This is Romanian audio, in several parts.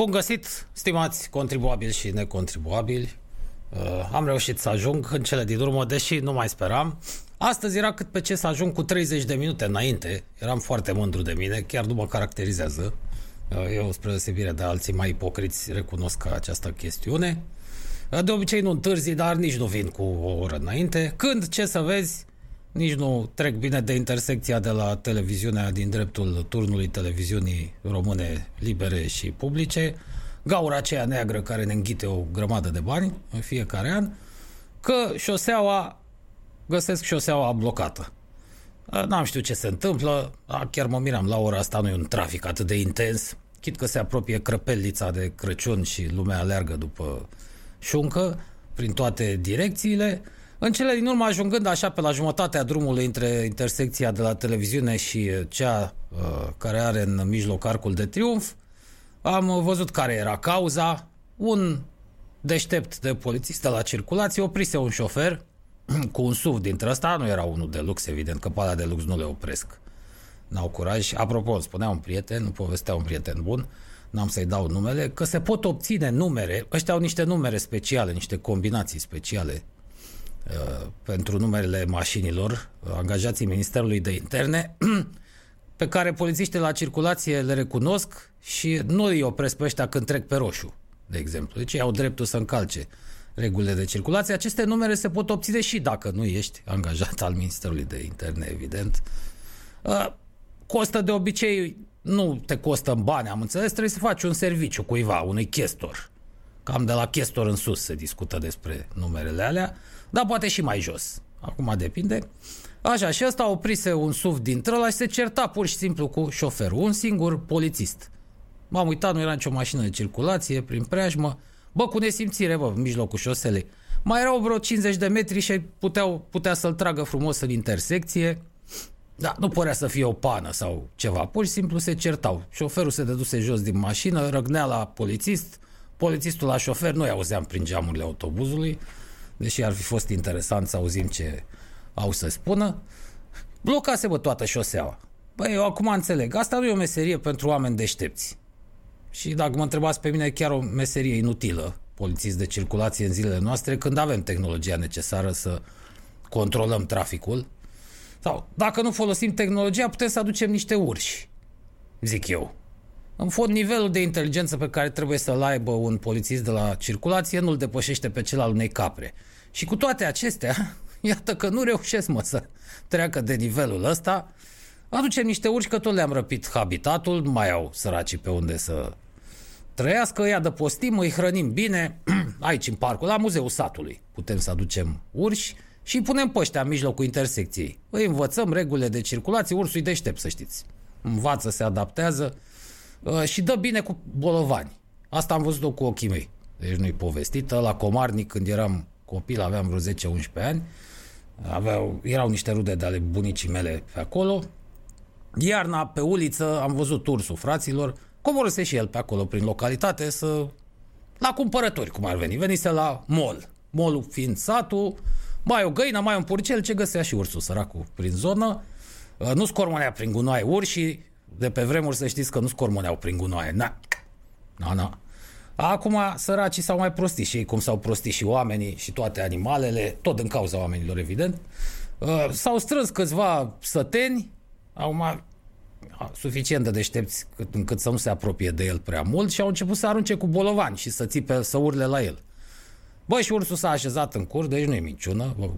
Bun găsit, stimați contribuabili și necontribuabili. Uh, am reușit să ajung în cele din urmă, deși nu mai speram. Astăzi era cât pe ce să ajung cu 30 de minute înainte. Eram foarte mândru de mine, chiar nu mă caracterizează. Uh, eu, spre deosebire de alții mai ipocriți, recunosc această chestiune. Uh, de obicei nu întârzi, dar nici nu vin cu o oră înainte. Când, ce să vezi, nici nu trec bine de intersecția de la televiziunea din dreptul turnului televiziunii române libere și publice, gaura aceea neagră care ne înghite o grămadă de bani în fiecare an, că șoseaua, găsesc șoseaua blocată. N-am știut ce se întâmplă, chiar mă miram, la ora asta nu e un trafic atât de intens, chit că se apropie crăpellița de Crăciun și lumea aleargă după șuncă prin toate direcțiile, în cele din urmă, ajungând așa pe la jumătatea drumului între intersecția de la televiziune și cea uh, care are în mijloc arcul de triumf, am văzut care era cauza. Un deștept de polițist de la circulație oprise un șofer cu un SUV dintre ăsta, nu era unul de lux, evident, că pe de lux nu le opresc. N-au curaj. Apropo, spunea un prieten, nu povestea un prieten bun, n-am să-i dau numele, că se pot obține numere, ăștia au niște numere speciale, niște combinații speciale Uh, pentru numerele mașinilor, uh, angajații Ministerului de Interne, pe care polițiștii la circulație le recunosc și nu îi opresc pe ăștia când trec pe roșu, de exemplu. Deci ei au dreptul să încalce regulile de circulație. Aceste numere se pot obține și dacă nu ești angajat al Ministerului de Interne, evident. Uh, costă de obicei, nu te costă în bani, am înțeles, trebuie să faci un serviciu cuiva, unui chestor. Cam de la chestor în sus se discută despre numerele alea dar poate și mai jos. Acum depinde. Așa, și ăsta oprise un SUV dintre ăla și se certa pur și simplu cu șoferul, un singur polițist. M-am uitat, nu era nicio mașină de circulație, prin preajmă. Bă, cu nesimțire, bă, în mijlocul șoselei. Mai erau vreo 50 de metri și puteau, putea să-l tragă frumos în intersecție. Da, nu părea să fie o pană sau ceva, pur și simplu se certau. Șoferul se deduse jos din mașină, răgnea la polițist, polițistul la șofer, nu-i auzeam prin geamurile autobuzului, deși ar fi fost interesant să auzim ce au să spună, blocase bă toată șoseaua. Băi, eu acum înțeleg, asta nu e o meserie pentru oameni deștepți. Și dacă mă întrebați pe mine, chiar o meserie inutilă, polițist de circulație în zilele noastre, când avem tehnologia necesară să controlăm traficul. Sau, dacă nu folosim tehnologia, putem să aducem niște urși, zic eu. În fond, nivelul de inteligență pe care trebuie să-l aibă un polițist de la circulație nu-l depășește pe cel al unei capre. Și cu toate acestea, iată că nu reușesc mă să treacă de nivelul ăsta, aducem niște urși că tot le-am răpit habitatul, nu mai au săracii pe unde să trăiască, ea de postim, îi hrănim bine, aici în parcul, la muzeul satului. Putem să aducem urși și îi punem pe ăștia în mijlocul intersecției. Îi învățăm regulile de circulație, ursul deștept, să știți. Învață, se adaptează uh, și dă bine cu bolovani. Asta am văzut-o cu ochii mei. Deci nu-i povestită. La Comarnic, când eram copil, aveam vreo 10-11 ani, aveau, erau niște rude de ale bunicii mele pe acolo. Iarna, pe uliță, am văzut ursul fraților, coborâse și el pe acolo, prin localitate, să... la cumpărături, cum ar veni. Venise la mall. Molul fiind satul, mai o găină, mai un purcel, ce găsea și ursul săracul prin zonă. Uh, nu scormonea prin gunoaie urși, de pe vremuri să știți că nu scormoneau prin gunoaie. Na, na, na. Acum săracii s-au mai prostit și ei cum s-au prostit și oamenii și toate animalele, tot din cauza oamenilor, evident. Uh, s-au strâns câțiva săteni, acum suficient de deștepți cât, încât să nu se apropie de el prea mult și au început să arunce cu bolovani și să țipe, să urle la el. Bă, și ursul s-a așezat în cur, deci nu e minciună, vă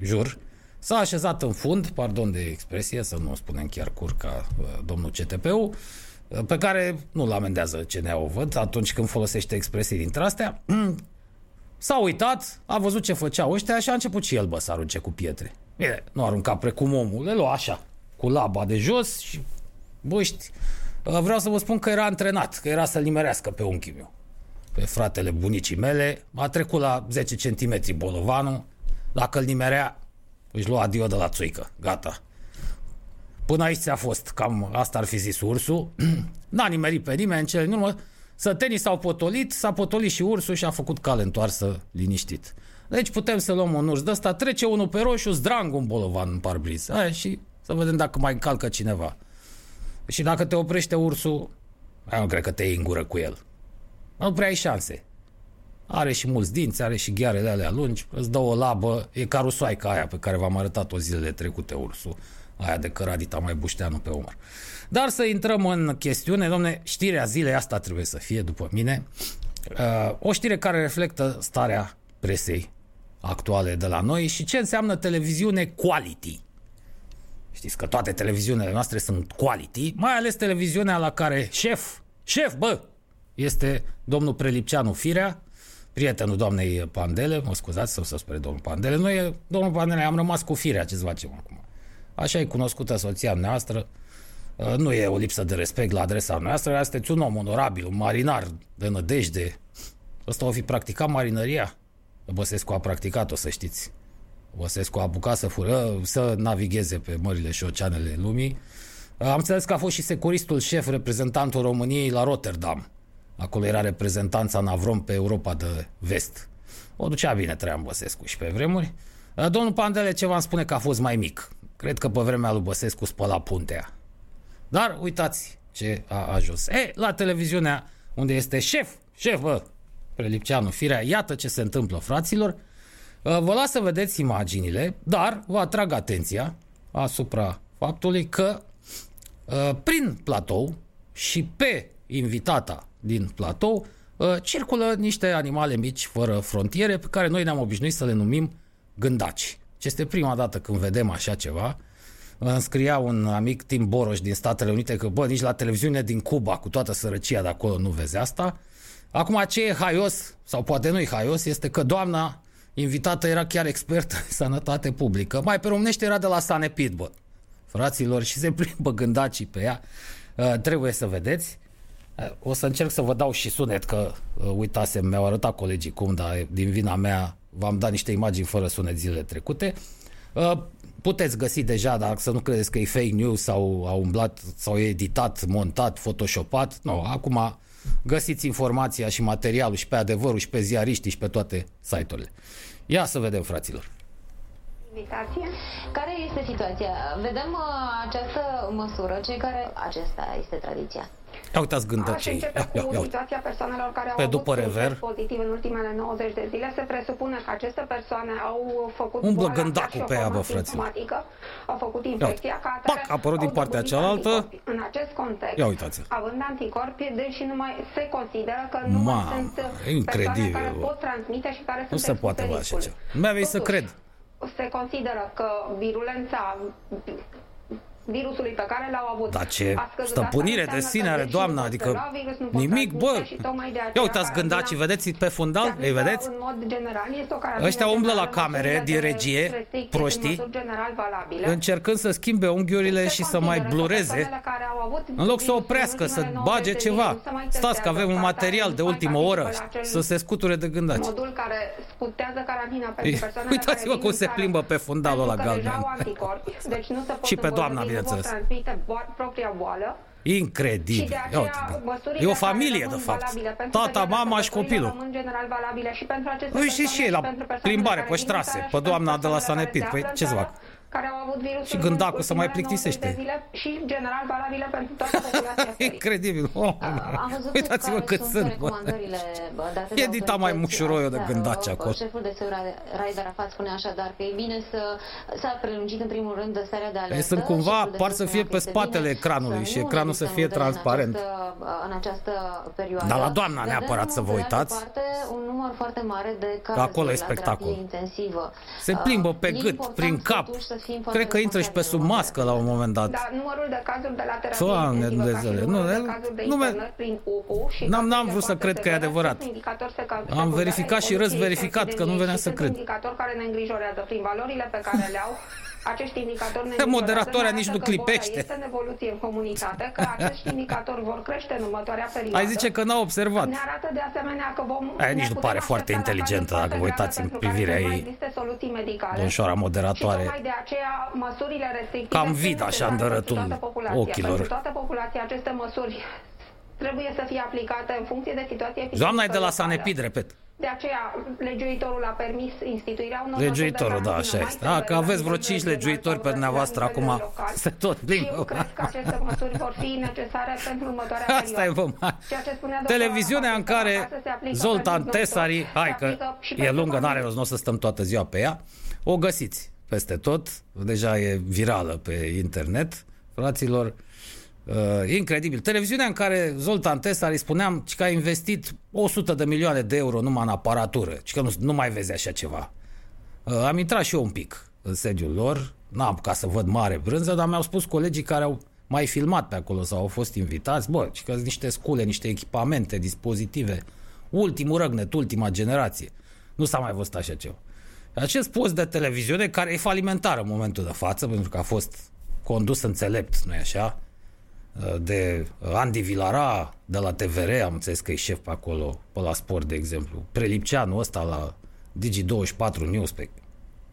jur. S-a așezat în fund, pardon de expresie, să nu o spunem chiar cur ca uh, domnul CTP-ul, pe care nu-l amendează CNA-ul, văd, atunci când folosește expresii dintre astea. S-a uitat, a văzut ce făceau ăștia și a început și el, bă, să arunce cu pietre. Bine, nu arunca precum omul, le lua așa, cu laba de jos și, băști, vreau să vă spun că era antrenat, că era să-l nimerească pe unchiul meu. Pe fratele bunicii mele, a trecut la 10 cm bolovanul, dacă îl nimerea, își lua adio de la țuică, gata. Până aici ți-a fost, cam asta ar fi zis ursul. N-a nimerit pe nimeni în cele din urmă. Sătenii s-au potolit, s-a potolit și ursul și a făcut cale întoarsă liniștit. Deci putem să luăm un urs de ăsta, trece unul pe roșu, zdrang un bolovan în parbriz. Aia și să vedem dacă mai încalcă cineva. Și dacă te oprește ursul, Eu nu cred că te iei în gură cu el. Nu prea ai șanse. Are și mulți dinți, are și ghearele alea lungi, îți dă o labă, e ca rusoaica aia pe care v-am arătat-o zilele trecute, ursul, aia de căradita mai bușteanu pe umăr. Dar să intrăm în chestiune, domne, știrea zilei asta trebuie să fie, după mine, uh, o știre care reflectă starea presei actuale de la noi și ce înseamnă televiziune quality. Știți că toate televiziunile noastre sunt quality, mai ales televiziunea la care șef, șef, bă, este domnul Prelipceanu Firea, prietenul doamnei Pandele, mă scuzați să spre domnul Pandele, noi, domnul Pandele, am rămas cu Firea, ce-ți facem acum? Așa e cunoscută soția noastră, uh, nu e o lipsă de respect la adresa noastră, sunteți un om onorabil, un marinar de nădejde. Ăsta o fi practicat marinăria? Băsescu a practicat-o, să știți. Băsescu a apucat să, fură, să navigheze pe mările și oceanele lumii. Am înțeles că a fost și securistul șef, reprezentantul României la Rotterdam. Acolo era reprezentanța Navrom pe Europa de vest. O ducea bine Traian Băsescu și pe vremuri. Domnul Pandele ce v-am spune că a fost mai mic. Cred că pe vremea lui Băsescu spăla puntea. Dar uitați ce a ajuns. E, la televiziunea unde este șef, șef, bă, Prelipceanu, firea, iată ce se întâmplă, fraților. Vă las să vedeți imaginile, dar vă atrag atenția asupra faptului că prin platou și pe invitata din platou circulă niște animale mici fără frontiere pe care noi ne-am obișnuit să le numim gândaci. Ce este prima dată când vedem așa ceva. Îmi scria un amic Tim Boroș din Statele Unite că, bă, nici la televiziune din Cuba, cu toată sărăcia de acolo, nu vezi asta. Acum, ce e haios, sau poate nu e haios, este că doamna invitată era chiar expert în sănătate publică. Mai pe românește era de la Sanepid, bă. Fraților, și se plimbă gândacii pe ea. Uh, trebuie să vedeți. Uh, o să încerc să vă dau și sunet, că uh, uitasem, mi-au arătat colegii cum, dar din vina mea v-am dat niște imagini fără sunet zilele trecute. Uh, puteți găsi deja, dar să nu credeți că e fake news sau a umblat sau e editat, montat, photoshopat. Nu, acum găsiți informația și materialul și pe adevărul și pe ziariștii și pe toate site-urile. Ia să vedem, fraților. Invitație. Care este situația? Vedem uh, această măsură, cei care... Acesta este tradiția. Ia uitați gândăcei. Aș începe Ia, cu ia, ia. situația persoanelor care au Pe avut după un rever. test pozitiv în ultimele 90 de zile. Se presupune că aceste persoane au făcut Umblă boala gândacul și o pe ea, bă, formă fraților. simptomatică, au făcut infecția ca atare, Pac, a apărut din au partea dobândit cealaltă. anticorpi. În acest context, Ia uitați-l. având anticorpi, deși nu mai se consideră că nu Mamă, mai sunt e incredibil, persoane care bă. pot transmite și care Nu sunt se expuse poate bă așa riscului. ceva. Nu mi-a venit să Totuși, cred. Se consideră că virulența virusului pe care l-au avut. Dar ce a scăzut. stăpânire Asta de nu sine înseamnă are că doamna, deși adică nu poți să lua virus, nu poți nimic, transmite bă. și tocmai de aceea Ia uitați carantina gândacii, vedeți pe fundal? se Îi aplică vedeți? În mod general, este o carantină Ăștia umblă la generală, camere măsurile din de regie, restricții sunt proștii, măsuri general valabile. Încercând să schimbe unghiurile Se și să mai consideră că blureze, persoanele care au avut în loc să virusul oprească, în să ultimele 90 bage de ceva. zile, nu se mai Stați că testează avem un ca material atare, de nu mai ultimă oră participă la acel să se scuture de gândaci. Modul care scutează carantina pentru persoanele Uitați-vă care cum vin se în țară plimbă pe fundalul ăla pentru că deja galben. au anticorpi, deci nu se pot Și pe doamna, îmbolnăvi, bineînțeles. Nu pot transmite bo- propria boală. Și Incredibil. de Ia aceea, uite, da. măsurile E o care familie, rămân de fapt. valabile pentru Tata, perioada mama și sărbătorilor copilul. Rămân general valabile și pentru aceste Păi și persoane și ei la pentru persoanele plimbare care pe vin în ștrase, țară pe și doamna pentru de la persoanele Sanepid. care Păi se află ce să în fac? Țară, care au avut virusul Și gândacul în să mai ultimele plictisește. 90 de zile Și general valabile pentru toată populația țării. Incredibil. Oh, Am văzut uitați-vă care cât sunt sunt. bă. recomandările bă, date de E dita mai autorități. mușuroiul de Da, gândaci bă, acolo. Șeful de SEU, Raed Arafat, spune așadar că e bine să s-a prelungit în primul rând starea de alertă. Ei sunt cumva, Șeful de par SEU să spunea fie că pe este spatele bine ecranului și nu ecranul să există fie mutări transparent. În această, în această perioadă. Dar la doamna Vedem, neapărat să vă pe de altă uitați. Parte, un număr foarte mare de cazuri Acolo e la spectacol. terapie intensivă. Se plimbă pe E gât, important prin cap. Totuși să fim foarte Cred că intră și pe sub responsabili mască la un moment dat. Dar numărul de cazuri de la terapie Doamne intensivă, ca și Dumnezeule, numărul nu, de nu, cazuri de nu me- internări prin UPU și N-am- n-am cazuri vrut să foarte cred că e severe adevărat. sunt indicatori se cal- Am secundare verificat și evoluției răzverificat că nu venea și să sunt cred. indicatori care ne îngrijorează prin valorile pe care le au. Acești indicatori ne Moderatoarea îngrijorează, nici ne nu arată că boala clipește. Este în evoluție în comunitate, că acești indicatori vor crește în următoarea perioadă. Ai zice că n-a observat. Ne arată de asemenea că vom Aia ne nici nu putem pare aștepta foarte la inteligentă, cazuri dacă vă foarte uitați grave în pentru care privirea să nu ei. existe soluții medicale. Domnișoara moderatoare. Și tocmai de aceea măsurile restrictive Cam sunt vid așa necesare în dărătul pentru toată populația. ochilor. Pentru toată populația aceste măsuri trebuie să fie aplicate în funcție de situația Doamna e de la epidemiologică Sanepid, repet. De aceea, legiuitorul a permis instituirea unor Legiuitorul, da, așa este. Da, că aveți vreo 5 legiuitori pe dumneavoastră acum. Se tot plimbă. Eu cred că aceste măsuri vor fi necesare pentru următoarea Asta e, vă, Televiziunea în care Zoltan Tesari, hai că e lungă, n-are rost, nu o să stăm toată ziua pe ea, o găsiți peste tot, deja e virală pe internet, fraților, Uh, incredibil. Televiziunea în care Zoltan Tesari spuneam că a investit 100 de milioane de euro numai în aparatură, și că nu, nu mai vezi așa ceva. Uh, am intrat și eu un pic în sediul lor, n-am ca să văd mare brânză, dar mi-au spus colegii care au mai filmat pe acolo sau au fost invitați, bă, și că niște scule, niște echipamente, dispozitive, ultimul răgnet, ultima generație. Nu s-a mai văzut așa ceva. Acest post de televiziune, care e falimentar în momentul de față, pentru că a fost condus înțelept, nu-i așa? De Andy Vilara de la TVR, am înțeles că e șef pe acolo, pe la sport, de exemplu. Prelipceanul ăsta la Digi24 News, pe,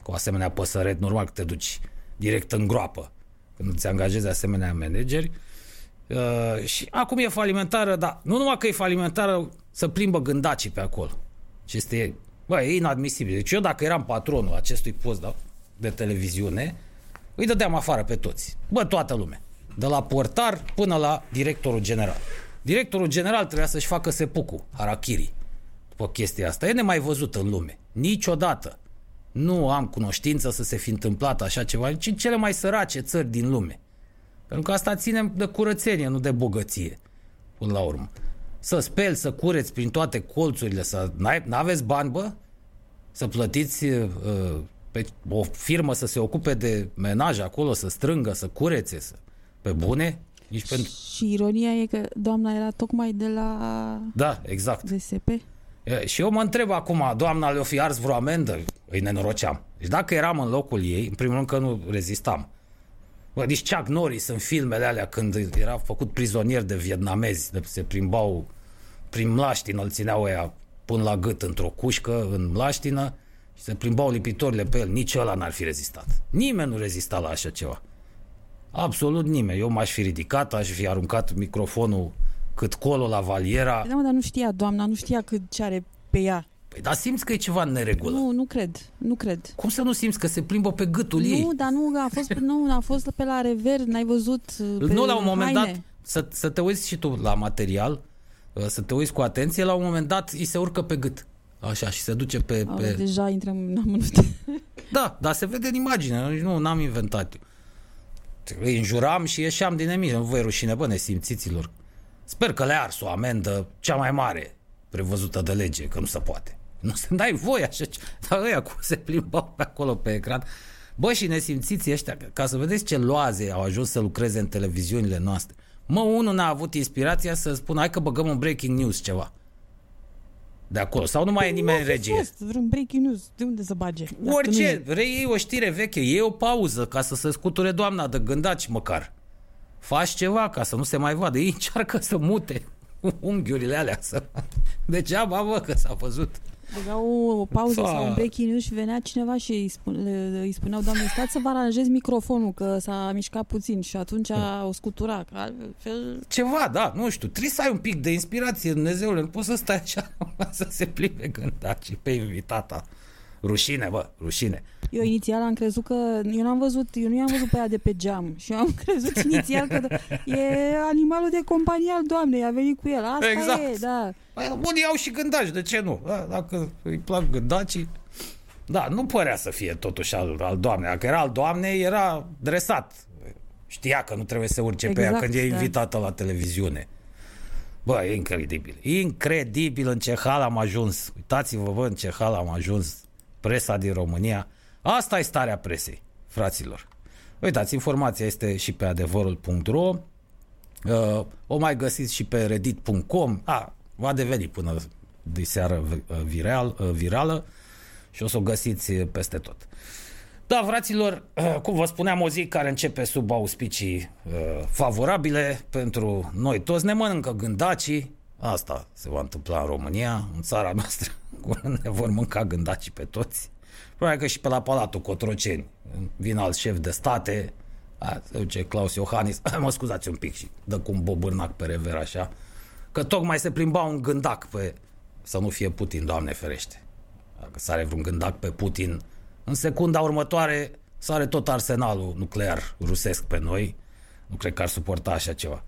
cu asemenea păsăret, normal că te duci direct în groapă când îți angajezi asemenea manageri. Uh, și acum e falimentară, dar nu numai că e falimentară, să plimbă gândacii pe acolo. Și este, bă, e inadmisibil. Deci eu dacă eram patronul acestui post da, de televiziune, îi dădeam afară pe toți. Bă, toată lumea de la portar până la directorul general. Directorul general trebuia să-și facă sepucu, harakiri, după chestia asta. E nemai văzut în lume. Niciodată. Nu am cunoștință să se fi întâmplat așa ceva, ci în cele mai sărace țări din lume. Pentru că asta ține de curățenie, nu de bogăție, până la urmă. Să speli, să cureți prin toate colțurile, să n-aveți bani, bă? Să plătiți uh, pe o firmă să se ocupe de menaj acolo, să strângă, să curețe, să pe bune? Nici pentru... Și ironia e că doamna era tocmai de la... Da, exact. DSP. E, și eu mă întreb acum, doamna le-o fi ars vreo amendă? Îi nenoroceam. Deci dacă eram în locul ei, în primul rând că nu rezistam. Bă, deci Chuck Norris în filmele alea când era făcut prizonier de vietnamezi, de se plimbau prin mlaștină, îl țineau ea până la gât într-o cușcă, în mlaștină, și se plimbau lipitorile pe el, nici ăla n-ar fi rezistat. Nimeni nu rezista la așa ceva. Absolut nimeni. Eu m-aș fi ridicat, aș fi aruncat microfonul cât colo la valiera. Da, mă, dar nu știa doamna, nu știa cât ce are pe ea. Păi dar simți că e ceva în neregulă. Nu, nu cred, nu cred. Cum să nu simți că se plimbă pe gâtul nu, ei? Nu, dar nu a fost, nu, a fost pe la rever, n-ai văzut pe Nu, la un moment haine. dat, să, să te uiți și tu la material, uh, să te uiți cu atenție, la un moment dat îi se urcă pe gât. Așa, și se duce pe... Au, pe... Deja intrăm în amănunte. Da, dar se vede în imagine, nu, n-am inventat eu. Îi înjuram și ieșeam din emisie. Nu voi rușine, bă, nesimțiților. Sper că le ars o amendă cea mai mare prevăzută de lege, că nu se poate. Nu se dai voie așa. Dar ăia cum se plimbau pe acolo pe ecran. Bă, și nesimțiții ăștia, ca să vedeți ce loaze au ajuns să lucreze în televiziunile noastre. Mă, unul n-a avut inspirația să spună, hai că băgăm un breaking news ceva de acolo. Sau nu mai e nimeni în regie. Fost vreun breaking news. De unde să bage? Dacă Orice, reiei o știre veche, iei o pauză ca să se scuture doamna de gândaci măcar. Faci ceva ca să nu se mai vadă. Ei încearcă să mute unghiurile alea. Să... Degeaba, bă, că s-a văzut. Băgau o pauză Fa. sau un breaking news și venea cineva și îi, spun, le, îi spuneau, doamne, stați să vă aranjez microfonul, că s-a mișcat puțin și atunci o scutura. Că altfel... Ceva, da, nu știu. Trebuie să ai un pic de inspirație, Dumnezeule. Nu poți să stai așa să se plimbe gândacii pe invitata. Rușine, bă, rușine. Eu inițial am crezut că... Eu n-am văzut, eu nu i-am văzut pe ea de pe geam și eu am crezut inițial că e animalul de companie al doamnei, a venit cu el. Asta Exact. e, da. Păi, Unii au și gândaci, de ce nu? Da, dacă îi plac gândacii... Da, nu părea să fie totuși al, al doamnei. Dacă era al doamnei, era dresat. Știa că nu trebuie să urce pe ea Exact, când e da. invitată la televiziune. Bă, e incredibil. Incredibil în ce hal am ajuns. Uitați-vă, bă, în ce hal am ajuns. Presa din România. Asta e starea presei, fraților. Uitați, informația este și pe adevărul.ro. Uh, o mai găsiți și pe reddit.com. A, va deveni până de seară uh, viral, uh, virală și o să o găsiți uh, peste tot. Da, fraților, uh, cum vă spuneam, o zi care începe sub auspicii uh, favorabile pentru noi toți. Ne mănâncă gândacii, asta se va întâmpla în România, în țara noastră, ne vor mânca gândacii pe toți. Probabil că și pe la Palatul Cotroceni vin alți șefi de state, a, se duce Claus Iohannis, mă scuzați un pic și dă cu un bobârnac pe rever așa, că tocmai se plimba un gândac pe să nu fie Putin, Doamne ferește. Dacă sare vreun gândac pe Putin, în secunda următoare sare tot arsenalul nuclear rusesc pe noi. Nu cred că ar suporta așa ceva.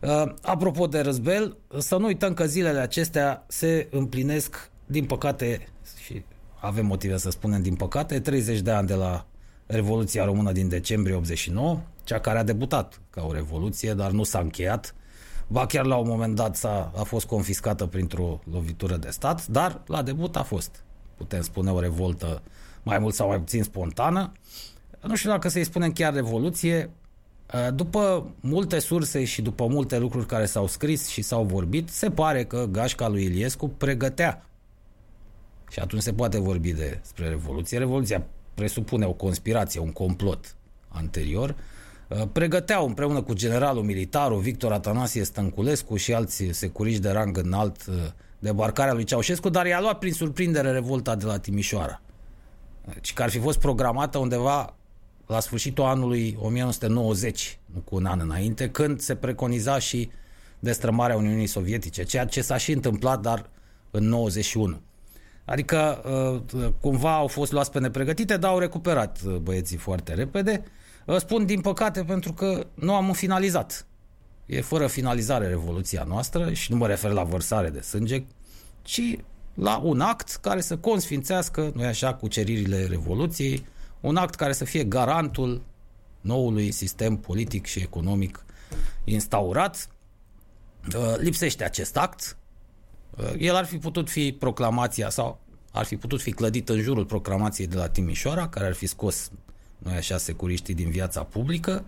Uh, apropo de răzbel, să nu uităm că zilele acestea se împlinesc, din păcate, și avem motive să spunem din păcate, 30 de ani de la Revoluția Română din decembrie 89, cea care a debutat ca o revoluție, dar nu s-a încheiat. Ba chiar la un moment dat s-a, a fost confiscată printr-o lovitură de stat, dar la debut a fost, putem spune, o revoltă mai mult sau mai puțin spontană. Nu știu dacă să-i spunem chiar revoluție, după multe surse și după multe lucruri care s-au scris și s-au vorbit, se pare că gașca lui Iliescu pregătea. Și atunci se poate vorbi despre revoluție. Revoluția presupune o conspirație, un complot anterior. Pregăteau împreună cu generalul militarul Victor Atanasie Stănculescu și alți securiști de rang înalt debarcarea lui Ceaușescu, dar i-a luat prin surprindere revolta de la Timișoara. Și că ar fi fost programată undeva la sfârșitul anului 1990, nu cu un an înainte, când se preconiza și destrămarea Uniunii Sovietice, ceea ce s-a și întâmplat, dar în 91. Adică uh, cumva au fost luați pe nepregătite, dar au recuperat uh, băieții foarte repede. Spun din păcate pentru că nu am finalizat. E fără finalizare revoluția noastră și nu mă refer la vărsare de sânge, ci la un act care să consfințească, nu așa, cuceririle Revoluției, un act care să fie garantul noului sistem politic și economic instaurat. Uh, lipsește acest act. Uh, el ar fi putut fi proclamația sau ar fi putut fi clădit în jurul proclamației de la Timișoara, care ar fi scos, noi așa, securiștii din viața publică,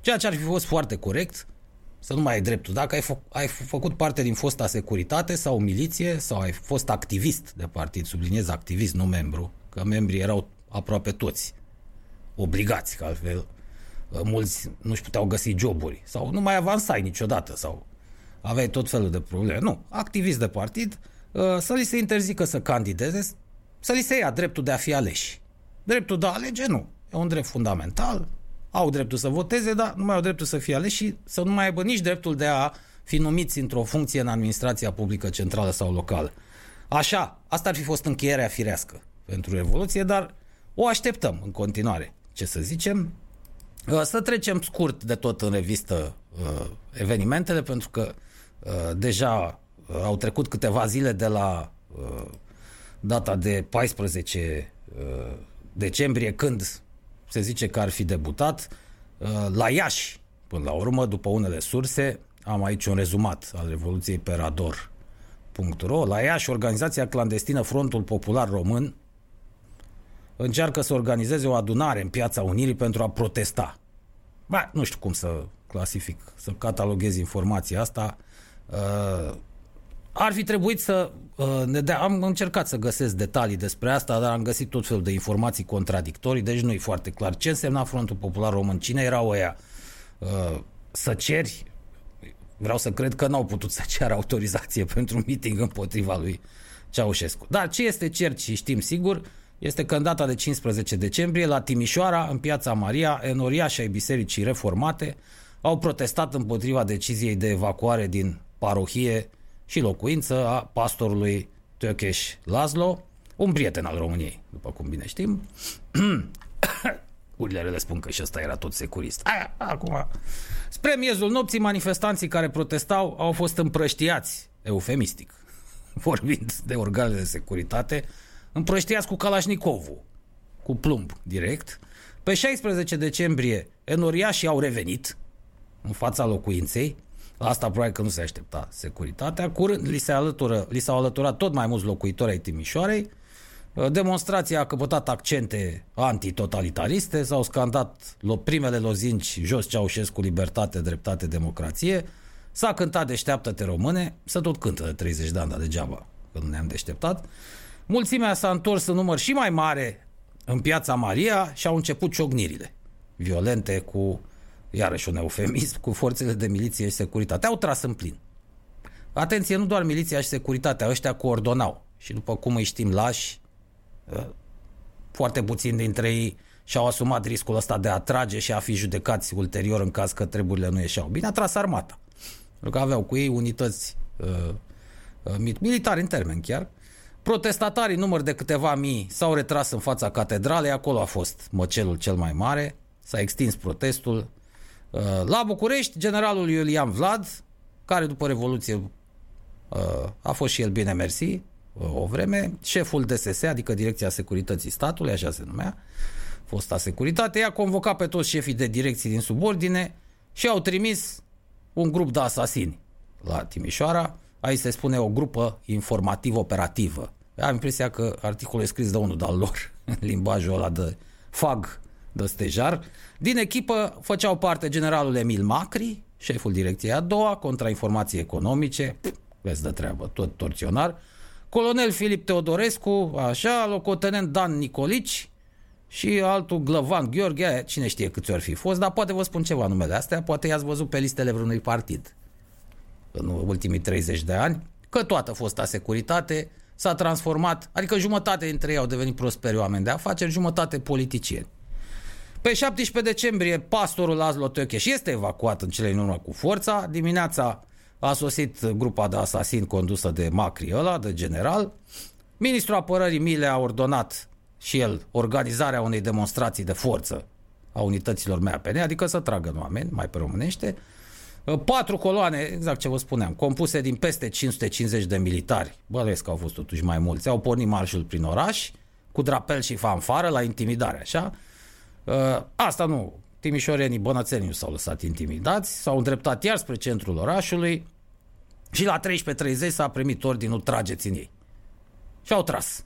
ceea ce ar fi fost foarte corect, să nu mai ai dreptul. Dacă ai, fă, ai făcut parte din fosta securitate sau miliție sau ai fost activist de partid, subliniez activist, nu membru, că membrii erau aproape toți obligați, că altfel uh, mulți nu-și puteau găsi joburi sau nu mai avansai niciodată sau aveai tot felul de probleme. Nu, activist de partid, uh, să li se interzică să candideze, să li se ia dreptul de a fi aleși. Dreptul de a alege, nu. E un drept fundamental, au dreptul să voteze, dar nu mai au dreptul să fie aleși și să nu mai aibă nici dreptul de a fi numiți într-o funcție în administrația publică centrală sau locală. Așa, asta ar fi fost încheierea firească pentru Revoluție, dar o așteptăm în continuare. Ce să zicem? Uh, să trecem scurt de tot în revistă uh, evenimentele, pentru că uh, deja au trecut câteva zile de la data de 14 decembrie, când se zice că ar fi debutat. La Iași, până la urmă, după unele surse, am aici un rezumat al Revoluției Perador.ro. La Iași, organizația clandestină Frontul Popular Român încearcă să organizeze o adunare în Piața Unirii pentru a protesta. Ba, nu știu cum să clasific, să cataloghez informația asta. Uh, ar fi trebuit să uh, ne dea, am încercat să găsesc detalii despre asta, dar am găsit tot felul de informații contradictorii, deci nu e foarte clar ce însemna Frontul Popular Român, cine erau ăia uh, să ceri, vreau să cred că n-au putut să ceară autorizație pentru un meeting împotriva lui Ceaușescu. Dar ce este cert și știm sigur, este că în data de 15 decembrie, la Timișoara, în piața Maria, enoriași ai bisericii reformate au protestat împotriva deciziei de evacuare din parohie și locuință a pastorului Tökeș Laszlo, un prieten al României, după cum bine știm. Urile le spun că și ăsta era tot securist. Aia, acum. Spre miezul nopții, manifestanții care protestau au fost împrăștiați, eufemistic, vorbind de organele de securitate, împrăștiați cu Kalashnikovul, cu plumb direct. Pe 16 decembrie, enoriașii au revenit în fața locuinței, la asta probabil că nu se aștepta securitatea. Curând li, se alătură, li s-au alăturat tot mai mulți locuitori ai Timișoarei. Demonstrația a căpătat accente antitotalitariste, s-au scandat primele lozinci jos Ceaușescu, libertate, dreptate, democrație. S-a cântat deșteaptă-te române, să tot cântă de 30 de ani, dar degeaba, că nu ne-am deșteptat. Mulțimea s-a întors în număr și mai mare în piața Maria și au început ciognirile violente cu, iarăși un eufemism, cu forțele de miliție și securitate. Au tras în plin. Atenție, nu doar miliția și securitatea, ăștia coordonau. Și după cum îi știm lași, ă, foarte puțini dintre ei și-au asumat riscul ăsta de a trage și a fi judecați ulterior în caz că treburile nu ieșeau. Bine, a tras armata. Pentru că aveau cu ei unități uh, uh, militari în termen chiar, protestatarii număr de câteva mii s-au retras în fața catedralei, acolo a fost măcelul cel mai mare, s-a extins protestul. Uh, la București, generalul Iulian Vlad, care după Revoluție uh, a fost și el bine mersi o vreme, șeful DSS, adică Direcția Securității Statului, așa se numea, fosta securitate, i-a convocat pe toți șefii de direcții din subordine și au trimis un grup de asasini la Timișoara. Aici se spune o grupă informativ-operativă. Am impresia că articolul e scris de unul de-al lor, în limbajul ăla de fag, de stejar. Din echipă făceau parte generalul Emil Macri, șeful direcției a doua, contrainformații economice, vezi de treabă, tot torționar, colonel Filip Teodorescu, așa, locotenent Dan Nicolici, și altul Glăvan Gheorghe, cine știe câți ori fi fost, dar poate vă spun ceva numele astea, poate i-ați văzut pe listele vreunui partid în ultimii 30 de ani, că toată fosta securitate s-a transformat, adică jumătate dintre ei au devenit prosperi oameni de afaceri, jumătate politicieni. Pe 17 decembrie, pastorul Laszlo Tökeș este evacuat în cele din urmă cu forța. Dimineața a sosit grupa de asasini condusă de Macri ăla, de general. Ministrul apărării Mile a ordonat și el organizarea unei demonstrații de forță a unităților MAPN, adică să tragă în oameni, mai pe românește, patru coloane, exact ce vă spuneam, compuse din peste 550 de militari, bănuiesc că au fost totuși mai mulți, au pornit marșul prin oraș, cu drapel și fanfară la intimidare, așa. Asta nu, timișorenii bănățenii nu s-au lăsat intimidați, s-au îndreptat iar spre centrul orașului și la 13.30 s-a primit ordinul trageți în ei. Și au tras.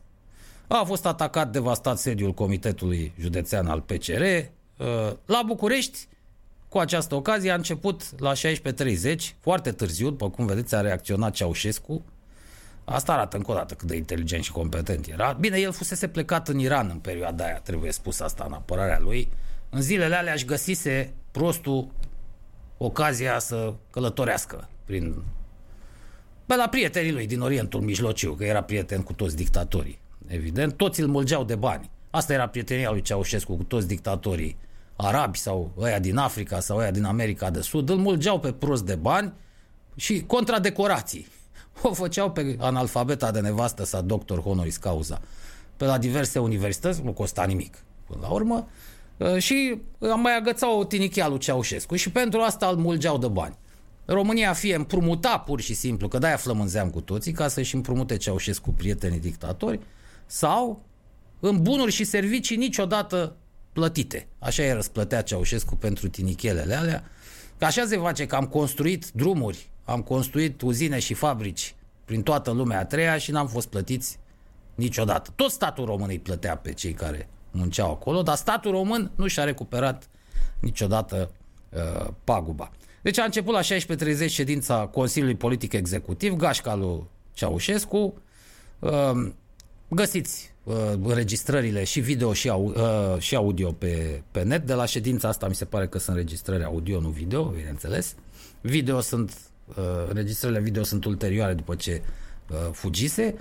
A fost atacat, devastat sediul Comitetului Județean al PCR. Uh, la București, cu această ocazie, a început la 16.30, foarte târziu, după cum vedeți, a reacționat Ceaușescu. Asta arată încă o dată cât de inteligent și competent era. Bine, el fusese plecat în Iran în perioada aia, trebuie spus asta în apărarea lui. În zilele alea își găsise prostul ocazia să călătorească prin... Bă, la prietenii lui din Orientul Mijlociu, că era prieten cu toți dictatorii evident, toți îl mulgeau de bani. Asta era prietenia lui Ceaușescu cu toți dictatorii arabi sau ăia din Africa sau ăia din America de Sud, îl mulgeau pe prost de bani și contradecorații. O făceau pe analfabeta de nevastă sa doctor honoris causa. Pe la diverse universități nu costa nimic. Până la urmă, ă, și am mai agățat o tinichea lui Ceaușescu și pentru asta îl mulgeau de bani. România fie împrumuta pur și simplu, că de-aia flămânzeam cu toții, ca să-și împrumute Ceaușescu prietenii dictatori, sau în bunuri și servicii niciodată plătite. Așa e răsplătea Ceaușescu pentru tinichelele alea. Că așa se face că am construit drumuri, am construit uzine și fabrici prin toată lumea a treia și n-am fost plătiți niciodată. Tot statul român îi plătea pe cei care munceau acolo, dar statul român nu și-a recuperat niciodată uh, paguba. Deci a început la 16.30 ședința Consiliului Politic Executiv, gașca lui Ceaușescu, uh, Găsiți uh, înregistrările și video și, au, uh, și audio pe, pe net. De la ședința asta mi se pare că sunt înregistrări audio, nu video, bineînțeles. Video sunt, uh, înregistrările video sunt ulterioare după ce uh, fugise.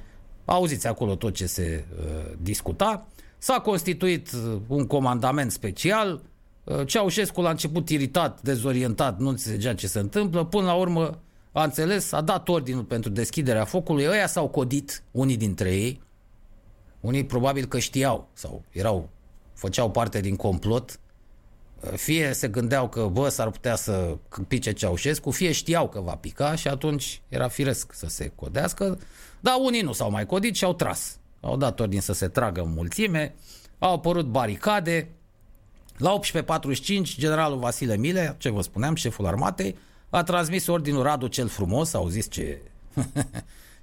Auziți acolo tot ce se uh, discuta. S-a constituit uh, un comandament special. Uh, Ceaușescu la început iritat, dezorientat, nu înțelegea ce se întâmplă. Până la urmă a înțeles, a dat ordinul pentru deschiderea focului. Ăia s-au codit, unii dintre ei, unii probabil că știau sau erau, făceau parte din complot, fie se gândeau că, bă, s-ar putea să pice Ceaușescu, fie știau că va pica și atunci era firesc să se codească, dar unii nu s-au mai codit și au tras. Au dat ordin să se tragă în mulțime, au apărut baricade. La 18.45, generalul Vasile Mile, ce vă spuneam, șeful armatei, a transmis ordinul Radu cel frumos, au zis ce,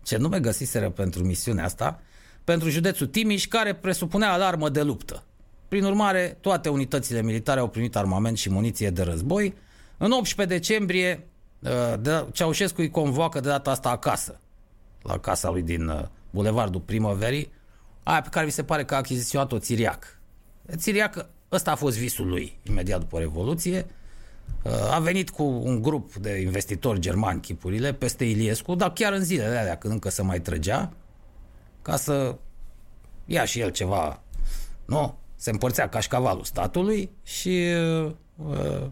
ce nume găsiseră pentru misiunea asta, pentru județul Timiș, care presupunea alarmă de luptă. Prin urmare, toate unitățile militare au primit armament și muniție de război. În 18 decembrie, uh, Ceaușescu îi convoacă de data asta acasă, la casa lui din uh, Bulevardul Primăverii, aia pe care vi se pare că a achiziționat-o Țiriac. Țiriac, ăsta a fost visul lui imediat după Revoluție, uh, a venit cu un grup de investitori germani, chipurile, peste Iliescu, dar chiar în zilele alea, când încă se mai trăgea, ca să ia și el ceva, nu? Se împărțea cașcavalul statului și uh,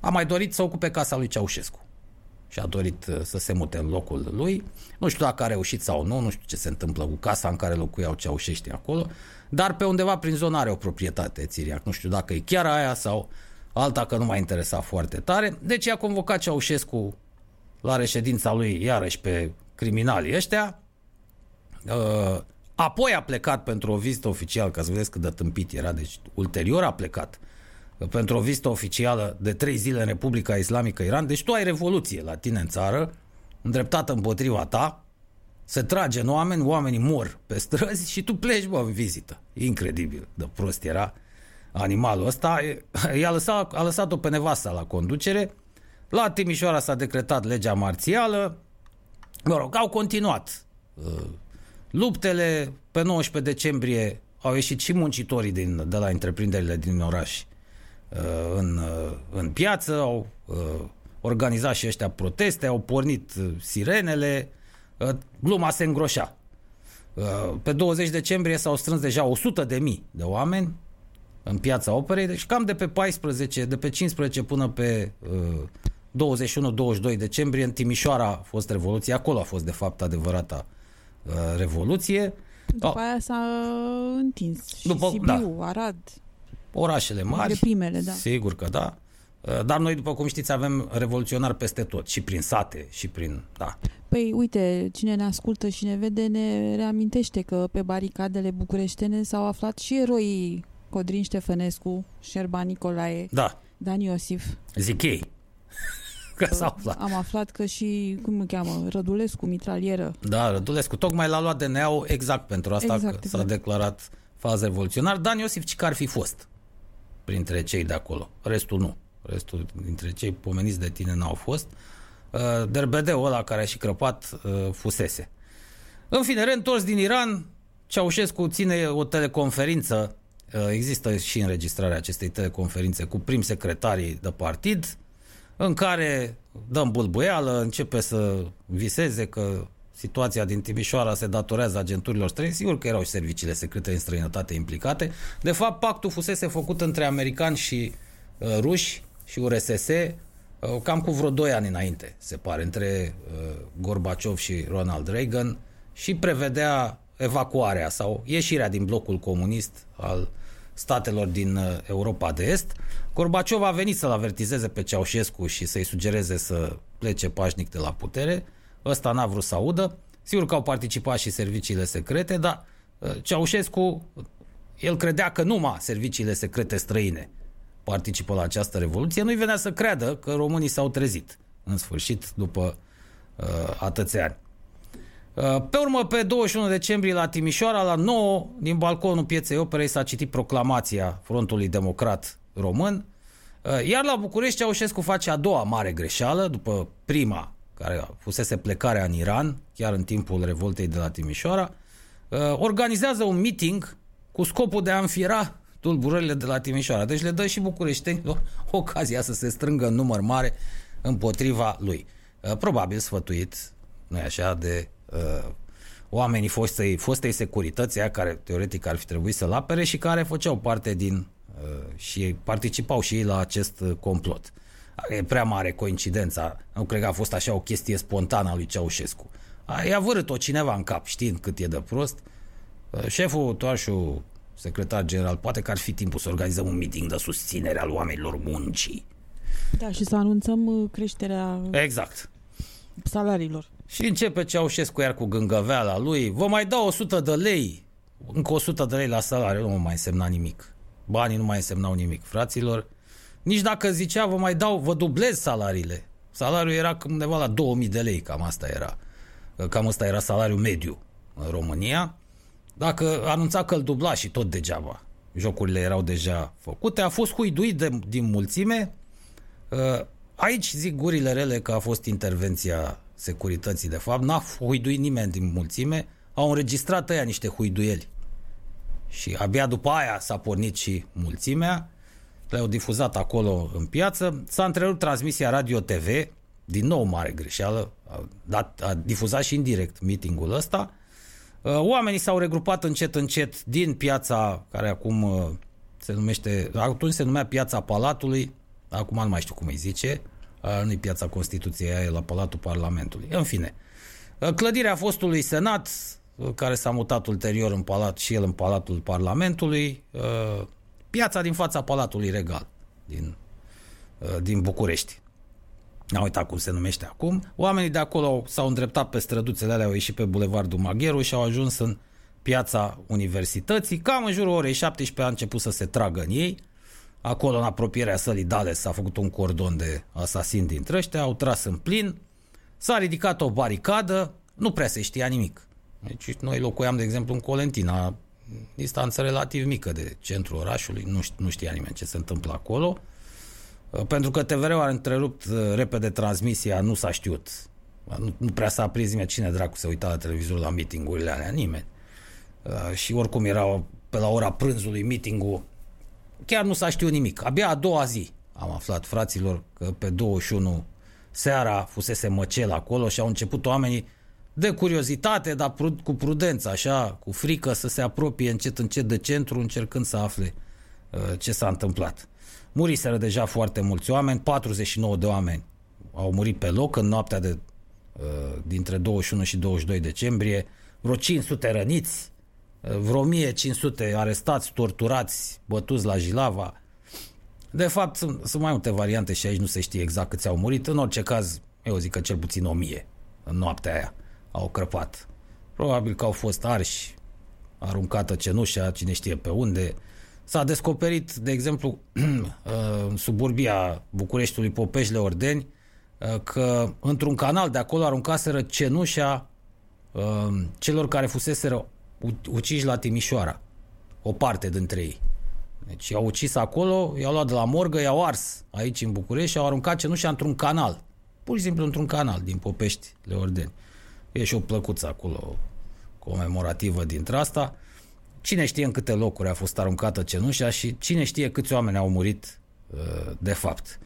a mai dorit să ocupe casa lui Ceaușescu. și a dorit uh, să se mute în locul lui. Nu știu dacă a reușit sau nu, nu știu ce se întâmplă cu casa în care locuiau ceaușeștii acolo, dar pe undeva prin zonă are o proprietate Țiriac. Nu știu dacă e chiar aia sau alta că nu m-a interesat foarte tare. Deci i-a convocat Ceaușescu la reședința lui iarăși pe criminalii ăștia. Uh, apoi a plecat pentru o vizită oficială, ca să vedeți cât de tâmpit era, deci ulterior a plecat pentru o vizită oficială de trei zile în Republica Islamică Iran. Deci tu ai revoluție la tine în țară, îndreptată împotriva ta, se trage în oameni, oamenii mor pe străzi și tu pleci, bă, în vizită. Incredibil de prost era animalul ăsta. I-a lăsat, a lăsat-o pe nevasta la conducere. La Timișoara s-a decretat legea marțială. Mă rog, au continuat uh, luptele. Pe 19 decembrie au ieșit și muncitorii din, de la întreprinderile din oraș Uh, în, uh, în piață, au uh, organizat și ăștia proteste, au pornit sirenele, gluma se îngroșa. Pe 20 decembrie s-au strâns deja 100 de mii de oameni în piața operei, deci cam de pe 14, de pe 15 până pe 21-22 decembrie în Timișoara a fost revoluție, acolo a fost de fapt adevărata revoluție. După aia s-a întins și După, Sibiu, da. Arad orașele mari. De primele, da. Sigur că da. Uh, dar noi, după cum știți, avem revoluționari peste tot, și prin sate, și prin... Da. Păi, uite, cine ne ascultă și ne vede ne reamintește că pe baricadele bucureștene s-au aflat și eroii Codrin Ștefănescu, Șerban Nicolae, da. Dan Iosif. Zic ei. Că s-au aflat. Am aflat că și, cum îl cheamă, Rădulescu, mitralieră. Da, Rădulescu. Tocmai l-a luat DNA-ul exact pentru asta exact, că exact. s-a declarat fază revoluționar. Dan Iosif, ce ar fi fost? printre cei de acolo. Restul nu. Restul dintre cei pomeniți de tine n-au fost. Uh, Derbedeul ăla care a și crăpat uh, fusese. În fine, reîntors din Iran, Ceaușescu ține o teleconferință, uh, există și înregistrarea acestei teleconferințe cu prim secretarii de partid, în care dăm bulbuială, începe să viseze că situația din Timișoara se datorează agenturilor străine, sigur că erau și serviciile secrete în străinătate implicate. De fapt, pactul fusese făcut între americani și uh, ruși și URSS uh, cam cu vreo 2 ani înainte, se pare, între uh, Gorbaciov și Ronald Reagan și prevedea evacuarea sau ieșirea din blocul comunist al statelor din uh, Europa de Est. Gorbaciov a venit să-l avertizeze pe Ceaușescu și să-i sugereze să plece pașnic de la putere – ăsta n-a vrut să audă. Sigur că au participat și serviciile secrete, dar uh, Ceaușescu, el credea că numai serviciile secrete străine participă la această revoluție. Nu-i venea să creadă că românii s-au trezit, în sfârșit, după uh, atâția ani. Uh, pe urmă, pe 21 decembrie la Timișoara, la 9, din balconul Pieței Operei s-a citit proclamația Frontului Democrat Român, uh, iar la București Ceaușescu face a doua mare greșeală, după prima care fusese plecarea în Iran, chiar în timpul revoltei de la Timișoara, uh, organizează un meeting cu scopul de a înfiera tulburările de la Timișoara. Deci le dă și bucureștenilor ocazia să se strângă în număr mare împotriva lui. Uh, probabil sfătuit, nu așa, de uh, oamenii fostei, fostei securități, aia care teoretic ar fi trebuit să-l apere și care făceau parte din uh, și participau și ei la acest uh, complot. E prea mare coincidența. Nu cred că a fost așa o chestie spontană a lui Ceaușescu. I-a vărât-o cineva în cap, știind cât e de prost. Uh, șeful Toașu, secretar general, poate că ar fi timpul să organizăm un meeting de susținere al oamenilor muncii. Da, și să anunțăm uh, creșterea exact. salariilor. Și începe Ceaușescu iar cu gângăveala lui. Vă mai dau 100 de lei. Încă 100 de lei la salariu. Nu mai însemna nimic. Banii nu mai însemnau nimic, fraților. Nici dacă zicea, vă mai dau, vă dublez salariile. Salariul era undeva la 2000 de lei, cam asta era. Cam asta era salariul mediu în România. Dacă anunța că îl dubla și tot degeaba, jocurile erau deja făcute, a fost huiduit de, din mulțime. Uh, aici zic gurile rele că a fost intervenția securității de fapt, n-a huiduit nimeni din mulțime, au înregistrat ăia niște huiduieli. Și abia după aia s-a pornit și mulțimea le-au difuzat acolo în piață. S-a întrerupt transmisia Radio-TV, din nou mare greșeală, a, dat, a difuzat și indirect meetingul ăsta. Uh, oamenii s-au regrupat încet, încet din piața care acum uh, se numește, atunci se numea Piața Palatului, acum nu mai știu cum îi zice, nu-i piața Constituției, aia e la Palatul Parlamentului. În fine, clădirea fostului Senat, care s-a mutat ulterior în palat și el în Palatul Parlamentului, piața din fața Palatului Regal din, din București. N-am uitat cum se numește acum. Oamenii de acolo s-au îndreptat pe străduțele alea, au ieșit pe Bulevardul Magheru și au ajuns în piața universității. Cam în jurul orei 17 a început să se tragă în ei. Acolo, în apropierea sălii Dales, s-a făcut un cordon de asasin dintre ăștia, au tras în plin, s-a ridicat o baricadă, nu prea se știa nimic. Deci noi locuiam, de exemplu, în Colentina, distanță relativ mică de centrul orașului, nu, nu știa nimeni ce se întâmplă acolo. Pentru că TVR-ul a întrerupt uh, repede transmisia, nu s-a știut. Nu, nu prea s-a aprins nimeni cine dracu se uita la televizor la meetingurile alea, nimeni. Uh, și oricum era pe la ora prânzului meetingul, chiar nu s-a știut nimic. Abia a doua zi am aflat, fraților, că pe 21 seara fusese măcel acolo și au început oamenii de curiozitate, dar cu prudență, așa, cu frică să se apropie încet încet de centru, încercând să afle uh, ce s-a întâmplat. Muriseră deja foarte mulți oameni, 49 de oameni au murit pe loc în noaptea de uh, dintre 21 și 22 decembrie, vreo 500 răniți, uh, vreo 1500 arestați, torturați, bătuți la Jilava. De fapt, sunt, sunt mai multe variante și aici nu se știe exact câți au murit. În orice caz, eu zic că cel puțin 1000 în noaptea aia au crăpat. Probabil că au fost arși, aruncată cenușa, cine știe pe unde, S-a descoperit, de exemplu, în suburbia Bucureștiului Popeșle Ordeni, uh, că într-un canal de acolo aruncaseră cenușa uh, celor care fuseseră uciși la Timișoara. O parte dintre ei. Deci i-au ucis acolo, i-au luat de la morgă, i-au ars aici în București și au aruncat cenușa într-un canal. Pur și simplu într-un canal din Popești Leordeni. E și o plăcuță acolo comemorativă dintre asta. Cine știe în câte locuri a fost aruncată cenușa și cine știe câți oameni au murit uh, de fapt.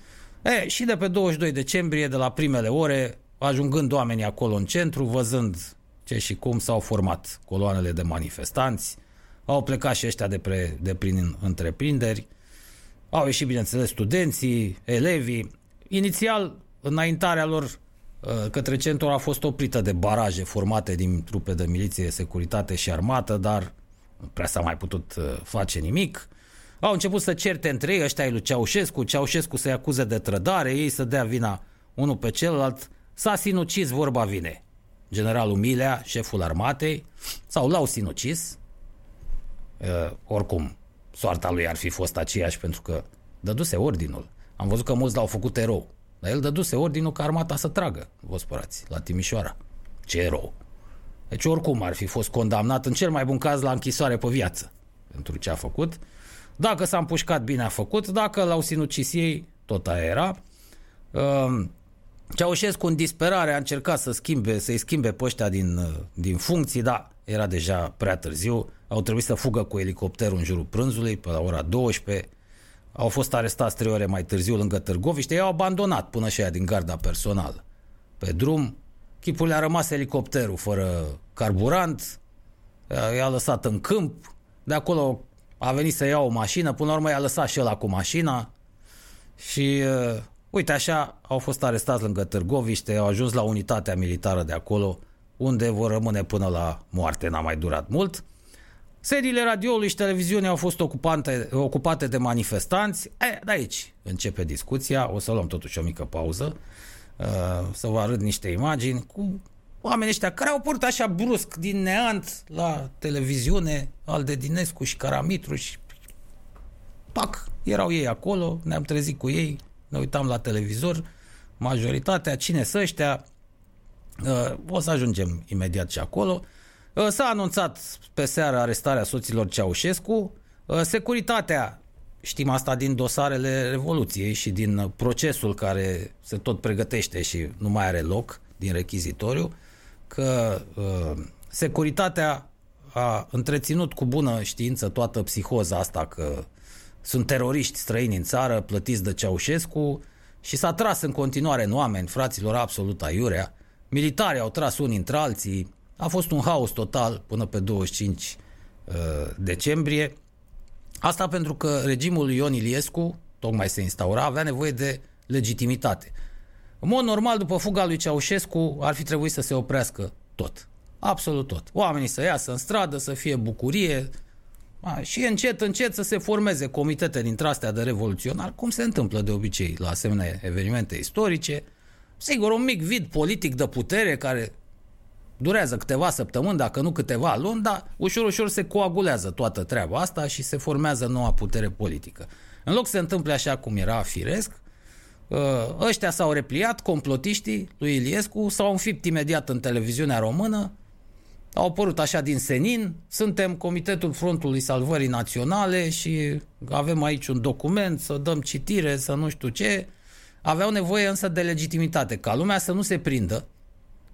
E, și de pe 22 decembrie, de la primele ore, ajungând oamenii acolo în centru, văzând ce și cum s-au format coloanele de manifestanți, au plecat și ăștia de, pre, de prin întreprinderi, au ieșit, bineînțeles, studenții, elevii. Inițial, înaintarea lor uh, către centru a fost oprită de baraje formate din trupe de miliție, securitate și armată, dar nu prea s-a mai putut uh, face nimic. Au început să certe între ei, ăștia lui Ceaușescu, Ceaușescu să-i acuze de trădare, ei să dea vina unul pe celălalt. S-a sinucis, vorba vine. Generalul Milea, șeful armatei, sau l-au sinucis. Uh, oricum, soarta lui ar fi fost aceeași pentru că dăduse ordinul. Am văzut că mulți l-au făcut erou. Dar el dăduse ordinul ca armata să tragă, vă spărați, la Timișoara. Ce erou! Deci oricum ar fi fost condamnat în cel mai bun caz la închisoare pe viață pentru ce a făcut. Dacă s-a împușcat, bine a făcut. Dacă l-au sinucis ei, tot aia era. Uh, Ceaușescu în disperare a încercat să schimbe, să-i schimbe pe ăștia din, uh, din funcții, dar era deja prea târziu. Au trebuit să fugă cu elicopterul în jurul prânzului pe la ora 12. Au fost arestați trei ore mai târziu lângă Târgoviște. I-au abandonat până și aia din garda personală. Pe drum, chipul le-a rămas elicopterul fără carburant, i-a lăsat în câmp, de acolo a venit să ia o mașină, până la urmă i-a lăsat și ăla cu mașina și uh, uite așa au fost arestați lângă Târgoviște, au ajuns la unitatea militară de acolo, unde vor rămâne până la moarte, n-a mai durat mult. Sediile radioului și televiziunii au fost ocupante, ocupate de manifestanți. E, de aici începe discuția, o să luăm totuși o mică pauză, uh, să vă arăt niște imagini cu oamenii ăștia care au purtat așa brusc din neant la televiziune, al de Dinescu și Caramitru și pac, erau ei acolo, ne-am trezit cu ei, ne uitam la televizor, majoritatea, cine să ăștia, uh, o să ajungem imediat și acolo. Uh, s-a anunțat pe seară arestarea soților Ceaușescu, uh, securitatea Știm asta din dosarele Revoluției și din procesul care se tot pregătește și nu mai are loc din rechizitoriu că uh, securitatea a întreținut cu bună știință toată psihoza asta că sunt teroriști străini în țară, plătiți de Ceaușescu și s-a tras în continuare în oameni, fraților, absolut aiurea. Militarii au tras unii între alții, a fost un haos total până pe 25 uh, decembrie. Asta pentru că regimul lui Ion Iliescu, tocmai se instaura, avea nevoie de legitimitate. În mod normal, după fuga lui Ceaușescu, ar fi trebuit să se oprească tot. Absolut tot. Oamenii să iasă în stradă, să fie bucurie a, și încet, încet să se formeze comitete dintre astea de revoluționar, cum se întâmplă de obicei la asemenea evenimente istorice. Sigur, un mic vid politic de putere care durează câteva săptămâni, dacă nu câteva luni, dar ușor, ușor se coagulează toată treaba asta și se formează noua putere politică. În loc să se întâmple așa cum era firesc, ă, ăștia s-au repliat, complotiștii lui Iliescu, s-au înfipt imediat în televiziunea română, au apărut așa din senin, suntem Comitetul Frontului Salvării Naționale și avem aici un document, să dăm citire, să nu știu ce. Aveau nevoie însă de legitimitate, ca lumea să nu se prindă,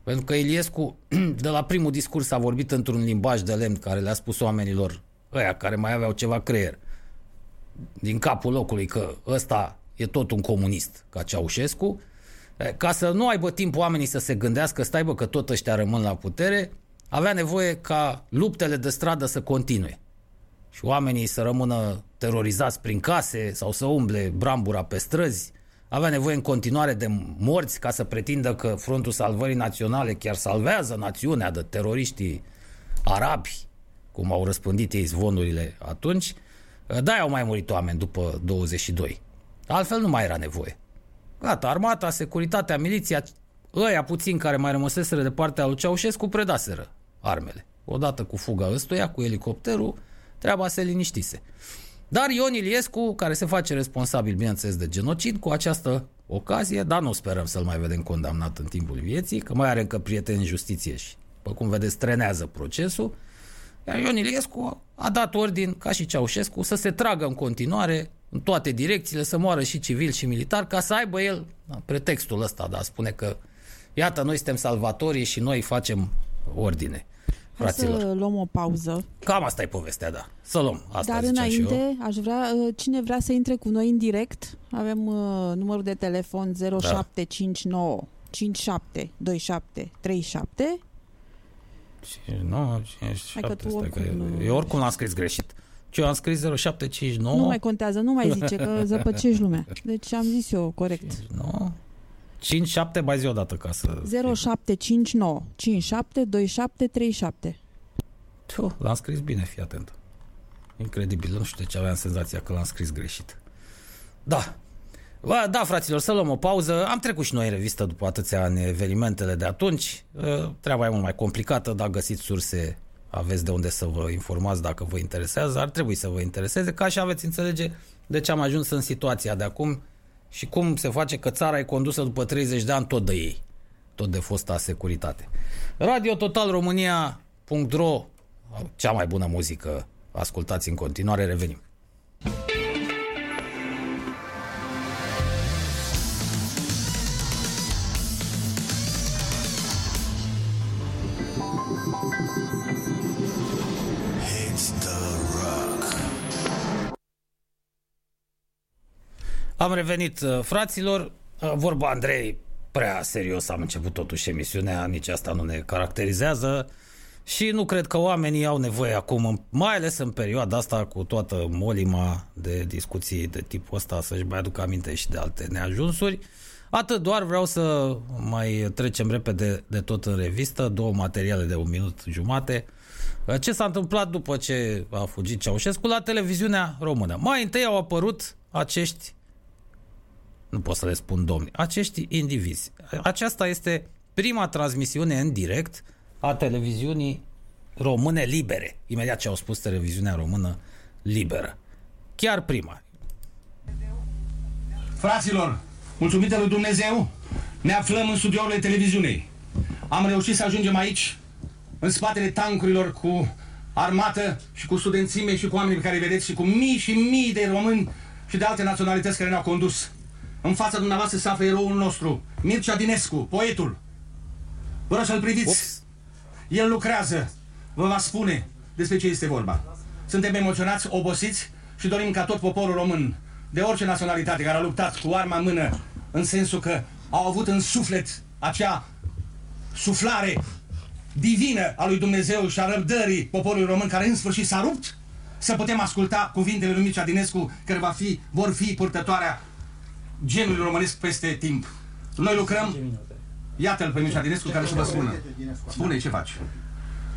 pentru că Iliescu, de la primul discurs, a vorbit într-un limbaj de lemn care le-a spus oamenilor, ăia care mai aveau ceva creier, din capul locului că ăsta e tot un comunist, ca Ceaușescu, ca să nu aibă timp oamenii să se gândească, stai bă că tot ăștia rămân la putere, avea nevoie ca luptele de stradă să continue și oamenii să rămână terorizați prin case sau să umble brambura pe străzi. Avea nevoie în continuare de morți ca să pretindă că Frontul Salvării Naționale chiar salvează națiunea de teroriștii arabi, cum au răspândit ei zvonurile atunci. Da, au mai murit oameni după 22. Altfel nu mai era nevoie. Gata, armata, securitatea, miliția, ăia puțin care mai rămăseseră de partea lui Ceaușescu predaseră armele. Odată cu fuga ăstuia, cu elicopterul, treaba se liniștise. Dar Ion Iliescu, care se face responsabil, bineînțeles, de genocid, cu această ocazie, dar nu sperăm să-l mai vedem condamnat în timpul vieții, că mai are încă prieteni în justiție și, după cum vedeți, trenează procesul, iar Ion Iliescu a dat ordin, ca și Ceaușescu, să se tragă în continuare în toate direcțiile, să moară și civil și militar, ca să aibă el da, pretextul ăsta, da, spune că iată, noi suntem salvatorii și noi facem ordine. Fraților. Hai să luăm o pauză. Cam asta e povestea, da. Să luăm. Asta Dar înainte, aș vrea, uh, cine vrea să intre cu noi în direct, avem uh, numărul de telefon 0759 57 27 37 59, 57, că că eu oricum l-am scris greșit. Ce eu am scris 0759. Nu mai contează, nu mai zice că zăpăcești lumea. Deci am zis eu corect. 59, 5, 7, mai zi o dată ca să... 0759 57 27 37. Tu, l-am scris bine, fii atent. Incredibil, nu știu de ce aveam senzația că l-am scris greșit. Da. Ba, da, fraților, să luăm o pauză. Am trecut și noi în revistă după atâția ani evenimentele de atunci. Ă, treaba e mult mai complicată, dar găsiți surse, aveți de unde să vă informați dacă vă interesează. Ar trebui să vă intereseze, ca și aveți înțelege de ce am ajuns în situația de acum și cum se face că țara e condusă după 30 de ani tot de ei, tot de fosta securitate. Radio Total România.ro cea mai bună muzică, ascultați în continuare, revenim. Am revenit, uh, fraților. Uh, vorba Andrei, prea serios am început totuși emisiunea, nici asta nu ne caracterizează și nu cred că oamenii au nevoie acum, mai ales în perioada asta cu toată molima de discuții de tipul ăsta, să-și mai aducă aminte și de alte neajunsuri. Atât doar vreau să mai trecem repede de tot în revistă, două materiale de un minut jumate. Uh, ce s-a întâmplat după ce a fugit Ceaușescu la televiziunea română? Mai întâi au apărut acești nu pot să le spun domni, acești indivizi. Aceasta este prima transmisiune în direct a televiziunii române libere. Imediat ce au spus televiziunea română liberă. Chiar prima. Fraților, mulțumită lui Dumnezeu, ne aflăm în studiourile televiziunii. Am reușit să ajungem aici, în spatele tancurilor cu armată și cu studențime și cu oamenii pe care îi vedeți și cu mii și mii de români și de alte naționalități care ne-au condus. În fața dumneavoastră se află eroul nostru, Mircea Dinescu, poetul. Vă rog să-l priviți. Ups. El lucrează. Vă va spune despre ce este vorba. Suntem emoționați, obosiți și dorim ca tot poporul român, de orice naționalitate care a luptat cu arma în mână, în sensul că au avut în suflet acea suflare divină a lui Dumnezeu și a răbdării poporului român care în sfârșit s-a rupt, să putem asculta cuvintele lui Mircea Dinescu care va fi, vor fi purtătoarea genului românesc peste timp. Noi lucrăm... Iată-l pe Mircea Dinescu care să vă spună. Spune ce faci.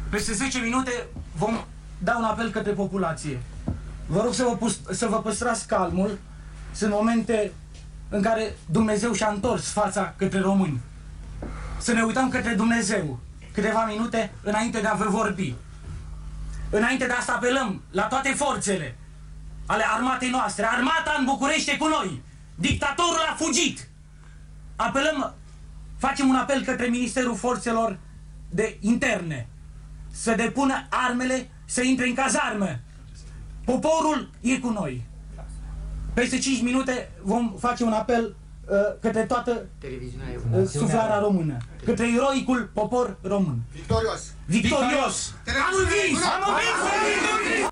Peste 10 minute vom da un apel către populație. Vă rog să vă, pus, să vă păstrați calmul. Sunt momente în care Dumnezeu și-a întors fața către români. Să ne uităm către Dumnezeu câteva minute înainte de a vă vorbi. Înainte de asta apelăm la toate forțele ale armatei noastre. Armata în București e cu noi. Dictatorul a fugit. Apelăm, facem un apel către Ministerul Forțelor de Interne să depună armele, să intre în cazarmă. Poporul e cu noi. Peste 5 minute vom face un apel uh, către toată uh, suflarea română. Către eroicul popor român. Victorios! Victorios! Am învins! Am învins!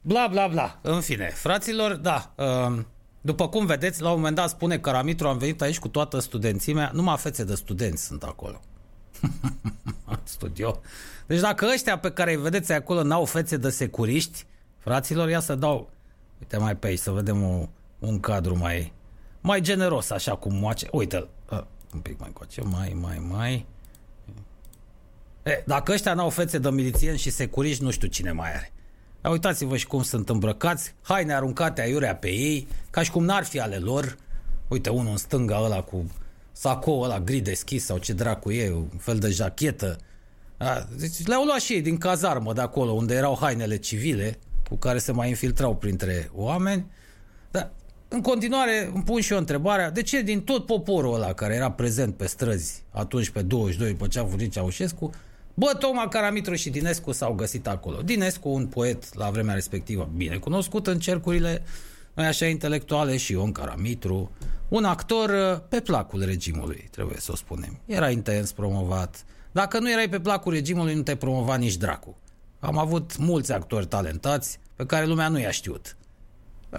Bla, bla, bla. În fine, fraților, da. Um, după cum vedeți, la un moment dat spune Caramitru, am venit aici cu toată studențimea, numai fețe de studenți sunt acolo. Studio. Deci dacă ăștia pe care îi vedeți acolo n-au fețe de securiști, fraților, ia să dau, uite mai pe aici, să vedem o, un cadru mai, mai generos, așa cum moace. Uite-l, uh, un pic mai coace, mai, mai, mai. E, dacă ăștia n-au fețe de milițieni și securiști, nu știu cine mai are. Dar uitați-vă și cum sunt îmbrăcați, haine aruncate aiurea pe ei, ca și cum n-ar fi ale lor. Uite, unul în stânga ăla cu sacou ăla gri deschis sau ce dracu e, un fel de jachetă. A, deci le-au luat și ei din cazarmă de acolo, unde erau hainele civile, cu care se mai infiltrau printre oameni. Dar în continuare îmi pun și eu întrebarea, de ce din tot poporul ăla care era prezent pe străzi atunci pe 22 după ce a fugit Ceaușescu, Bă, Toma Caramitru și Dinescu s-au găsit acolo. Dinescu, un poet la vremea respectivă bine cunoscut în cercurile noi așa intelectuale și Ion Caramitru, un actor uh, pe placul regimului, trebuie să o spunem. Era intens promovat. Dacă nu erai pe placul regimului, nu te promova nici dracu. Am avut mulți actori talentați pe care lumea nu i-a știut.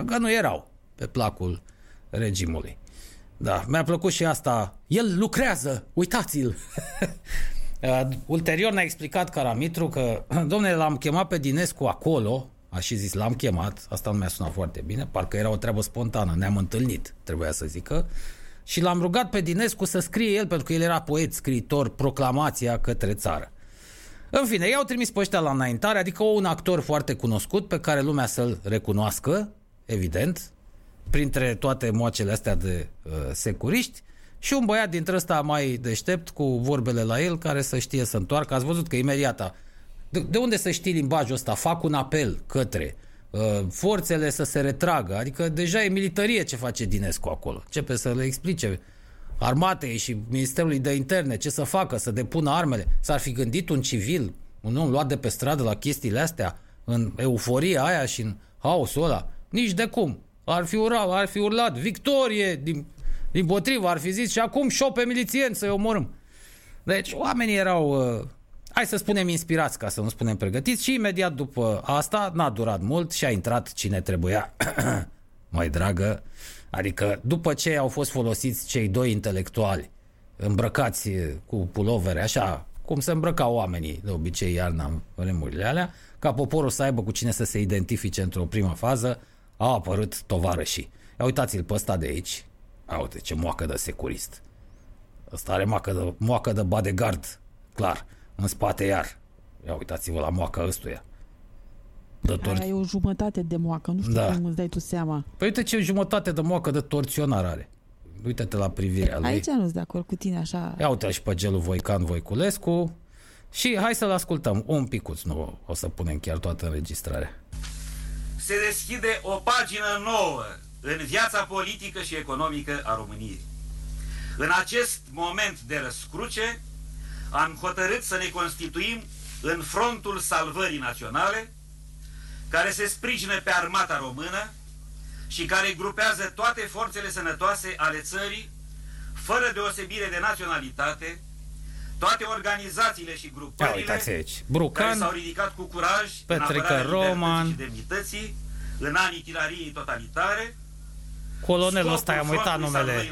Că nu erau pe placul regimului. Da, mi-a plăcut și asta. El lucrează, uitați-l! Uh, ulterior ne-a explicat Caramitru că, domnule, l-am chemat pe Dinescu acolo, a și zis, l-am chemat, asta nu mi-a sunat foarte bine, parcă era o treabă spontană, ne-am întâlnit, trebuia să zică, și l-am rugat pe Dinescu să scrie el, pentru că el era poet, scriitor, proclamația către țară. În fine, i-au trimis pe ăștia la înaintare, adică un actor foarte cunoscut pe care lumea să-l recunoască, evident, printre toate moacele astea de uh, securiști, și un băiat dintre ăsta mai deștept cu vorbele la el care să știe să întoarcă. Ați văzut că imediat de, de unde să știi limbajul ăsta? Fac un apel către uh, forțele să se retragă. Adică deja e militarie ce face Dinescu acolo. Începe să le explice armatei și Ministerului de Interne ce să facă, să depună armele. S-ar fi gândit un civil, un om luat de pe stradă la chestiile astea, în euforia aia și în haosul ăla. Nici de cum. Ar fi, ura, ar fi urlat victorie din din potrivă, ar fi zis și acum șope milițieni să-i omorâm. Deci oamenii erau, uh, hai să spunem, inspirați, ca să nu spunem pregătiți și imediat după asta n-a durat mult și a intrat cine trebuia. Mai dragă, adică după ce au fost folosiți cei doi intelectuali îmbrăcați cu pulovere, așa cum se îmbrăcau oamenii de obicei iarna în vremurile alea, ca poporul să aibă cu cine să se identifice într-o primă fază, au apărut tovarășii. Ia uitați-l pe ăsta de aici, a, uite ce moacă de securist. Ăsta are moacă de, moacă de bodyguard, clar, în spate iar. Ia uitați-vă la moaca ăstuia. Dător... Are o jumătate de moacă, nu știu da. cum îți dai tu seama. Păi uite ce jumătate de moacă de torționar are. Uite-te la privirea lui. Aici nu sunt de acord cu tine așa. Ia uite și pe gelul Voican Voiculescu. Și hai să-l ascultăm un picuț, nu o să punem chiar toată înregistrarea. Se deschide o pagină nouă în viața politică și economică a României. În acest moment de răscruce, am hotărât să ne constituim în frontul salvării naționale, care se sprijină pe armata română și care grupează toate forțele sănătoase ale țării, fără deosebire de naționalitate, toate organizațiile și grupările Brucan, care s-au ridicat cu curaj Petrică în Roman, și demnității, în anii tirariei totalitare, Colonelul ăsta, am uitat numele.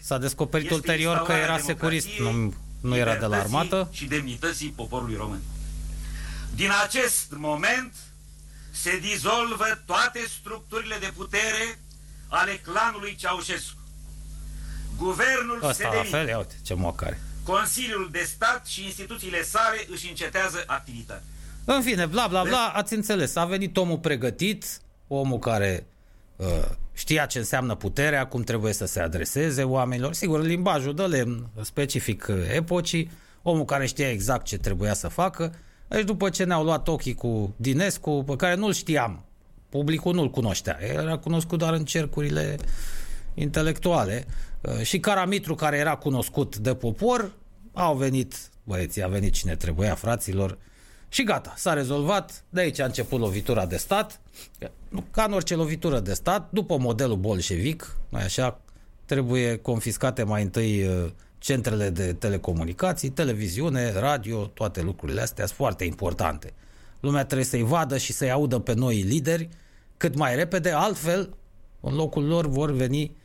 S-a descoperit ulterior că era securist, nu, nu era de la armată. Și demnității poporului român. Din acest moment se dizolvă toate structurile de putere ale clanului Ceaușescu. Guvernul se Ăsta la demite. fel, ia uite ce mocare. Consiliul de stat și instituțiile sale își încetează activitatea. În fine, bla bla bla, ați înțeles. A venit omul pregătit, omul care uh, știa ce înseamnă puterea, cum trebuie să se adreseze oamenilor. Sigur, limbajul de lemn specific uh, epocii, omul care știa exact ce trebuia să facă. Deci după ce ne-au luat ochii cu Dinescu, pe care nu-l știam, publicul nu-l cunoștea, era cunoscut doar în cercurile intelectuale, uh, și Caramitru, care era cunoscut de popor, au venit băieții, a venit cine trebuia, fraților, și gata, s-a rezolvat, de aici a început lovitura de stat, ca în orice lovitură de stat, după modelul bolșevic, mai așa, trebuie confiscate mai întâi uh, centrele de telecomunicații, televiziune, radio, toate lucrurile astea sunt foarte importante. Lumea trebuie să-i vadă și să-i audă pe noi lideri cât mai repede, altfel, în locul lor vor veni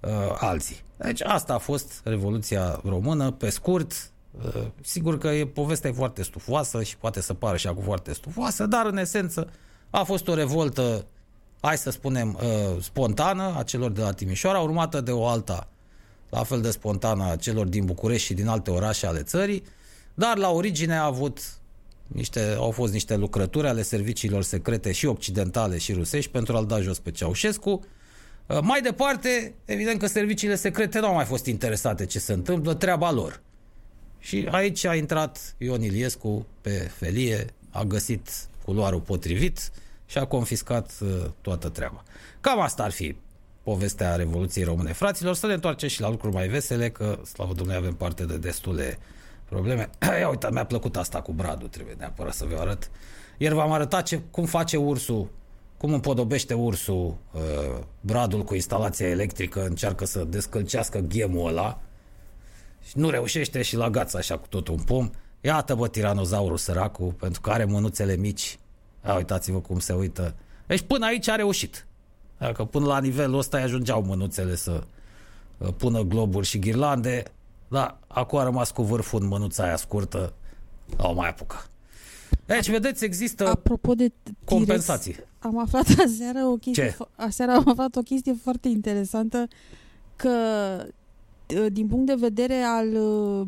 uh, alții. Deci asta a fost Revoluția Română, pe scurt, uh, sigur că e, povestea e foarte stufoasă și poate să pară și acum foarte stufoasă, dar în esență a fost o revoltă, hai să spunem, uh, spontană a celor de la Timișoara, urmată de o alta la fel de spontană a celor din București și din alte orașe ale țării, dar la origine a avut niște, au fost niște lucrături ale serviciilor secrete și occidentale și rusești pentru a-l da jos pe Ceaușescu. Uh, Mai departe, evident că serviciile secrete nu au mai fost interesate ce se întâmplă, treaba lor. Și aici a intrat Ion Iliescu pe felie, a găsit culoarul potrivit și a confiscat uh, toată treaba. Cam asta ar fi povestea Revoluției Române. Fraților, să ne întoarcem și la lucruri mai vesele, că, slavă Dumnezeu, avem parte de destule probleme. Ia uite, mi-a plăcut asta cu bradul, trebuie neapărat să vă arăt. Ieri v-am arătat ce, cum face ursul, cum împodobește ursul uh, bradul cu instalația electrică, încearcă să descălcească ghemul ăla și nu reușește și la gață așa cu tot un pom. Iată bă tiranozaurul săracul, pentru că are mânuțele mici. Ia uitați-vă cum se uită. Deci până aici a reușit. Dacă până la nivelul ăsta îi ajungeau mânuțele să uh, pună globuri și ghirlande, dar acum a rămas cu vârful în mânuța aia scurtă, au mai apucat. Deci, vedeți, există Apropo de T-Rex, compensații. am aflat aseară o chestie, Ce? fo- aseară am aflat o chestie foarte interesantă că uh, din punct de vedere al uh,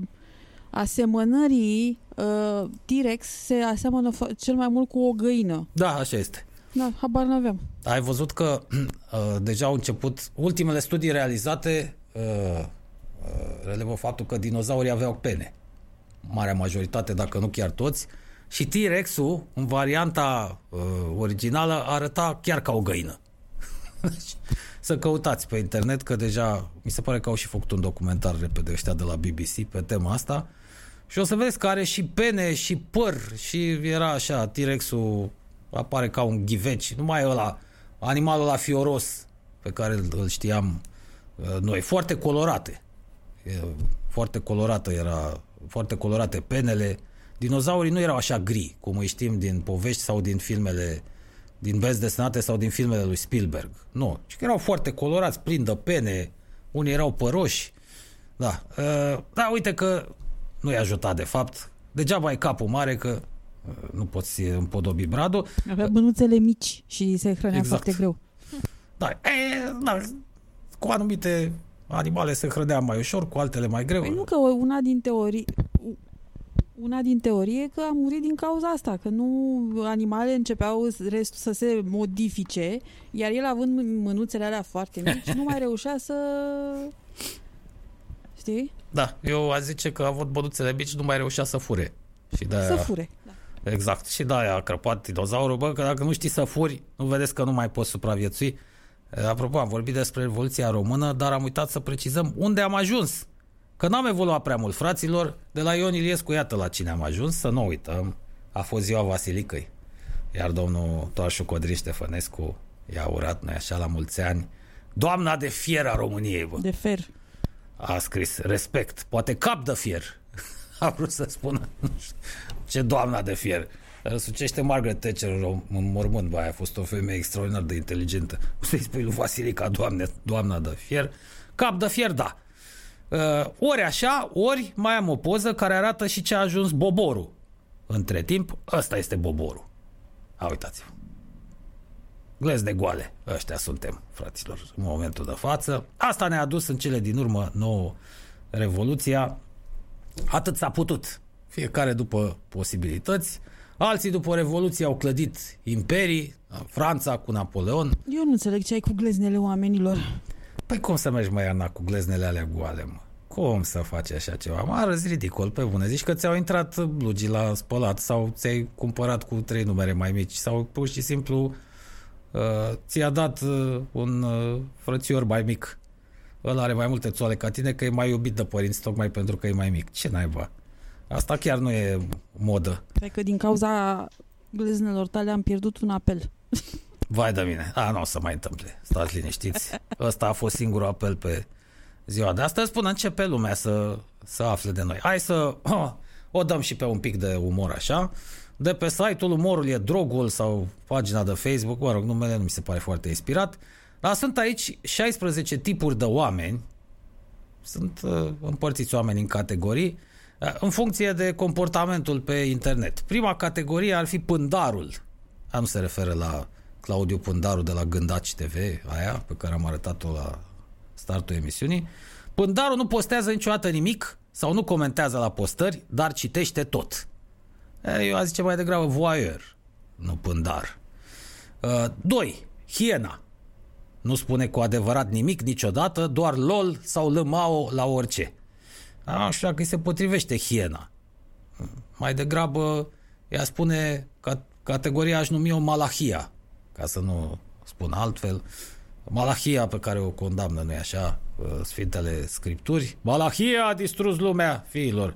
asemănării uh, T-Rex se aseamănă fo- cel mai mult cu o găină. Da, așa este. Da, habar n-aveam. Ai văzut că uh, deja au început ultimele studii realizate uh, uh, relevă faptul că dinozaurii aveau pene. Marea majoritate, dacă nu chiar toți. Și T-Rex-ul, în varianta uh, originală, arăta chiar ca o găină. Deci, Să căutați pe internet, că deja mi se pare că au și făcut un documentar repede ăștia de la BBC pe tema asta. Și o să vedeți că are și pene și păr și era așa, T-Rex-ul apare ca un ghiveci, nu mai e ăla, animalul ăla fioros pe care îl, îl știam uh, noi, foarte colorate. E, foarte colorată era, foarte colorate penele. Dinozaurii nu erau așa gri, cum îi știm din povești sau din filmele din benzi desenate sau din filmele lui Spielberg. Nu, ci că erau foarte colorați, plini de pene, unii erau păroși. Da, uh, da, uite că nu i-a ajutat de fapt. Degeaba ai capul mare că uh, nu poți împodobi bradul. Avea mânuțele mici și se hrănea Exact. foarte greu. Da, e, da, cu anumite animale se hrănea mai ușor, cu altele mai greu. Păi nu că una din teorii una din teorie e că a murit din cauza asta, că nu animalele începeau restul să se modifice, iar el având mânuțele alea foarte mici, nu mai reușea să știi? Da, eu aș zice că a avut băduțele mici, nu mai reușea să fure. Și de Să fure. Da. Exact. Și da, a crăpat dinozaurul. Bă, că dacă nu știi să furi, nu vedeți că nu mai poți supraviețui. E, Apropo, am vorbit despre Revoluția Română, dar am uitat să precizăm unde am ajuns. Că n-am evoluat prea mult, fraților. De la Ion Iliescu, iată la cine am ajuns, să nu uităm. A fost ziua Vasilicăi. Iar domnul Toașu Codrin Ștefănescu i-a urat, noi așa, la mulți ani. Doamna de fier a României, bă De fer. A scris respect, poate cap de fier. A vrut să spună nu știu, ce doamna de fier. Răsucește Margaret Thatcher în rom- în mormânt, bă, aia a fost o femeie extraordinar de inteligentă. O să-i spui lui Vasilica, doamne, doamna de fier. Cap de fier, da. Uh, ori așa, ori mai am o poză care arată și ce a ajuns Boborul. Între timp, ăsta este Boborul. A, uitați-vă. Glezne goale. Ăștia suntem, fraților, în momentul de față. Asta ne-a dus în cele din urmă nouă revoluția. Atât s-a putut. Fiecare după posibilități. Alții după Revoluție au clădit imperii, Franța cu Napoleon. Eu nu înțeleg ce ai cu gleznele oamenilor. Păi cum să mergi, mai Ana, cu gleznele alea goale, mă? Cum să faci așa ceva? Mă arăți ridicol, pe bune. Zici că ți-au intrat blugii la spălat sau ți-ai cumpărat cu trei numere mai mici sau pur și simplu uh, ți-a dat uh, un uh, frățior mai mic. Ăla are mai multe țoale ca tine că e mai iubit de părinți tocmai pentru că e mai mic. Ce naiba? Asta chiar nu e modă. Cred că din cauza gleznelor tale am pierdut un apel. Vai de mine. A, nu o să mai întâmple. Stați liniștiți. Ăsta a fost singurul apel pe ziua de astăzi până începe lumea să, să afle de noi. Hai să oh, o dăm și pe un pic de umor așa. De pe site-ul Umorul e Drogul sau pagina de Facebook, mă rog, numele nu mi se pare foarte inspirat, dar sunt aici 16 tipuri de oameni, sunt uh, împărțiți oameni în categorii, uh, în funcție de comportamentul pe internet. Prima categorie ar fi pândarul. A, nu se referă la Claudiu Pândaru de la Gândaci TV, aia pe care am arătat-o la startul emisiunii. Pândarul nu postează niciodată nimic sau nu comentează la postări, dar citește tot. Eu aș zice mai degrabă voyeur, nu pândar. Uh, doi, hiena. Nu spune cu adevărat nimic niciodată, doar lol sau lămao la orice. Așa că îi se potrivește hiena. Mai degrabă ea spune că categoria aș numi o malahia, ca să nu spun altfel. Malahia pe care o condamnă, nu-i așa, uh, Sfintele Scripturi. Malahia a distrus lumea, fiilor.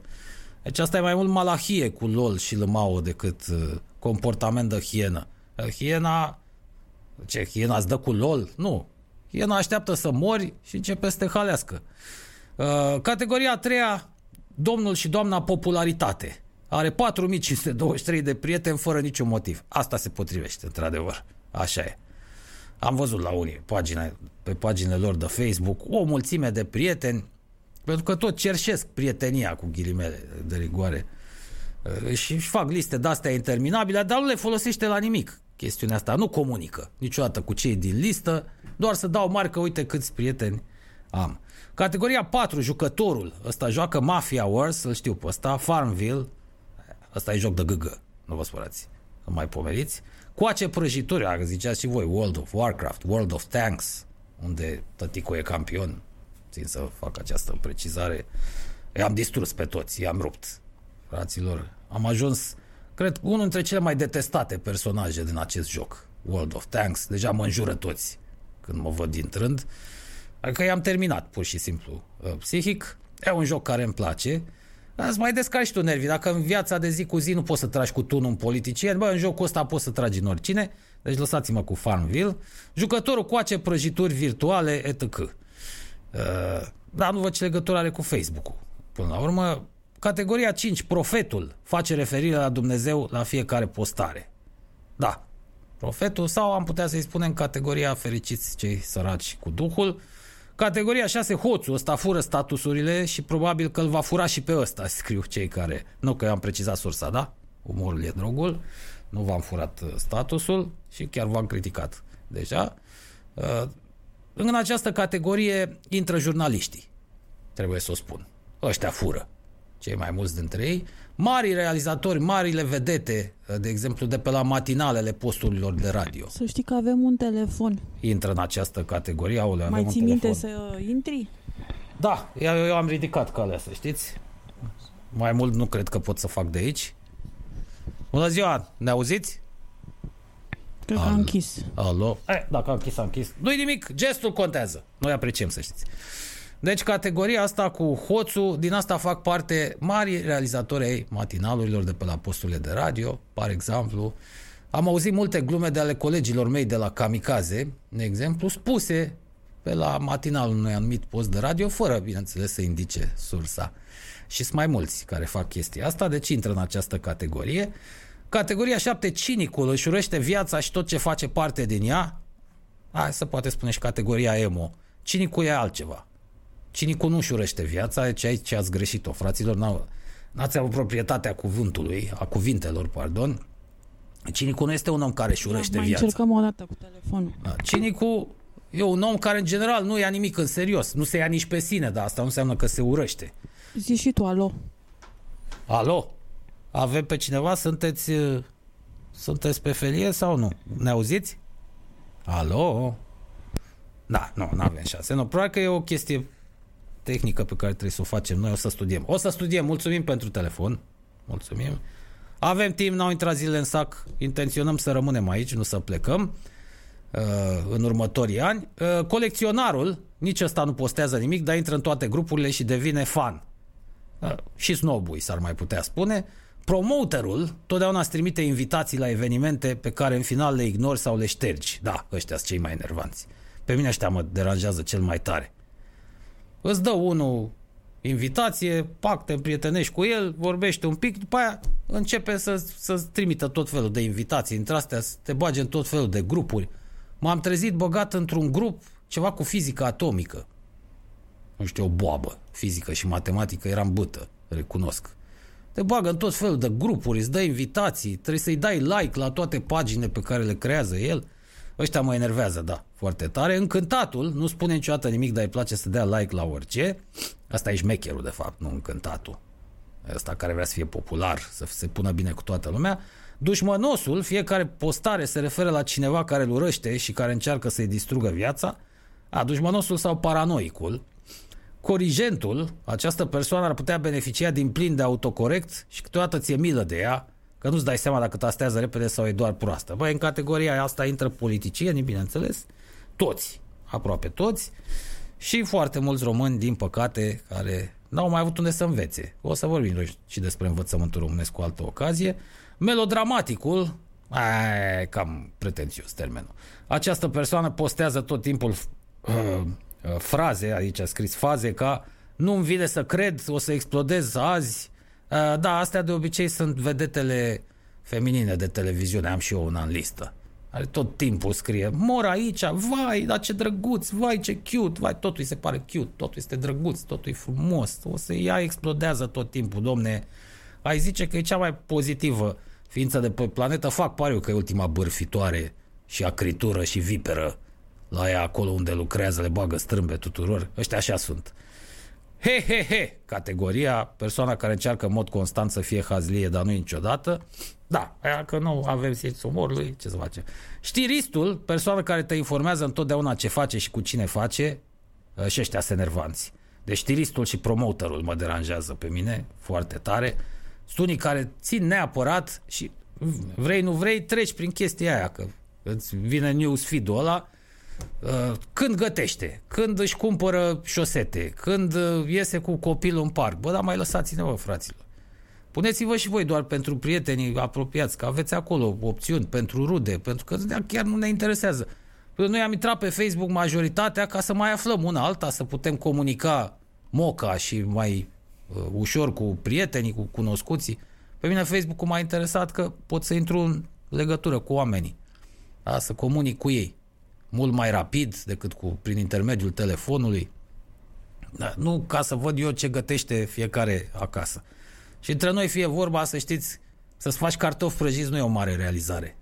Deci asta e mai mult malahie cu lol și lămao decât uh, comportament de hienă. Uh, hiena, ce, hiena îți dă cu lol? Nu. Hiena așteaptă să mori și începe să te halească. Uh, categoria a treia, domnul și doamna popularitate. Are 4523 de prieteni fără niciun motiv. Asta se potrivește, într-adevăr. Așa e. Am văzut la unii pagine, pe paginile lor de Facebook o mulțime de prieteni, pentru că tot cerșesc prietenia cu ghilimele de rigoare și își fac liste de-astea interminabile, dar nu le folosește la nimic chestiunea asta. Nu comunică niciodată cu cei din listă, doar să dau marcă, uite câți prieteni am. Categoria 4, jucătorul. Ăsta joacă Mafia Wars, îl știu pe ăsta, Farmville. Ăsta e joc de gâgă, nu vă spărați. Nu mai pomeriți. Coace prăjituri, ziceați și voi, World of Warcraft, World of Tanks, unde tătico e campion. Țin să fac această precizare. I-am distrus pe toți, i-am rupt. Fraților, am ajuns, cred, unul dintre cele mai detestate personaje din acest joc. World of Tanks, deja mă înjură toți când mă văd intrând. Adică i-am terminat, pur și simplu. Psihic, e un joc care îmi place, Îți mai descarci tu nervii. Dacă în viața de zi cu zi nu poți să tragi cu tunul un politician, bă, în jocul ăsta poți să tragi în oricine. Deci lăsați-mă cu Farmville. Jucătorul coace prăjituri virtuale, etc. Uh, dar nu văd ce legătură are cu Facebook-ul. Până la urmă, categoria 5, profetul, face referire la Dumnezeu la fiecare postare. Da, profetul, sau am putea să-i spunem categoria fericiți cei săraci cu Duhul, Categoria 6, hoțul, ăsta fură statusurile și probabil că îl va fura și pe ăsta, scriu cei care... Nu că eu am precizat sursa, da? Umorul e drogul, nu v-am furat uh, statusul și chiar v-am criticat deja. Uh, în această categorie intră jurnaliștii, trebuie să o spun. Ăștia fură, cei mai mulți dintre ei. Mari realizatori, marile vedete, de exemplu, de pe la matinalele posturilor de radio. Să știi că avem un telefon. Intră în această categorie. Aole, Mai avem ții un minte telefon. să intri? Da, eu, eu am ridicat calea, să știți. Mai mult nu cred că pot să fac de aici. Bună ziua, ne auziți? Cred că a Al- închis. Alo? Eh, dacă a închis, a închis. Nu-i nimic, gestul contează. Noi apreciem, să știți. Deci categoria asta cu hoțul, din asta fac parte mari realizatori ai matinalurilor de pe la posturile de radio, par exemplu. Am auzit multe glume de ale colegilor mei de la Kamikaze, de exemplu, spuse pe la matinalul unui anumit post de radio, fără, bineînțeles, să indice sursa. Și sunt mai mulți care fac chestia asta, deci intră în această categorie. Categoria 7, cinicul își urește viața și tot ce face parte din ea. Hai să poate spune și categoria emo. Cinicul e altceva. Cinicul nu-și urește viața, deci aici ați greșit-o, fraților. N-au, n-ați avut proprietatea cuvântului, a cuvintelor, pardon. Cinicul nu este un om care își urăște Mai viața. încercăm o dată cu telefonul. Da, Cinicul e un om care, în general, nu ia nimic în serios. Nu se ia nici pe sine, dar asta nu înseamnă că se urăște. Zici și tu, alo. Alo? Avem pe cineva? Sunteți, uh, sunteți pe felie sau nu? Ne auziți? Alo? Da, nu, nu avem șanse. Nu, probabil că e o chestie tehnică pe care trebuie să o facem noi, o să studiem. O să studiem, mulțumim pentru telefon. Mulțumim. Avem timp, n-au intrat zile în sac, intenționăm să rămânem aici, nu să plecăm uh, în următorii ani. Uh, colecționarul, nici ăsta nu postează nimic, dar intră în toate grupurile și devine fan. Uh, și snobui, s-ar mai putea spune. Promoterul totdeauna îți trimite invitații la evenimente pe care în final le ignori sau le ștergi. Da, ăștia sunt cei mai enervanți. Pe mine ăștia mă deranjează cel mai tare. Îți dă unul invitație, pac, te împrietenești cu el, vorbește un pic, după aia începe să, să trimită tot felul de invitații între astea, să te bage în tot felul de grupuri. M-am trezit băgat într-un grup ceva cu fizică atomică. Nu știu, o boabă. Fizică și matematică eram bâtă, recunosc. Te bagă în tot felul de grupuri, îți dă invitații, trebuie să-i dai like la toate paginile pe care le creează el. Ăștia mă enervează, da, foarte tare. Încântatul nu spune niciodată nimic, dar îi place să dea like la orice. Asta e șmecherul, de fapt, nu încântatul. Ăsta care vrea să fie popular, să se pună bine cu toată lumea. Dușmănosul, fiecare postare se referă la cineva care îl urăște și care încearcă să-i distrugă viața. A, dușmănosul sau paranoicul. Corigentul, această persoană ar putea beneficia din plin de autocorect și câteodată ți-e milă de ea, că nu-ți dai seama dacă tastează repede sau e doar proastă. Băi, în categoria asta intră politicienii, bineînțeles, toți, aproape toți, și foarte mulți români, din păcate, care n-au mai avut unde să învețe. O să vorbim noi și despre învățământul românesc cu altă ocazie. Melodramaticul, ai, cam pretențios termenul. Această persoană postează tot timpul uh, uh, fraze, aici a scris faze ca nu-mi vine să cred, o să explodez azi. Uh, da, astea de obicei sunt vedetele feminine de televiziune, am și eu una în listă. Are tot timpul scrie, mor aici, vai, dar ce drăguț, vai, ce cute, vai, totul îi se pare cute, totul este drăguț, totul e frumos, o să ea explodează tot timpul, domne, ai zice că e cea mai pozitivă ființă de pe planetă, fac pariu că e ultima bârfitoare și acritură și viperă la ea acolo unde lucrează, le bagă strâmbe tuturor, ăștia așa sunt. He, he, he, categoria, persoana care încearcă în mod constant să fie hazlie, dar nu niciodată. Da, aia că nu avem simțul umorului, ce să facem. Știristul, persoana care te informează întotdeauna ce face și cu cine face, ă, și ăștia sunt nervanți. Deci știristul și promoterul mă deranjează pe mine foarte tare. Sunt unii care țin neapărat și vrei, nu vrei, treci prin chestia aia, că îți vine news feed-ul ăla, Uh, când gătește, când își cumpără șosete, când uh, iese cu copilul în parc. Bă, dar mai lăsați-ne, vă, fraților. Puneți-vă și voi doar pentru prietenii apropiați, că aveți acolo opțiuni pentru rude, pentru că chiar nu ne interesează. Păi noi am intrat pe Facebook majoritatea ca să mai aflăm una alta, să putem comunica moca și mai uh, ușor cu prietenii, cu cunoscuții. Pe mine Facebook-ul m-a interesat că pot să intru în legătură cu oamenii, da? să comunic cu ei mult mai rapid decât cu prin intermediul telefonului. Da, nu ca să văd eu ce gătește fiecare acasă. Și între noi fie vorba, să știți, să-ți faci cartofi prăjiți nu e o mare realizare.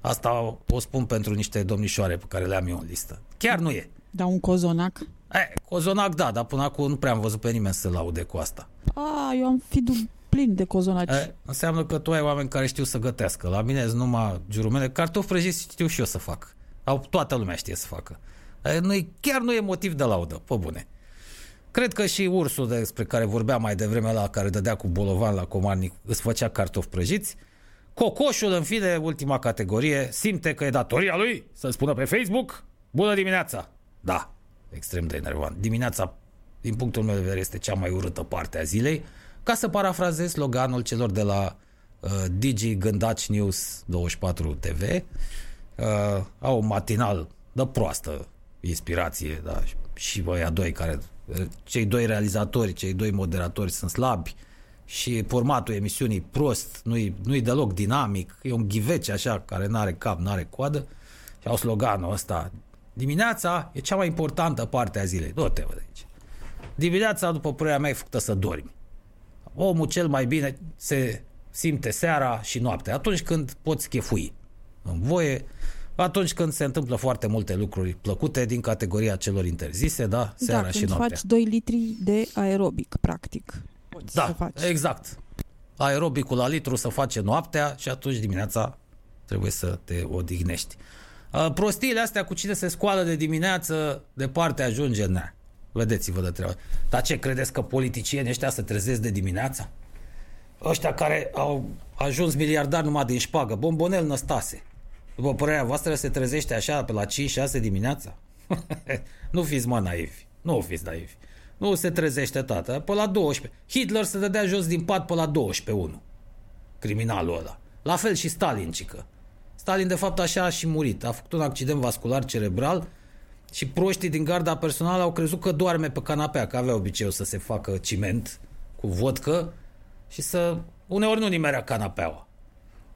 Asta o spun pentru niște domnișoare pe care le am eu în listă. Chiar nu e. Da, un cozonac? E, cozonac da, dar până acum nu prea am văzut pe nimeni să laude cu asta. A, eu am fi plin de cozonaci. E, înseamnă că tu ai oameni care știu să gătească. La mine sunt numai jurumele. Cartofi prăjiți știu și eu să fac. Au, toată lumea știe să facă. Nu chiar nu e motiv de laudă, pe bune. Cred că și ursul despre care vorbeam mai devreme la care dădea cu bolovan la comarnic îți făcea cartofi prăjiți. Cocoșul, în fine, ultima categorie, simte că e datoria lui să spună pe Facebook Bună dimineața! Da, extrem de enervant. Dimineața, din punctul meu de vedere, este cea mai urâtă parte a zilei. Ca să parafrazez sloganul celor de la uh, Digi Gândaci News 24 TV, uh, au un matinal de proastă inspirație, da, și voi doi care, cei doi realizatori, cei doi moderatori sunt slabi și formatul emisiunii prost, nu-i, nu-i deloc dinamic, e un ghivece așa care nu are cap, nu are coadă și au sloganul ăsta dimineața e cea mai importantă parte a zilei, du-te vă de aici. Dimineața, după părerea mea, e făcută să dormi. Omul cel mai bine se simte seara și noaptea, atunci când poți chefui în voie, atunci când se întâmplă foarte multe lucruri plăcute din categoria celor interzise, da, seara da, și când noaptea. faci 2 litri de aerobic, practic. Poți să Da, faci. exact. Aerobicul la litru se face noaptea și atunci dimineața trebuie să te odihnești. Uh, Prostiile astea cu cine se scoală de dimineață, departe ajunge, na. Vedeți-vă de treabă. Dar ce credeți că politicienii ăștia se trezesc de dimineața? Ăștia care au ajuns miliardari numai din șpagă, bombonel năstase. După părerea voastră se trezește așa pe la 5-6 dimineața? nu fiți mă naivi. Nu fiți naivi. Nu se trezește tată. Pe la 12. Hitler se dădea jos din pat pe la 12 1. Criminalul ăla. La fel și Stalin, cică. Stalin, de fapt, așa a și murit. A făcut un accident vascular cerebral și proștii din garda personală au crezut că doarme pe canapea, că avea obiceiul să se facă ciment cu vodcă și să... Uneori nu nimerea canapeaua.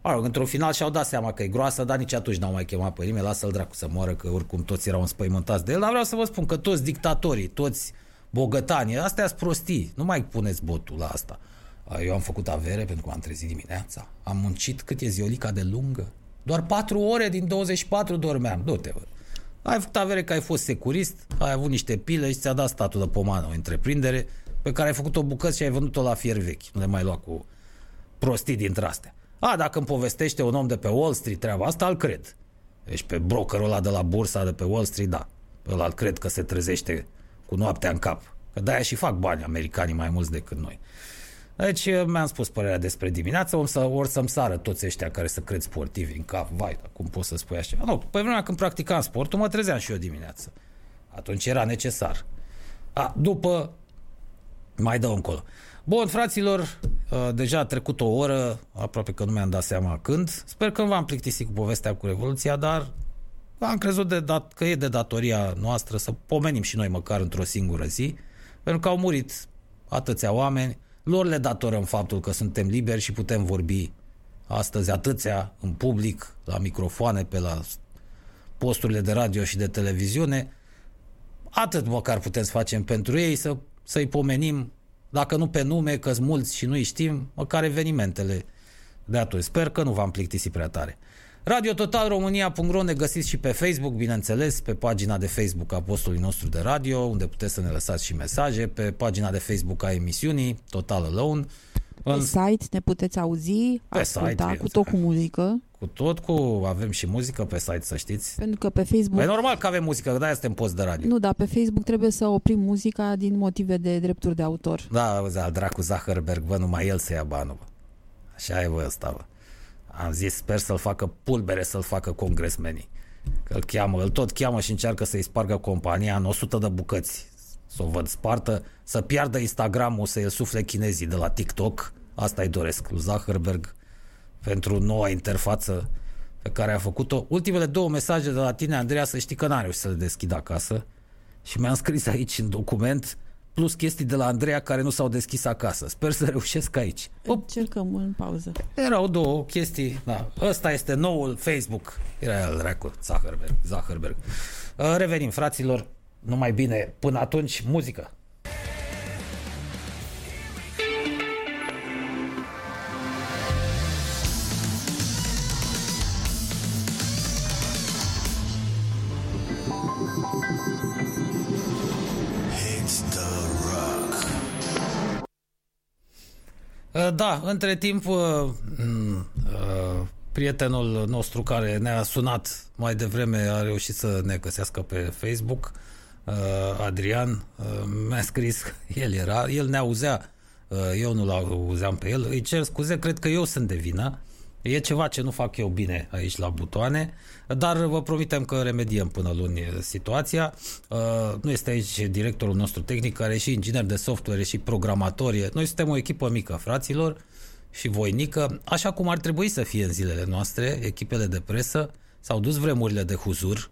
Mă rog, într-un final și-au dat seama că e groasă, dar nici atunci n-au mai chemat pe nimeni, lasă-l dracu să moară, că oricum toți erau înspăimântați de el, dar vreau să vă spun că toți dictatorii, toți bogătanii, astea sunt prostii, nu mai puneți botul la asta. A, Eu am făcut avere pentru că m-am trezit dimineața, am muncit cât e ziolica de lungă, doar 4 ore din 24 dormeam, du-te, bă. Ai făcut avere că ai fost securist, ai avut niște pile și ți-a dat statul de pomană, o întreprindere pe care ai făcut-o bucăți și ai vândut-o la fier vechi. Nu le mai lua cu prostii dintre astea. A, dacă îmi povestește un om de pe Wall Street treaba asta, îl cred. Deci pe brokerul ăla de la bursa de pe Wall Street, da. Ăla îl cred că se trezește cu noaptea în cap. Că de-aia și fac bani americanii mai mulți decât noi. Deci mi-am spus părerea despre dimineață, or, să, or să-mi sară toți ăștia care să cred sportivi în cap. Vai, dar cum poți să spui așa? Nu, pe vremea când practicam sportul, mă trezeam și eu dimineață. Atunci era necesar. A, după mai dau încolo. Bun, fraților, uh, deja a trecut o oră, aproape că nu mi-am dat seama când. Sper că nu v-am plictisit cu povestea cu Revoluția, dar am crezut de dat, că e de datoria noastră să pomenim și noi măcar într-o singură zi, pentru că au murit atâția oameni, lor le datorăm faptul că suntem liberi și putem vorbi astăzi atâția în public, la microfoane, pe la posturile de radio și de televiziune. Atât măcar putem să facem pentru ei, să, să-i pomenim, dacă nu pe nume, că mulți și nu-i știm, măcar evenimentele de atunci. Sper că nu v-am plictisit prea tare. Radio Total România.ro ne găsiți și pe Facebook, bineînțeles, pe pagina de Facebook a postului nostru de radio, unde puteți să ne lăsați și mesaje, pe pagina de Facebook a emisiunii, Total Alone, Pe în, site ne puteți auzi, Pe asculta site, cu tot cu muzică, cu tot, cu avem și muzică pe site, să știți. pentru că pe Facebook... Păi normal că avem muzică, că de-aia suntem post de radio. Nu, dar pe Facebook trebuie să oprim muzica din motive de drepturi de autor. Da, auzi, al dracu Zuckerberg, bă, numai el să ia banul, bă. Așa e, bă, ăsta, bă. Am zis, sper să-l facă pulbere, să-l facă congresmenii. Că îl cheamă, îl tot cheamă și încearcă să-i spargă compania în 100 de bucăți. Să o văd spartă, să piardă Instagram-ul, să-i sufle chinezii de la TikTok. Asta îi doresc lui Zuckerberg pentru noua interfață pe care a făcut-o. Ultimele două mesaje de la tine, Andreea, să știi că n-am reușit să le deschid acasă. Și mi-am scris aici în document plus chestii de la Andreea care nu s-au deschis acasă. Sper să reușesc aici. Op, Încercăm în pauză. erau două chestii. Da. Ăsta este noul Facebook. Era el, dracu, Zuckerberg. Zuckerberg. Uh, Revenim, fraților. Numai bine. Până atunci, muzică. Da, între timp uh, m, uh, prietenul nostru care ne-a sunat mai devreme a reușit să ne găsească pe Facebook, uh, Adrian, uh, mi-a scris, el era, el ne auzea, uh, eu nu-l auzeam pe el, îi cer scuze, cred că eu sunt de vină, E ceva ce nu fac eu bine aici la butoane, dar vă promitem că remediem până luni situația. Uh, Nu este aici directorul nostru tehnic, care e și inginer de software, e și programator. e- Noi suntem o echipă mică, fraților, și voinică, așa cum ar trebui să fie în zilele noastre, echipele de presă. S-au dus vremurile de huzur,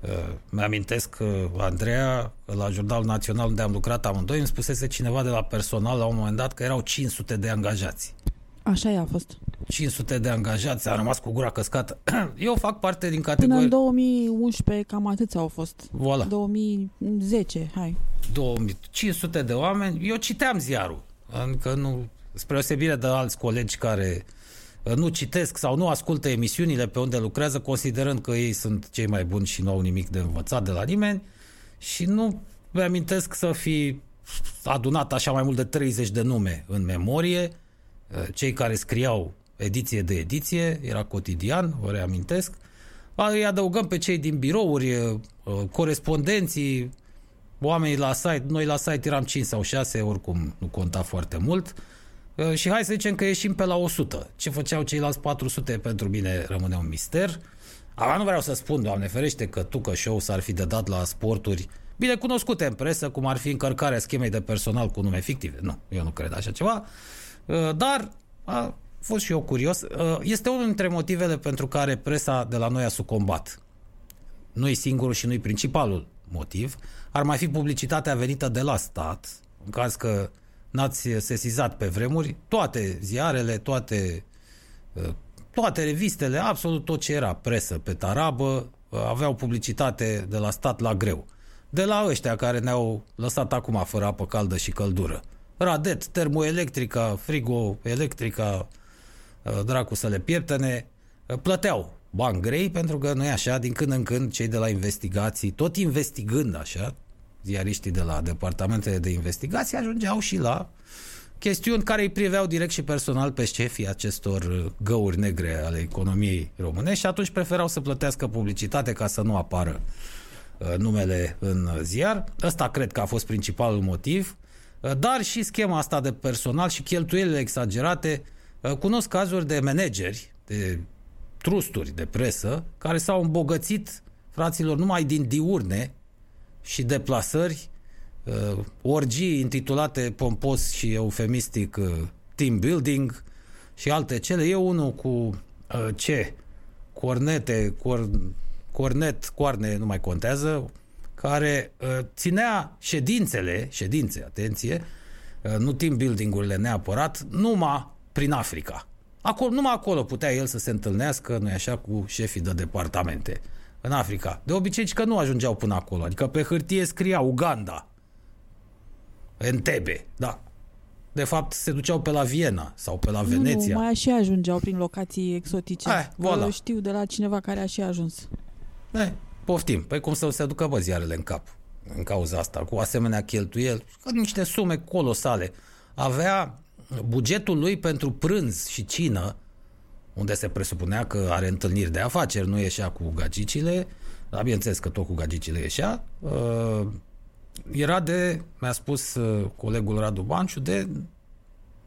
Uh, Mi-amintesc că Andreea, la Jurnalul Național unde am lucrat amândoi, îmi spusese cineva de la personal la un moment dat că erau 500 de angajați. Așa i-a fost. 500 de angajați, a rămas cu gura căscată. Eu fac parte din Până categoria în 2011 cam atâția au fost. Voilà. 2010, hai. 2500 de oameni. Eu citeam ziarul. Adică nu... spre osebire de alți colegi care uh, nu citesc sau nu ascultă emisiunile pe unde lucrează, considerând că ei sunt cei mai buni și nu au nimic de învățat de la nimeni și nu mi-amintesc să fi adunat așa mai mult de 30 de nume în memorie, uh, cei care scriau ediție de ediție, era cotidian, vă reamintesc, îi adăugăm pe cei din birouri, uh, corespondenții, oamenii la site, noi la site eram 5 sau 6, oricum nu conta foarte mult, uh, și hai să zicem că ieșim pe la 100. Ce făceau ceilalți 400 pentru mine rămâne un mister. Acum nu vreau să spun, Doamne ferește, că tu că show s-ar fi de dat la sporturi bine cunoscute în presă, cum ar fi încărcarea schemei de personal cu nume fictive. Nu, eu nu cred așa ceva. Uh, dar a fost și eu curios. Uh, este unul dintre motivele pentru care presa de la noi a sucombat. Nu e singurul și nu e principalul motiv. Ar mai fi publicitatea venită de la stat, în caz că n-ați sesizat pe vremuri, toate ziarele, toate, uh, toate revistele, absolut tot ce era presă pe tarabă, aveau publicitate de la stat la greu de la ăștia care ne-au lăsat acum fără apă caldă și căldură. Radet, termoelectrica, frigo-electrica, uh, dracu să le pieptene, uh, plăteau bani grei pentru că nu e așa, din când în când cei de la investigații, tot investigând așa, ziariștii de la departamentele de investigații ajungeau și la chestiuni care îi priveau direct și personal pe șefii acestor uh, găuri negre ale economiei românești și atunci preferau să plătească publicitate ca să nu apară Uh, numele în ziar. Ăsta cred că a fost principalul motiv, uh, dar și schema asta de personal și cheltuielile exagerate. Uh, cunosc cazuri de manageri, de trusturi de presă, care s-au îmbogățit fraților numai din diurne și deplasări, orgii intitulate pompos și eufemistic team building și alte cele. Eu unul cu ce? Cornete, cor, cornet, coarne, nu mai contează, care uh, ținea ședințele, ședințe, atenție, uh, nu team building-urile neapărat, numai prin Africa. Acolo, numai acolo putea el să se întâlnească, nu așa, cu șefii de departamente în Africa. De obicei, că nu ajungeau până acolo. Adică pe hârtie scria Uganda, Entebbe, da. De fapt, se duceau pe la Viena sau pe la Veneția. Nu, mai și ajungeau prin locații exotice. Hai, voilà. Știu de la cineva care a și ajuns. Ne, poftim. Păi cum să se ducă bă ziarele în cap în cauza asta, cu asemenea cheltuieli, niște sume colosale. Avea bugetul lui pentru prânz și cină, unde se presupunea că are întâlniri de afaceri, nu ieșea cu gagicile, dar bineînțeles că tot cu gagicile ieșea, uh, era de, mi-a spus uh, colegul Radu Banciu, de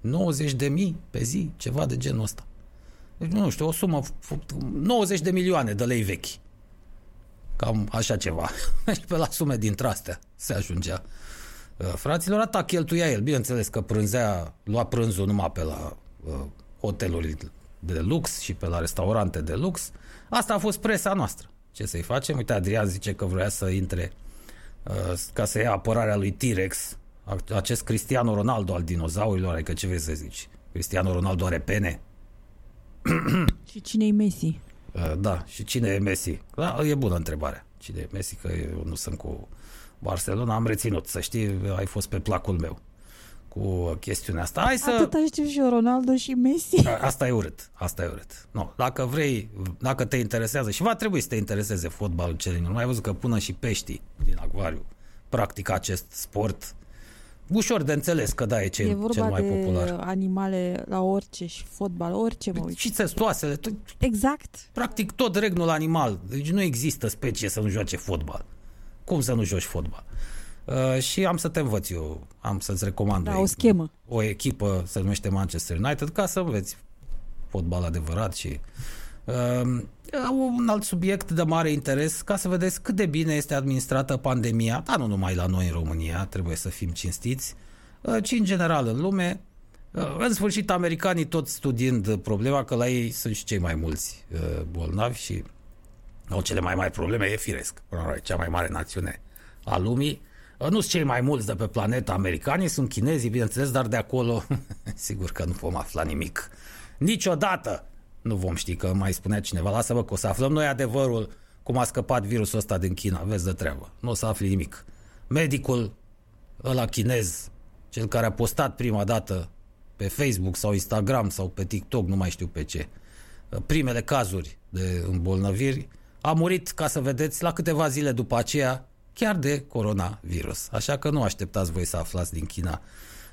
90 de mii pe zi, ceva de genul ăsta. Deci, nu știu, o sumă, 90 de milioane de lei vechi. Cam așa ceva. Și pe la sume din astea se ajungea. Uh, fraților, ata cheltuia el. Bineînțeles că prânzea, lua prânzul numai pe la uh, hoteluri de lux și pe la restaurante de lux. Asta a fost presa noastră. Ce să-i facem? Uite, Adrian zice că vrea să intre uh, ca să ia apărarea lui T-Rex, acest Cristiano Ronaldo al dinozaurilor, adică ce vrei să zici? Cristiano Ronaldo are pene? și cine-i Messi? Uh, da, și cine e Messi? Da, e bună întrebare. Cine e Messi? Că eu nu sunt cu Barcelona, am reținut. Să știi, ai fost pe placul meu cu chestiunea asta. Hai să... Atâta știu și eu, Ronaldo și Messi. Asta e urât. Asta e urât. No, dacă vrei, dacă te interesează și va trebui să te intereseze fotbalul cel Nu ai văzut că până și peștii din acvariu practică acest sport ușor de înțeles că da, e cel, e vorba cel mai de popular. animale la orice și fotbal, orice mă uit. Și țestoasele. Exact. Practic tot regnul animal. Deci nu există specie să nu joace fotbal. Cum să nu joci fotbal? Uh, și am să te învăț eu, am să-ți recomand da, o, o schemă. O echipă se numește Manchester United ca să înveți fotbal adevărat și uh, un alt subiect de mare interes ca să vedeți cât de bine este administrată pandemia, dar nu numai la noi în România, trebuie să fim cinstiți, uh, ci în general în lume. Uh, în sfârșit, americanii tot studiind problema, că la ei sunt și cei mai mulți uh, bolnavi și au cele mai mari probleme, e firesc. Cea mai mare națiune a lumii. Nu sunt cei mai mulți de pe planetă americanii, sunt chinezii, bineînțeles, dar de acolo sigur că nu vom afla nimic. Niciodată nu vom ști, că mai spunea cineva, lasă-vă că o să aflăm noi adevărul cum a scăpat virusul ăsta din China, vezi de treabă, nu o să afli nimic. Medicul ăla chinez, cel care a postat prima dată pe Facebook sau Instagram sau pe TikTok, nu mai știu pe ce, primele cazuri de îmbolnăviri, a murit, ca să vedeți, la câteva zile după aceea, chiar de coronavirus. Așa că nu așteptați voi să aflați din China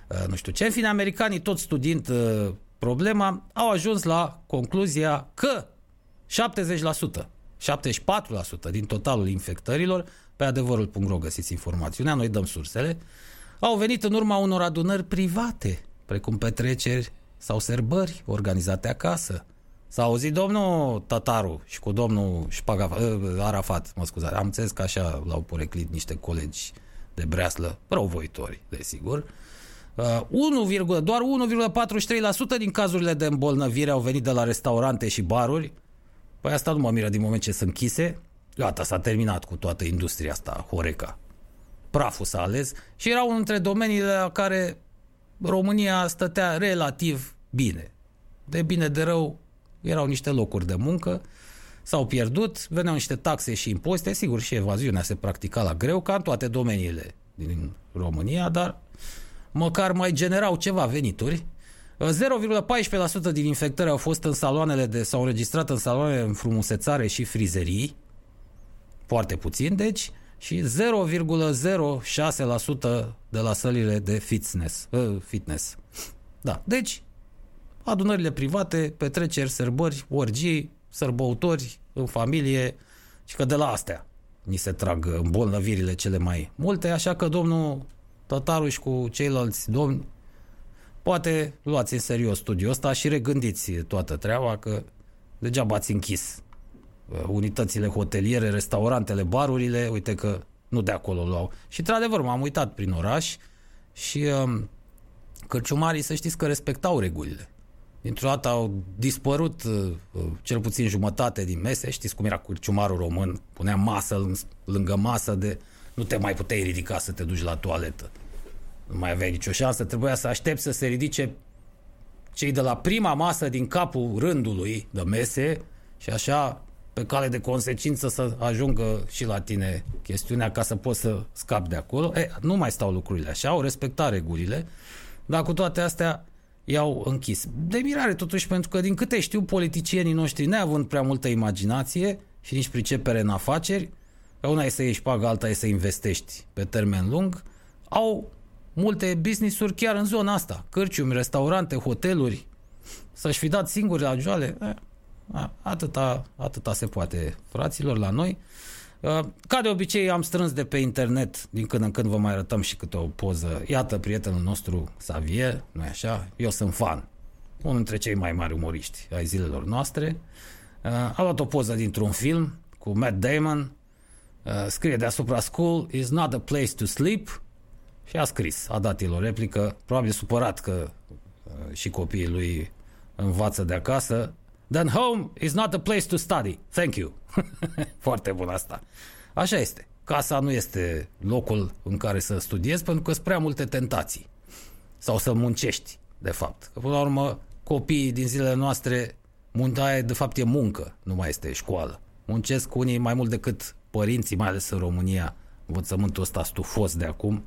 uh, nu știu ce. În fine, americanii, tot studiind uh, problema, au ajuns la concluzia că 70%, 74% din totalul infectărilor, pe adevărul.ro găsiți informațiunea, noi dăm sursele, au venit în urma unor adunări private, precum petreceri sau serbări organizate acasă, S-a auzit domnul Tataru și cu domnul Șpaga, ă, Arafat, mă scuzați, am înțeles că așa l-au poreclit niște colegi de breaslă, răuvoitori, desigur. 1, ă, doar 1,43% din cazurile de îmbolnăvire au venit de la restaurante și baruri. Păi asta nu mă miră din moment ce sunt închise. Gata, s-a terminat cu toată industria asta, Horeca. Praful s-a ales și era unul dintre domeniile la care România stătea relativ bine. De bine de rău, erau niște locuri de muncă, s-au pierdut, veneau niște taxe și impozite, sigur și evaziunea se practica la greu, ca în toate domeniile din România, dar măcar mai generau ceva venituri. 0,14% din infectări au fost în saloanele de, s-au înregistrat în saloanele în frumusețare și frizerii, foarte puțin, deci, și 0,06% de la sălile de fitness. Uh, fitness. Da, deci adunările private, petreceri, sărbări, orgii, sărbăutori în familie și că de la astea ni se trag îmbolnăvirile cele mai multe, așa că domnul Tătaru și cu ceilalți domni poate luați în serios studiul ăsta și regândiți toată treaba că degeaba ați închis uh, unitățile hoteliere, restaurantele, barurile, uite că nu de acolo luau. Și într-adevăr m-am uitat prin oraș și um, cărciumarii să știți că respectau regulile dintr-o dată au dispărut uh, uh, cel puțin jumătate din mese. Știți cum era curciumarul român? Punea masă lângă masă de... Nu te mai puteai ridica să te duci la toaletă. Nu mai aveai nicio șansă. Trebuia să aștepți să se ridice cei de la prima masă din capul rândului de mese și așa pe cale de consecință să ajungă și la tine chestiunea ca să poți să scapi de acolo. E, nu mai stau lucrurile așa, au respectat regulile, dar cu toate astea i-au închis. De mirare totuși, pentru că din câte știu politicienii noștri, neavând prea multă imaginație și nici pricepere în afaceri, că una e să ieși pagă, alta e să investești pe termen lung, au multe business-uri chiar în zona asta. Cărciumi, restaurante, hoteluri, să-și fi dat singuri la joale, eh, atâta, atâta se poate, fraților, la noi. Uh, ca de obicei am strâns de pe internet, din când în când vă mai arătăm și câte o poză. Iată prietenul nostru Xavier, nu așa? Eu sunt fan. Unul dintre cei mai mari umoriști ai zilelor noastre. Uh, a luat o poză dintr-un film cu Matt Damon. Uh, scrie deasupra School is not a place to sleep și a scris, a dat el o replică, probabil supărat că și copiii lui învață de acasă, Then home is not a place to study. Thank you. Foarte bun asta. Așa este. Casa nu este locul în care să studiezi pentru că sunt prea multe tentații. Sau să muncești, de fapt. Că, până la urmă, copiii din zilele noastre, munca de fapt e muncă, nu mai este școală. Muncesc unii mai mult decât părinții, mai ales în România, învățământul ăsta stufos de acum.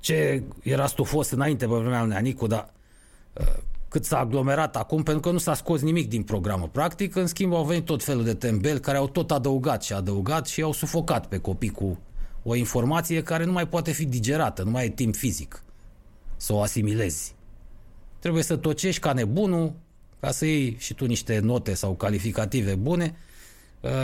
Ce era stufos înainte pe vremea lui Neanicu, dar uh, cât s-a aglomerat acum, pentru că nu s-a scos nimic din programă. Practic, în schimb, au venit tot felul de tembeli care au tot adăugat și adăugat și au sufocat pe copii cu o informație care nu mai poate fi digerată, nu mai e timp fizic să o asimilezi. Trebuie să tocești ca nebunul ca să iei și tu niște note sau calificative bune uh,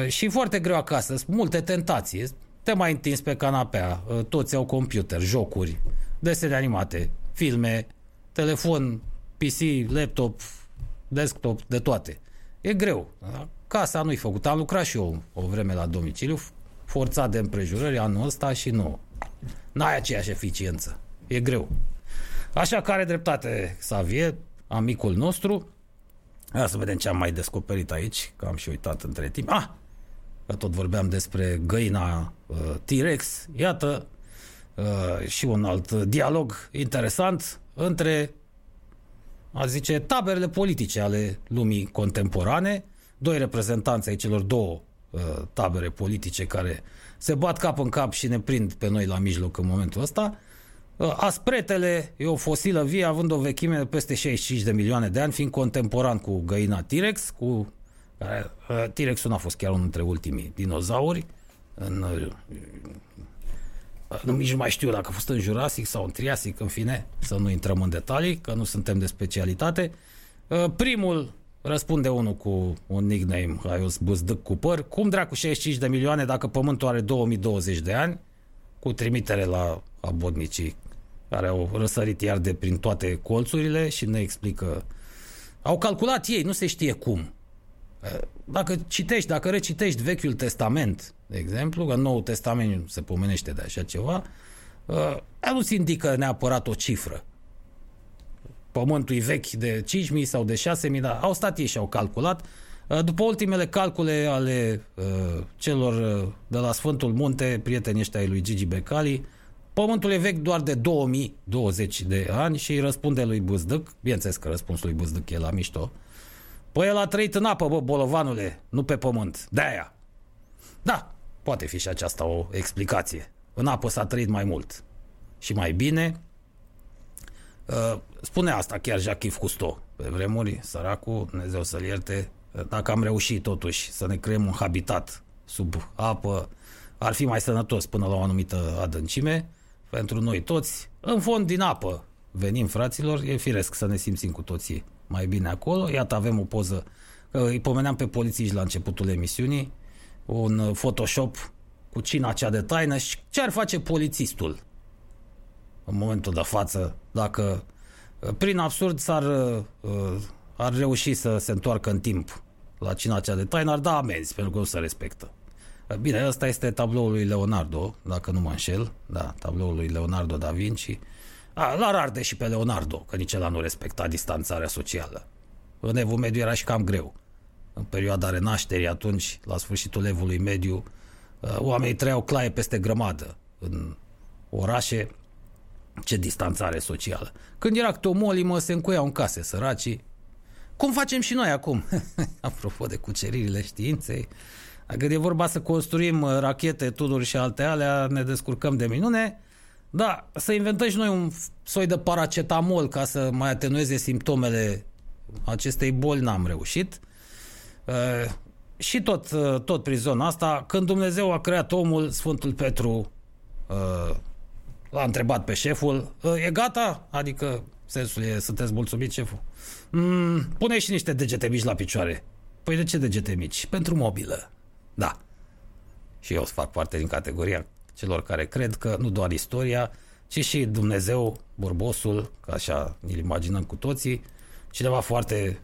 și foarte greu acasă, sunt multe tentații. Te mai întins pe canapea, uh, toți au computer, jocuri, desene animate, filme, telefon PC, laptop, desktop, de toate. E greu. Casa nu-i făcut. Am lucrat și eu o vreme la domiciliu, forțat de împrejurări anul ăsta și nu. N-ai aceeași eficiență. E greu. Așa că are dreptate Xavier, amicul nostru. Ia să vedem ce am mai descoperit aici, că am și uitat între timp. Ah! Că tot vorbeam despre găina uh, T-Rex. Iată uh, și un alt dialog interesant între a zice, taberele politice ale lumii contemporane, doi reprezentanți ai celor două uh, tabere politice care se bat cap în cap și ne prind pe noi la mijloc în momentul ăsta, Uh, Aspretele e o fosilă vie având o vechime de peste 65 de milioane de ani, fiind contemporan cu găina T-Rex, cu care uh, T-Rexul n-a fost chiar unul dintre ultimii dinozauri. În, uh, nu, nici nu mai știu dacă a fost în Jurassic sau în Triasic, în fine, să nu intrăm în detalii, că nu suntem de specialitate. Uh, Primul răspunde unul cu un nickname, Haios Buzdâc cu păr. Cum dracu 65 de milioane dacă Pământul are 2020 de ani? Cu trimitere la abodnicii care au răsărit iar de prin toate colțurile și ne explică. Au calculat ei, nu se știe cum. Dacă citești, dacă recitești Vechiul Testament, de exemplu, că Noul Testament se pomenește de așa ceva, uh, nu-ți indică neapărat o cifră. Pământul e vechi de 5.000 sau de 6.000, dar au stat ei și au calculat. Uh, După ultimele calcule ale uh, celor uh, de la Sfântul Munte, prietenii ăștia ai lui Gigi Becali, Pământul e vechi doar de 2020 de ani și îi răspunde lui Buzdâc, bineînțeles că răspunsul lui Buzdâc e la mișto, Păi el a trăit în apă, bă, bolovanule, nu pe pământ. De-aia. Da, poate fi și aceasta o explicație. În apă s-a trăit mai mult și mai bine. Uh, Spune asta chiar Jacques Cousteau. Pe vremuri, săracul, Dumnezeu să-l ierte, dacă am reușit totuși să ne creăm un habitat sub apă, ar fi mai sănătos până la o anumită adâncime pentru noi toți. În fond, din apă venim, fraților, e firesc să ne simțim cu toții mai bine acolo. Iată, avem o poză, că îi pomeneam pe polițiști la începutul emisiunii, un uh, Photoshop cu cina cea de taină și ce ar face polițistul în momentul de față dacă uh, prin absurd s-ar, uh, ar reuși să se întoarcă în timp la cina cea de taină, ar da amenzi pentru că nu se respectă. Bine, ăsta este tabloul lui Leonardo, dacă nu mă înșel, da, tabloul lui Leonardo da Vinci, a, l-ar arde și pe Leonardo, că nici el nu respecta distanțarea socială. În evul mediu era și cam greu. În perioada renașterii, atunci, la sfârșitul evului mediu, uh, oamenii trăiau claie peste grămadă în orașe. Ce distanțare socială. Când era ctomolii, mă, se încuiau în case săracii. Cum facem și noi acum? Apropo de cuceririle științei, dacă e vorba să construim uh, rachete, tunuri și alte alea, ne descurcăm de minune. Da, să inventăm și noi un soi de paracetamol ca să mai atenueze simptomele acestei boli n-am reușit. Uh, și tot, uh, tot prin zona asta, când Dumnezeu a creat omul, Sfântul Petru uh, l-a întrebat pe șeful, uh, e gata? Adică, sensul e, sunteți mulțumit, șeful? Mm, pune și niște degete mici la picioare. Păi de ce degete mici? Pentru mobilă. Da. Și eu fac parte din categoria celor care cred că nu doar istoria, ci și Dumnezeu, borbosul, ca așa îl imaginăm cu toții, cineva foarte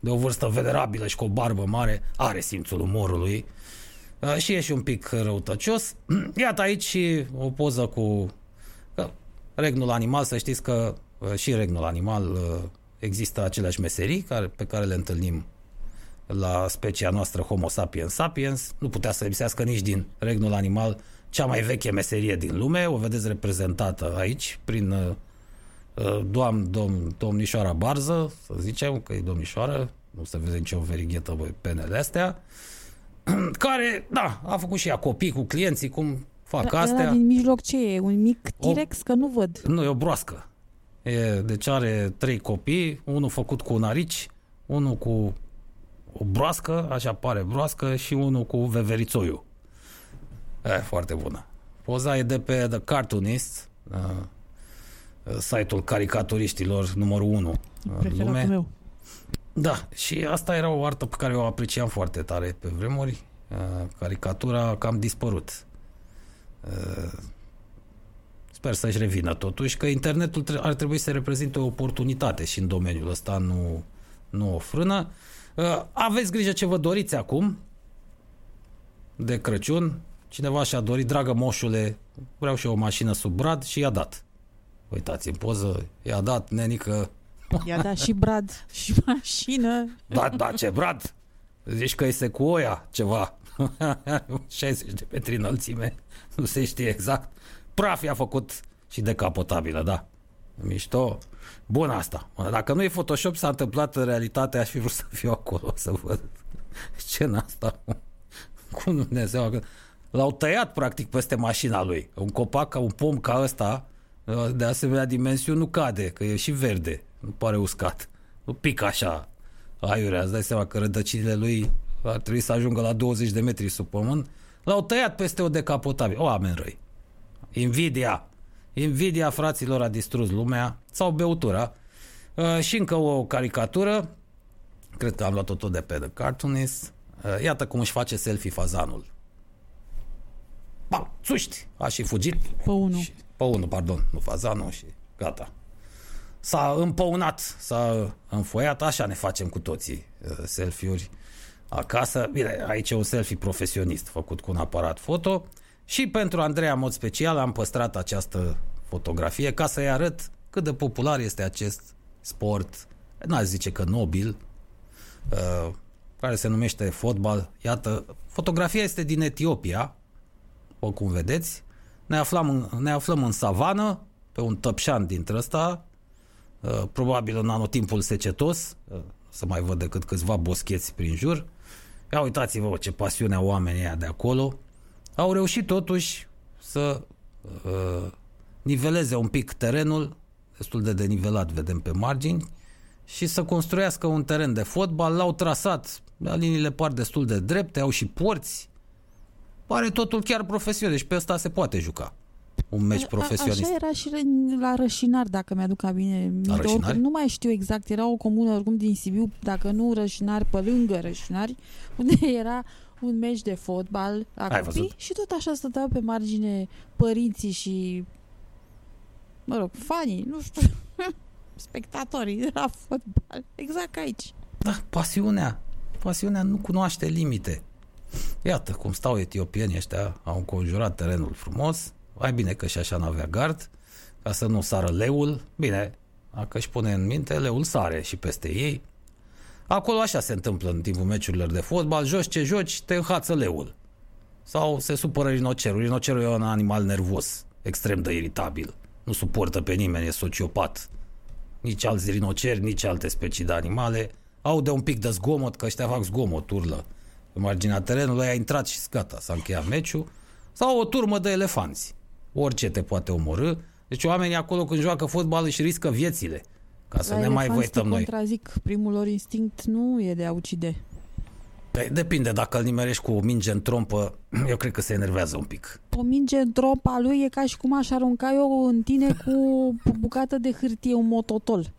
de o vârstă venerabilă și cu o barbă mare, are simțul umorului uh, și e și un pic răutăcios. Iată aici și o poză cu că regnul animal, să știți că uh, și regnul animal uh, există aceleași meserii care, pe care le întâlnim la specia noastră Homo sapiens sapiens. Nu putea să lipsească nici din regnul animal cea mai veche meserie din lume, o vedeți reprezentată aici prin uh, doam, dom, domnișoara Barză, să zicem că e domnișoară, nu se vede nicio verighetă pe penele astea, care, da, a făcut și ea copii cu clienții, cum fac Dar astea. ăla din mijloc ce e? Un mic O- T-Rex? Că nu văd. Nu, e o broască. E, deci are trei copii, unul făcut cu un arici, unul cu o broască, așa pare broască, și unul cu veverițoiul. E, foarte bună. Poza e de pe The Cartoonist, uh, site-ul caricaturiștilor numărul 1 în Preferatul lume. meu. Da, și asta era o artă pe care o apreciam foarte tare pe vremuri. Uh, Caricatura a cam dispărut. Uh, Sper să-și revină totuși, că internetul tre- ar trebui să reprezinte o oportunitate și în domeniul ăsta, nu, nu o frână. Uh, Aveți grijă ce vă doriți acum de Crăciun. Cineva și-a dorit, dragă moșule, vreau și eu o mașină sub brad și i-a dat. Uitați în poză, i-a dat nenică I-a dat și brad și mașină. Da, da, ce brad? Zici că este cu oia ceva. 60 de metri înălțime. Nu se știe exact. Praf i-a făcut și decapotabilă, da. Mișto. Bun asta. Dacă nu e Photoshop, s-a întâmplat în realitate, aș fi vrut să fiu acolo să văd scena asta. Cum Dumnezeu. L-au tăiat practic peste mașina lui. Un copac, ca un pom ca ăsta, de asemenea dimensiuni nu cade, că e și verde, nu pare uscat. Nu pică așa aiurea, îți dai seama că rădăcinile lui ar trebui să ajungă la 20 de metri sub pământ. L-au tăiat peste o decapotabil. O, oameni răi. Invidia. Invidia fraților a distrus lumea sau beutura. Uh, și încă o caricatură. Cred că am luat-o tot de pe The Cartoonist. Uh, iată cum își face selfie fazanul. Bam, suști, a și fugit. Pe unul. Și, pe unul, pardon, nu fazanul și gata. S-a împăunat, s-a înfoiat, așa ne facem cu toții uh, selfie-uri acasă. Bine, aici e un selfie profesionist făcut cu un aparat foto și pentru Andreea, în mod special, am păstrat această fotografie ca să-i arăt cât de popular este acest sport, n a zice că nobil, uh, care se numește fotbal. Iată, fotografia este din Etiopia, o cum vedeți. Ne aflăm în, ne aflăm în savană, pe un tăpșan dintre ăsta, uh, probabil în anotimpul secetos, uh, să mai văd decât câțiva boscheți prin jur. Ia uitați-vă ce pasiune au oamenii de acolo. Au reușit totuși să uh, niveleze un pic terenul, destul de denivelat, vedem pe margini, și să construiască un teren de fotbal. L-au trasat, liniile par destul de drepte, au și porți. Pare totul chiar profesionist, deci pe ăsta se poate juca un meci profesionist. Așa era și la Rășinar, dacă mi-aduc bine. La Rășinari? Nu mai știu exact, era o comună oricum din Sibiu, dacă nu Rășinari, pe lângă Rășinari, unde era un meci de fotbal la Ai copii văzut? și tot așa stăteau pe margine părinții și mă rog, fanii, nu știu, spectatorii de la fotbal. Exact ca aici. Da, pasiunea. Pasiunea nu cunoaște limite. Iată cum stau etiopienii ăștia, au înconjurat terenul frumos, mai bine că și așa n-avea gard, ca să nu sară leul. Bine, dacă își pune în minte, leul sare și peste ei. Acolo așa se întâmplă în timpul meciurilor de fotbal, joci ce joci, te înhață leul. Sau se supără rinocerul. Rinocerul e un animal nervos, extrem de iritabil. Nu suportă pe nimeni, e sociopat. Nici alți rinoceri, nici alte specii de animale. Au de un pic de zgomot, că ăștia fac zgomot, urlă. Pe marginea terenului a intrat și gata, s-a încheiat meciul. Sau o turmă de elefanți. Orice te poate omorâ. Deci oamenii acolo când joacă fotbal își riscă viețile. Ca să La ne mai elefanți te văităm noi. contrazic, primul lor instinct nu e de a ucide. Păi, Depinde, dacă îl nimerești cu o minge în trompă, eu cred că se enervează un pic. O minge în tropa lui e ca și cum aș arunca eu în tine cu o bucată de hârtie, un mototol.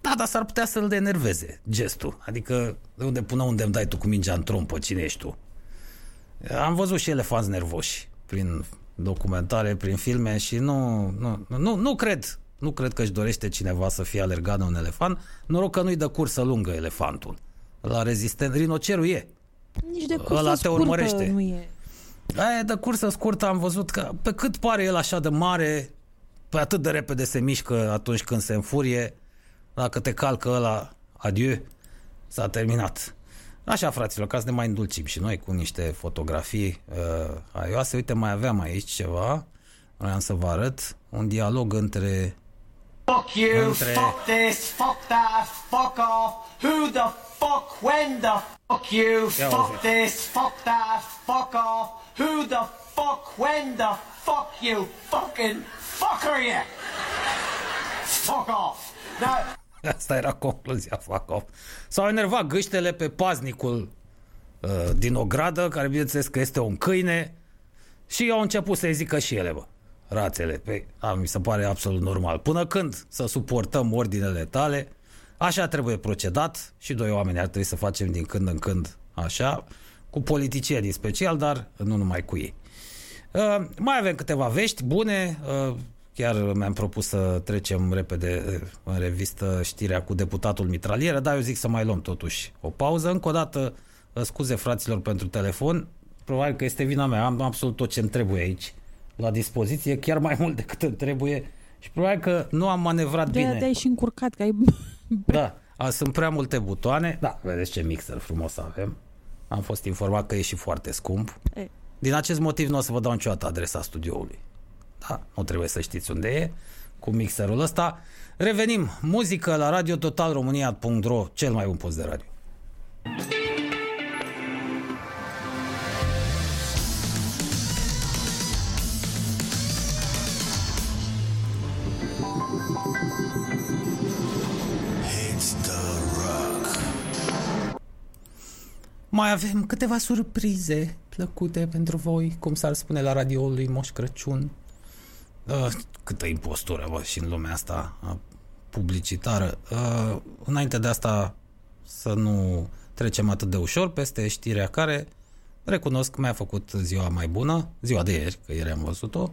Da, dar s-ar putea să-l denerveze gestul. Adică de unde până unde îmi dai tu cu mingea în trompă, cine ești tu? Am văzut și elefanți nervoși prin documentare, prin filme și nu, nu, nu, nu cred nu cred că își dorește cineva să fie alergat de un elefant. Noroc că nu-i dă cursă lungă elefantul. La rezistent, rinocerul e. Nici de Ăla cursă te scurtă urmărește. nu e. Aia de cursă scurtă am văzut că pe cât pare el așa de mare, pe atât de repede se mișcă atunci când se înfurie. Dacă te calcă ăla, adieu, s-a terminat. Așa, fraților, ca să ne mai îndulcim și noi cu niște fotografii uh, aioase. Uite, mai aveam aici ceva. Vreau să vă arăt un dialog între Fuck you, Între- fuck this, fuck that, fuck off, who the fuck, when the fuck you, Yeah, fuck okay. this, fuck that, fuck off, who the fuck, when the fuck you, fucking fucker you. Fuck off. Now, Asta era concluzia, fuck off. S-au enervat gâștele pe paznicul uh, din o gradă, care bineînțeles că este un câine, și au început să-i zică și ele, bă, rațele. Păi, a, mi se pare absolut normal. Până când să suportăm ordinele tale, așa trebuie procedat și doi oameni ar trebui să facem din când în când așa, cu politicieni în special, dar nu numai cu ei. Uh, mai avem câteva vești bune. Uh, chiar mi-am propus să trecem repede uh, în revistă știrea cu deputatul mitralieră, dar eu zic să mai luăm totuși o pauză. Încă o dată, uh, scuze fraților pentru telefon. Probabil că este vina mea. Am absolut tot ce îmi trebuie aici la dispoziție, chiar mai mult decât îmi trebuie și probabil că nu am manevrat De bine. te-ai și încurcat, că ai... Da, a, sunt prea multe butoane. Da, vedeți ce mixer frumos avem. Am fost informat că e și foarte scump. E. Din acest motiv nu o să vă dau niciodată adresa studioului. Da, nu trebuie să știți unde e cu mixerul ăsta. Revenim. Muzică la Radio Total România.ro, cel mai bun post de radio. Mai avem câteva surprize plăcute pentru voi, cum s-ar spune la radioul lui Moș Crăciun. Uh, câtă impostură, bă, și în lumea asta uh, publicitară. Uh, înainte de asta să nu trecem atât de ușor peste știrea care recunosc că mi-a făcut ziua mai bună, ziua de ieri, că ieri am văzut-o.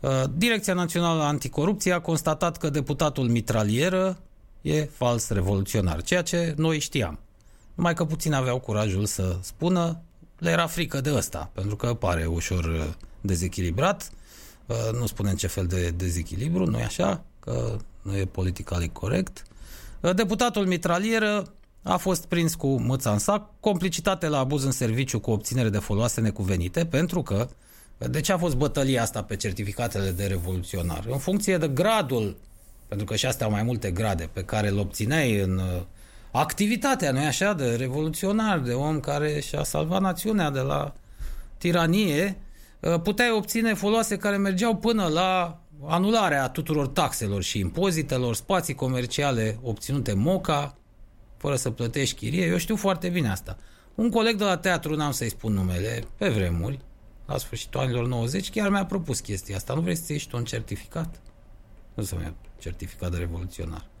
Uh, Direcția Națională Anticorupție a constatat că deputatul Mitralieră e fals revoluționar, ceea ce noi știam. Numai că puțin aveau curajul să spună, le era frică de ăsta, pentru că pare ușor uh, dezechilibrat, uh, nu spunem ce fel de dezechilibru, nu e așa, că nu e politically corect. Deputatul Mitralieră a fost prins cu mâța în sac, complicitate la abuz în serviciu cu obținere de foloase necuvenite, pentru că de ce a fost bătălia asta pe certificatele de revoluționar? În funcție de gradul, pentru că și astea au mai multe grade, pe care îl obțineai în uh, activitatea, nu așa, de revoluționar, de om care și-a salvat națiunea de la tiranie, uh, puteai obține foloase care mergeau până la anularea tuturor taxelor și impozitelor, spații comerciale obținute MOCA, fără să plătești chirie. Eu știu foarte bine asta. Un coleg de la teatru, n-am să-i spun numele, pe vremuri, la sfârșitul anilor 90, chiar mi-a propus chestia asta. Nu vrei să ieși tu un certificat? Nu să-mi ia certificat de revoluționar.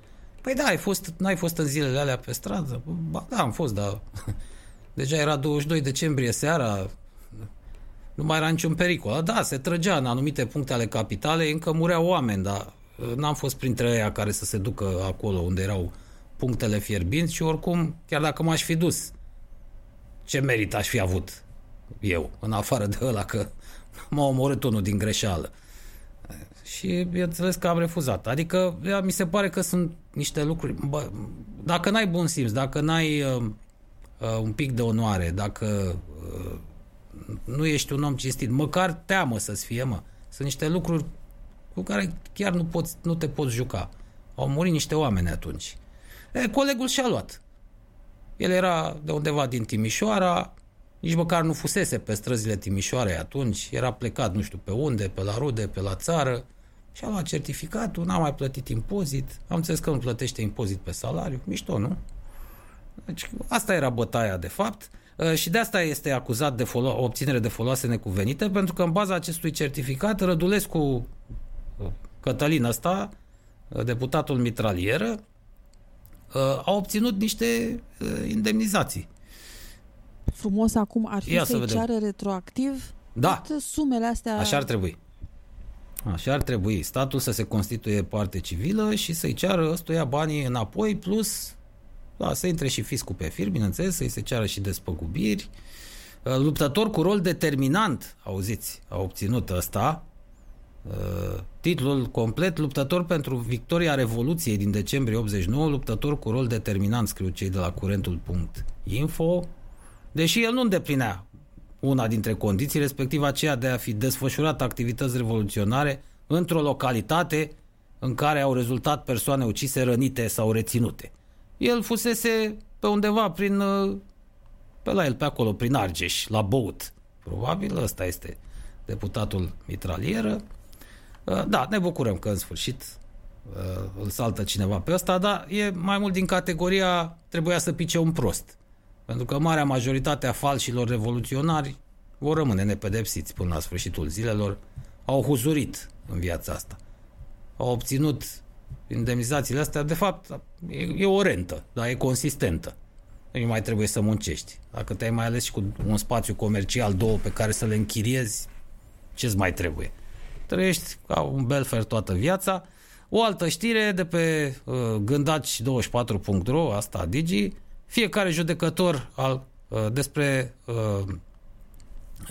Păi da, ai fost, n-ai fost în zilele alea pe stradă? Ba, da, am fost, dar deja era 22 decembrie seara, nu mai era niciun pericol. Da, se trăgea în anumite puncte ale capitalei, încă mureau oameni, dar uh, n-am fost printre ei care să se ducă acolo unde erau punctele fierbinți și oricum, chiar dacă m-aș fi dus, ce merit aș fi avut eu, în afară de ăla că m-a omorât unul din greșeală. Și bineînțeles că am refuzat. Adică mi se pare că sunt niște lucruri... Bă, dacă n-ai bun simț, dacă n-ai uh, uh, un pic de onoare, dacă uh, nu ești un om cinstit, măcar teamă să-ți fie, mă. Sunt niște lucruri cu care chiar nu, poți, nu te poți juca. Au murit niște oameni atunci. E, colegul și-a luat. El era de undeva din Timișoara, nici măcar nu fusese pe străzile Timișoarei atunci, era plecat nu știu pe unde, pe la rude, pe la țară, și-a luat certificatul, n-a mai plătit impozit, am înțeles că nu plătește impozit pe salariu, mișto, nu? Deci asta era bătaia de fapt și de asta este acuzat de folo- obținere de foloase necuvenite, pentru că în baza acestui certificat Rădulescu Cătălin ăsta, deputatul mitralieră, a obținut niște indemnizații frumos acum ar fi Ia să-i să ceară retroactiv da. sumele astea. Așa ar trebui. Așa ar trebui. Statul să se constituie parte civilă și să-i ceară ăstuia banii înapoi, plus da, să intre și fiscul pe fir, bineînțeles, să-i se ceară și despăgubiri. Uh, luptător cu rol determinant, auziți, a obținut ăsta, uh, titlul complet, luptător pentru victoria Revoluției din decembrie 89, luptător cu rol determinant, scriu cei de la curentul.info, deși el nu îndeplinea una dintre condiții, respectiv aceea de a fi desfășurat activități revoluționare într-o localitate în care au rezultat persoane ucise, rănite sau reținute. El fusese pe undeva prin, uh, pe la el pe acolo, prin Argeș, la Băut. Probabil ăsta este deputatul mitralieră. Uh, da, ne bucurăm că în sfârșit uh, îl saltă cineva pe ăsta, dar e mai mult din categoria trebuia să pice un prost. Pentru că marea majoritate a falșilor revoluționari vor rămâne nepedepsiți până la sfârșitul zilelor. Au huzurit în viața asta. Au obținut indemnizațiile astea. De fapt, e, e o rentă, dar e consistentă. Nu mai trebuie să muncești. Dacă te-ai mai ales și cu un spațiu comercial, două pe care să le închiriezi, ce-ți mai trebuie? Trăiești ca un belfer toată viața. O altă știre de pe uh, gândaci24.ro, asta Digi, fiecare judecător al, uh, despre uh,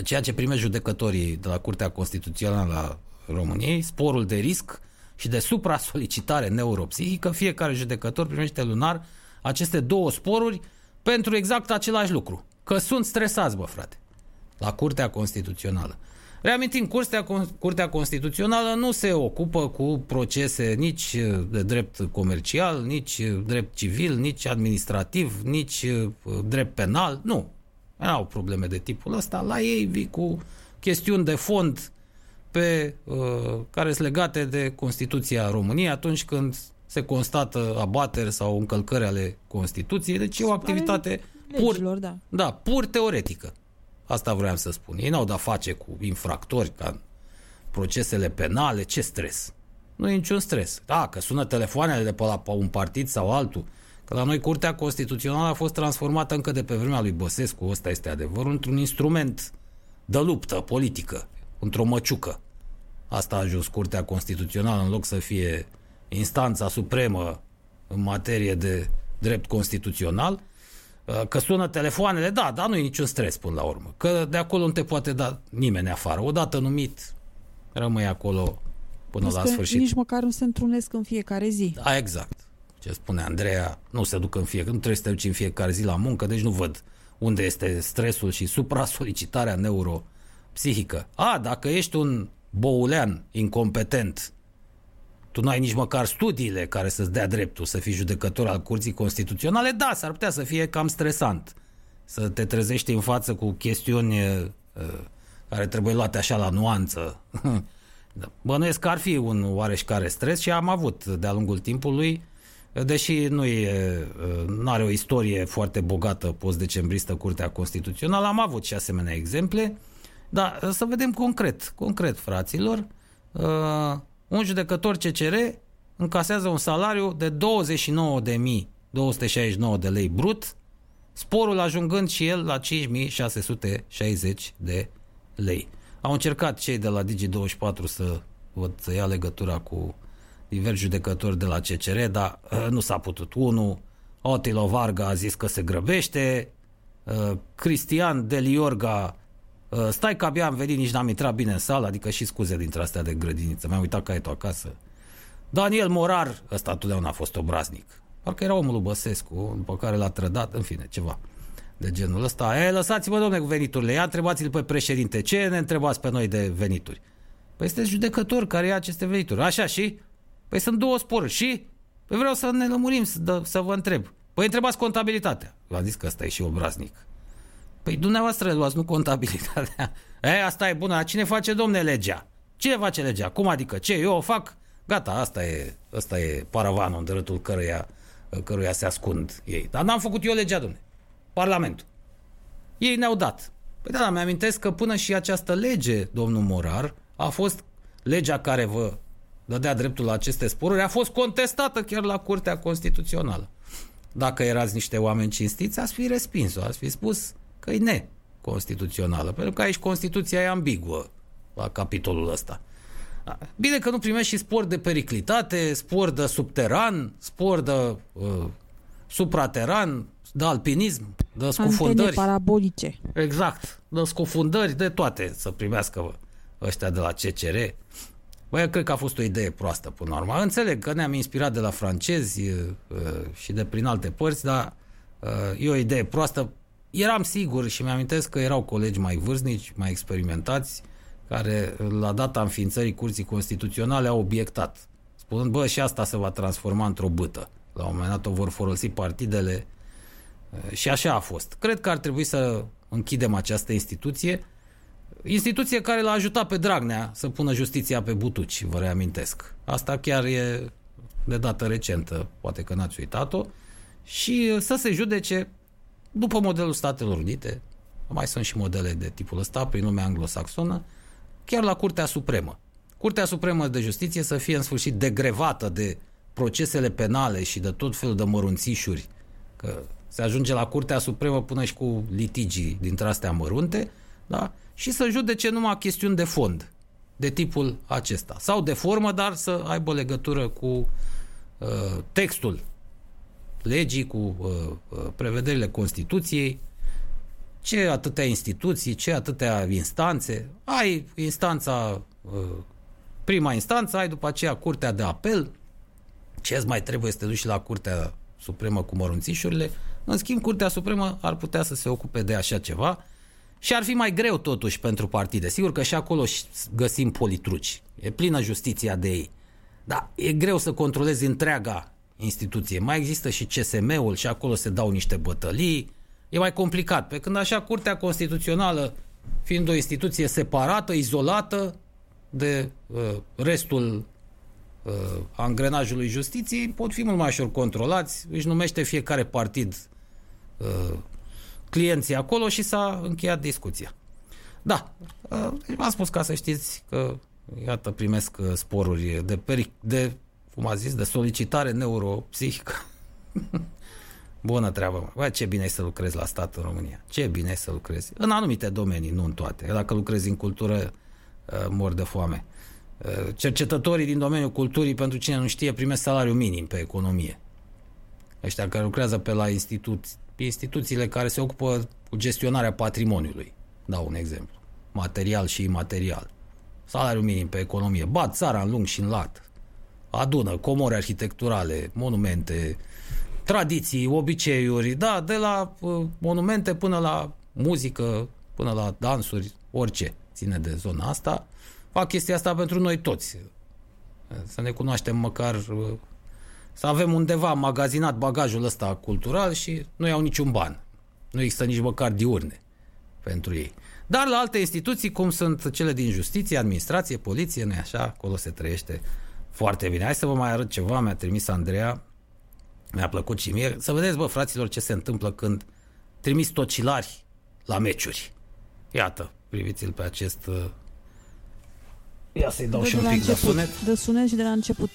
ceea ce primește judecătorii de la Curtea Constituțională a României, sporul de risc și de supra-solicitare neuropsihică, fiecare judecător primește lunar aceste două sporuri pentru exact același lucru. Că sunt stresați, bă, frate, la Curtea Constituțională. Reamintim, Curtea, Curtea Constituțională nu se ocupă cu procese nici de drept comercial, nici drept civil, nici administrativ, nici uh, drept penal. Nu. Nu au probleme de tipul ăsta. La ei vii cu chestiuni de fond pe, uh, care sunt legate de Constituția României atunci când se constată abateri sau încălcări ale Constituției, deci e o activitate pur, Legilor, da. da, pur teoretică. Asta vreau să spun. Ei n-au de-a face cu infractori ca în procesele penale, ce stres? Nu e niciun stres. Da, că sună telefoanele de pe la un partid sau altul, că la noi Curtea Constituțională a fost transformată încă de pe vremea lui Băsescu, ăsta este adevărul, într-un instrument de luptă politică, într-o măciucă. Asta a ajuns Curtea Constituțională în loc să fie instanța supremă în materie de drept constituțional. Uh, Că sună telefoanele, da, dar nu e niciun stres până la urmă. Că de acolo nu te poate da nimeni afară. Odată numit, rămâi acolo până Plus la că sfârșit. nici măcar nu se întrunesc în fiecare zi. Da, exact. Ce spune Andreea, nu se duc în fiecare, nu trebuie să te duci în fiecare zi la muncă, deci nu văd unde este stresul și supra-solicitarea neuropsihică. A, dacă ești un boulean incompetent, tu nu ai nici măcar studiile care să-ți dea dreptul să fii judecător al Curții Constituționale, da, s-ar putea să fie cam stresant. Să te trezești în față cu chestiuni uh, care trebuie luate așa la nuanță. Da. Bănuiesc că ar fi un oareșcare stres și am avut de-a lungul timpului, deși nu e, are o istorie foarte bogată post-decembristă Curtea Constituțională, am avut și asemenea exemple, dar să vedem concret, concret, fraților, uh, un judecător CCR încasează un salariu de 29.269 de lei brut, sporul ajungând și el la 5.660 de lei. Au încercat cei de la Digi24 să, văd, să ia legătura cu diversi judecători de la CCR, dar uh, nu s-a putut. Unul, Otilo Varga a zis că se grăbește, uh, Cristian Deliorga, uh, stai că abia am venit, nici n-am intrat bine în sală, adică și scuze dintre astea de grădiniță, mi-am uitat caietul acasă. Daniel Morar, ăsta totdeauna a fost obraznic. Parcă era omul lui Băsescu, după care l-a trădat, în fine, ceva de genul ăsta. E, lăsați-mă, domne, cu veniturile. Ia întrebați-l pe președinte. Ce ne întrebați pe noi de venituri? Păi sunteți judecător care ia aceste venituri. Așa și? Păi sunt două sporuri. Și? Păi vreau să ne lămurim, să, dă- să vă întreb. Păi întrebați contabilitatea. V-am zis că ăsta e și obraznic. Păi dumneavoastră luați, nu contabilitatea. E, asta e bună. Dar cine face, domne, legea? Cine face legea? Cum adică? Ce? Eu o fac? Gata, asta e, asta e paravanul în dreptul căruia, căruia se ascund ei. Dar n-am făcut eu legea, domne. Parlamentul. Ei ne-au dat. Păi da, dar mi-amintesc că până și această lege, domnul Morar, a fost legea care vă dădea dreptul la aceste sporuri, a fost contestată chiar la Curtea Constituțională. Dacă erați niște oameni cinstiți, ați fi respins-o, ați fi spus că e neconstituțională, pentru că aici Constituția e ambiguă la capitolul ăsta. Da. Bine că nu primești și spor de periclitate, spor de subteran, spor de uh, suprateran, de alpinism, de Antene scufundări. parabolice. Exact. De scufundări, de toate să primească ăștia de la CCR. Băi, eu cred că a fost o idee proastă până la urmă. Înțeleg că ne-am inspirat de la francezi uh, și de prin alte părți, dar uh, e o idee proastă. Eram sigur și mi-amintesc că erau colegi mai vârstnici, mai experimentați, care la data înființării Curții Constituționale au obiectat, spunând, bă, și asta se va transforma într-o bâtă. La un moment dat o vor folosi partidele uh, și așa a fost. Cred că ar trebui să închidem această instituție, instituție care l-a ajutat pe Dragnea să pună justiția pe butuci, vă reamintesc. Asta chiar e de dată recentă, poate că n-ați uitat-o, și să se judece după modelul Statelor Unite, mai sunt și modele de tipul ăsta prin lumea anglosaxonă, chiar la Curtea Supremă. Curtea Supremă de Justiție să fie în sfârșit degrevată de procesele penale și de tot felul de mărunțișuri, că se ajunge la Curtea Supremă până și cu litigii dintre astea mărunte, da? și să judece numai chestiuni de fond, de tipul acesta. Sau de formă, dar să aibă legătură cu uh, textul legii, cu uh, uh, prevederile Constituției, ce atâtea instituții, ce atâtea instanțe. Ai instanța, uh, prima instanță, ai după aceea Curtea de Apel, ce îți mai trebuie să te duci și la Curtea Supremă cu mărunțișurile. În schimb, Curtea Supremă ar putea să se ocupe de așa ceva și ar fi mai greu totuși pentru partide. Sigur că și acolo și găsim politruci. E plină justiția de ei. Dar e greu să controlezi întreaga instituție. Mai există și CSM-ul și acolo se dau niște bătălii. E mai complicat. Pe când așa Curtea Constituțională, fiind o instituție separată, izolată de uh, restul uh, angrenajului justiției pot fi mult mai ușor controlați, își numește fiecare partid uh, clienții acolo și s-a încheiat discuția. Da, uh, v-am spus ca să știți că iată primesc uh, sporuri de, peri- de cum a zis, de solicitare neuropsihică. Bună treabă. Bă, ce bine e să lucrezi la stat în România. Ce bine e să lucrezi. În anumite domenii, nu în toate. Dacă lucrezi în cultură, uh, mor de foame. Uh, cercetătorii din domeniul culturii, pentru cine nu știe, primesc salariu minim pe economie. Ăștia care lucrează pe la instituții, instituțiile care se ocupă cu gestionarea patrimoniului. Dau un exemplu. Material și imaterial. Salariu minim pe economie. Bat țara în lung și în lat. Adună comori arhitecturale, monumente, tradiții, obiceiuri, da, de la uh, monumente până la muzică, până la dansuri, orice ține de zona asta. Fac chestia asta pentru noi toți. Să ne cunoaștem măcar, uh, să avem undeva magazinat bagajul ăsta cultural și nu iau niciun ban. Nu există nici măcar diurne pentru ei. Dar la alte instituții, cum sunt cele din justiție, administrație, poliție, nu așa, acolo se trăiește foarte bine. Hai să vă mai arăt ceva, mi-a trimis Andreea mi-a plăcut și mie. Să vedeți, bă, fraților, ce se întâmplă când trimis tocilari la meciuri. Iată, priviți-l pe acest... Uh... Ia să-i dau Dă și de un la pic de început. sunet. De sunet și de la început.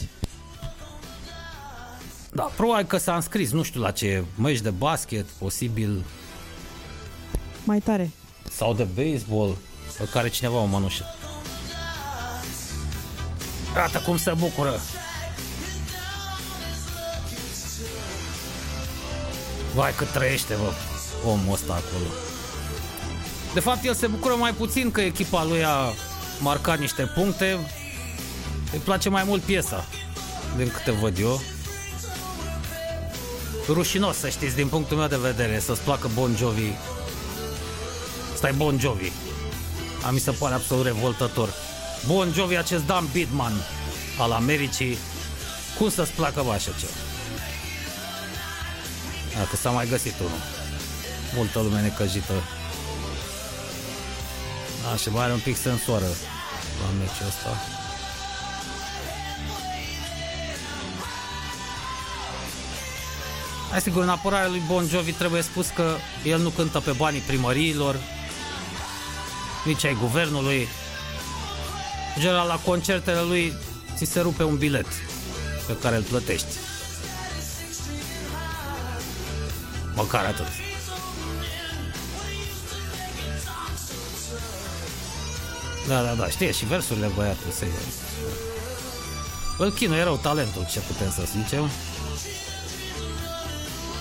Da, probabil că s-a înscris, nu știu la ce, meci de basket, posibil, Mai tare. sau de baseball, pe care cineva o mănușă. Iată cum se bucură. Vai cât trăiește, bă, omul ăsta acolo. De fapt, el se bucură mai puțin că echipa lui a marcat niște puncte. Îi place mai mult piesa, din câte văd eu. Rușinos, să știți, din punctul meu de vedere, să-ți placă Bon Jovi. Stai Bon Jovi. A mi se pare absolut revoltător. Bon Jovi, acest Dan Bidman al Americii. Cum să-ți placă bă, așa ceva? Dacă s-a mai găsit unul. Multă lume necăjită. A, și mai are un pic sensoară la meciul ăsta. Hai sigur, în apărarea lui Bon Jovi trebuie spus că el nu cântă pe banii primăriilor, nici ai guvernului. În general, la concertele lui ți se rupe un bilet pe care îl plătești. Măcar atât. Da, da, da, știe și versurile băiatul să Îl chinuie rău talentul, ce putem să zicem.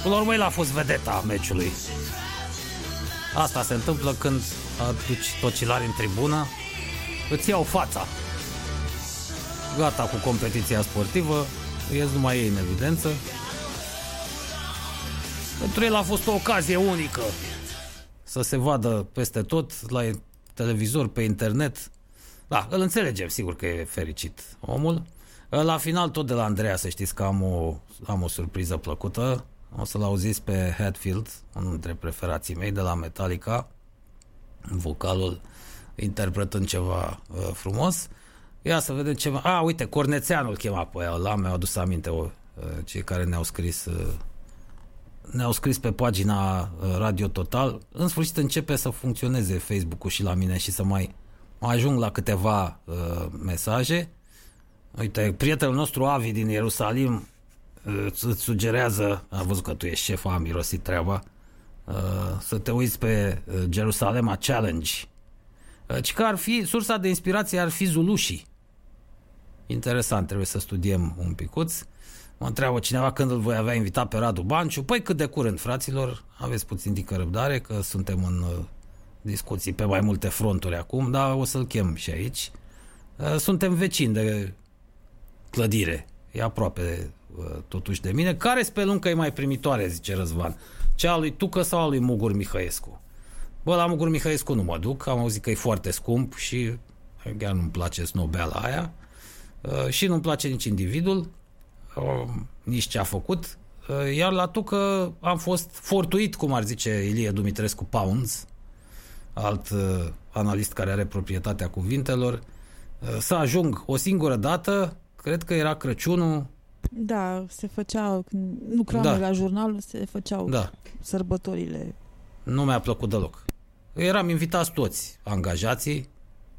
Până la urmă, el a fost vedeta meciului. Asta se întâmplă când aduci tocilari în tribună, îți iau fața. Gata cu competiția sportivă, ies numai ei în evidență. Pentru el a fost o ocazie unică să se vadă peste tot, la televizor, pe internet. Da, îl înțelegem, sigur că e fericit omul. La final, tot de la Andreea, să știți că am o, am o surpriză plăcută. O să-l auziți pe Hatfield, unul dintre preferații mei de la Metallica, vocalul interpretând ceva uh, frumos. Ia să vedem ceva. A, uite, Cornețeanu îl chema pe ăla, mi-au adus aminte o, uh, cei care ne-au scris uh, ne-au scris pe pagina uh, Radio Total. În sfârșit începe să funcționeze Facebook-ul și la mine și să mai ajung la câteva uh, mesaje. Uite, prietenul nostru Avi din Ierusalim uh, îți sugerează, a văzut că tu ești șef, a mirosit treaba, uh, să te uiți pe uh, Jerusalema Challenge. Uh, ci că ar fi, sursa de inspirație ar fi Zulușii. Interesant, trebuie să studiem un picuț. Mă întreabă cineva când îl voi avea invitat pe Radu Banciu. Păi cât de curând, fraților, aveți puțin dică răbdare că suntem în uh, discuții pe mai multe fronturi acum, dar o să-l chem și aici. Uh, suntem vecini de clădire, e aproape uh, totuși de mine. Care speluncă e mai primitoare, zice Răzvan? Cea a lui Tucă sau a lui Mugur Mihăescu? Bă, la Mugur Mihăescu nu mă duc, am auzit că e foarte scump și chiar nu-mi place snobeala aia. Uh, și nu-mi place nici individul, uh, nici ce a făcut. Uh, iar la Tucă am fost fortuit, cum ar zice Ilie Dumitrescu Pounds, alt analist care are proprietatea cuvintelor, să ajung o singură dată cred că era Crăciunul, Da, se făcea, când lucram Da. da. la jurnal, se făceau da, sărbătorile. nu mi-a plăcut deloc. Eram invitați toți angajații,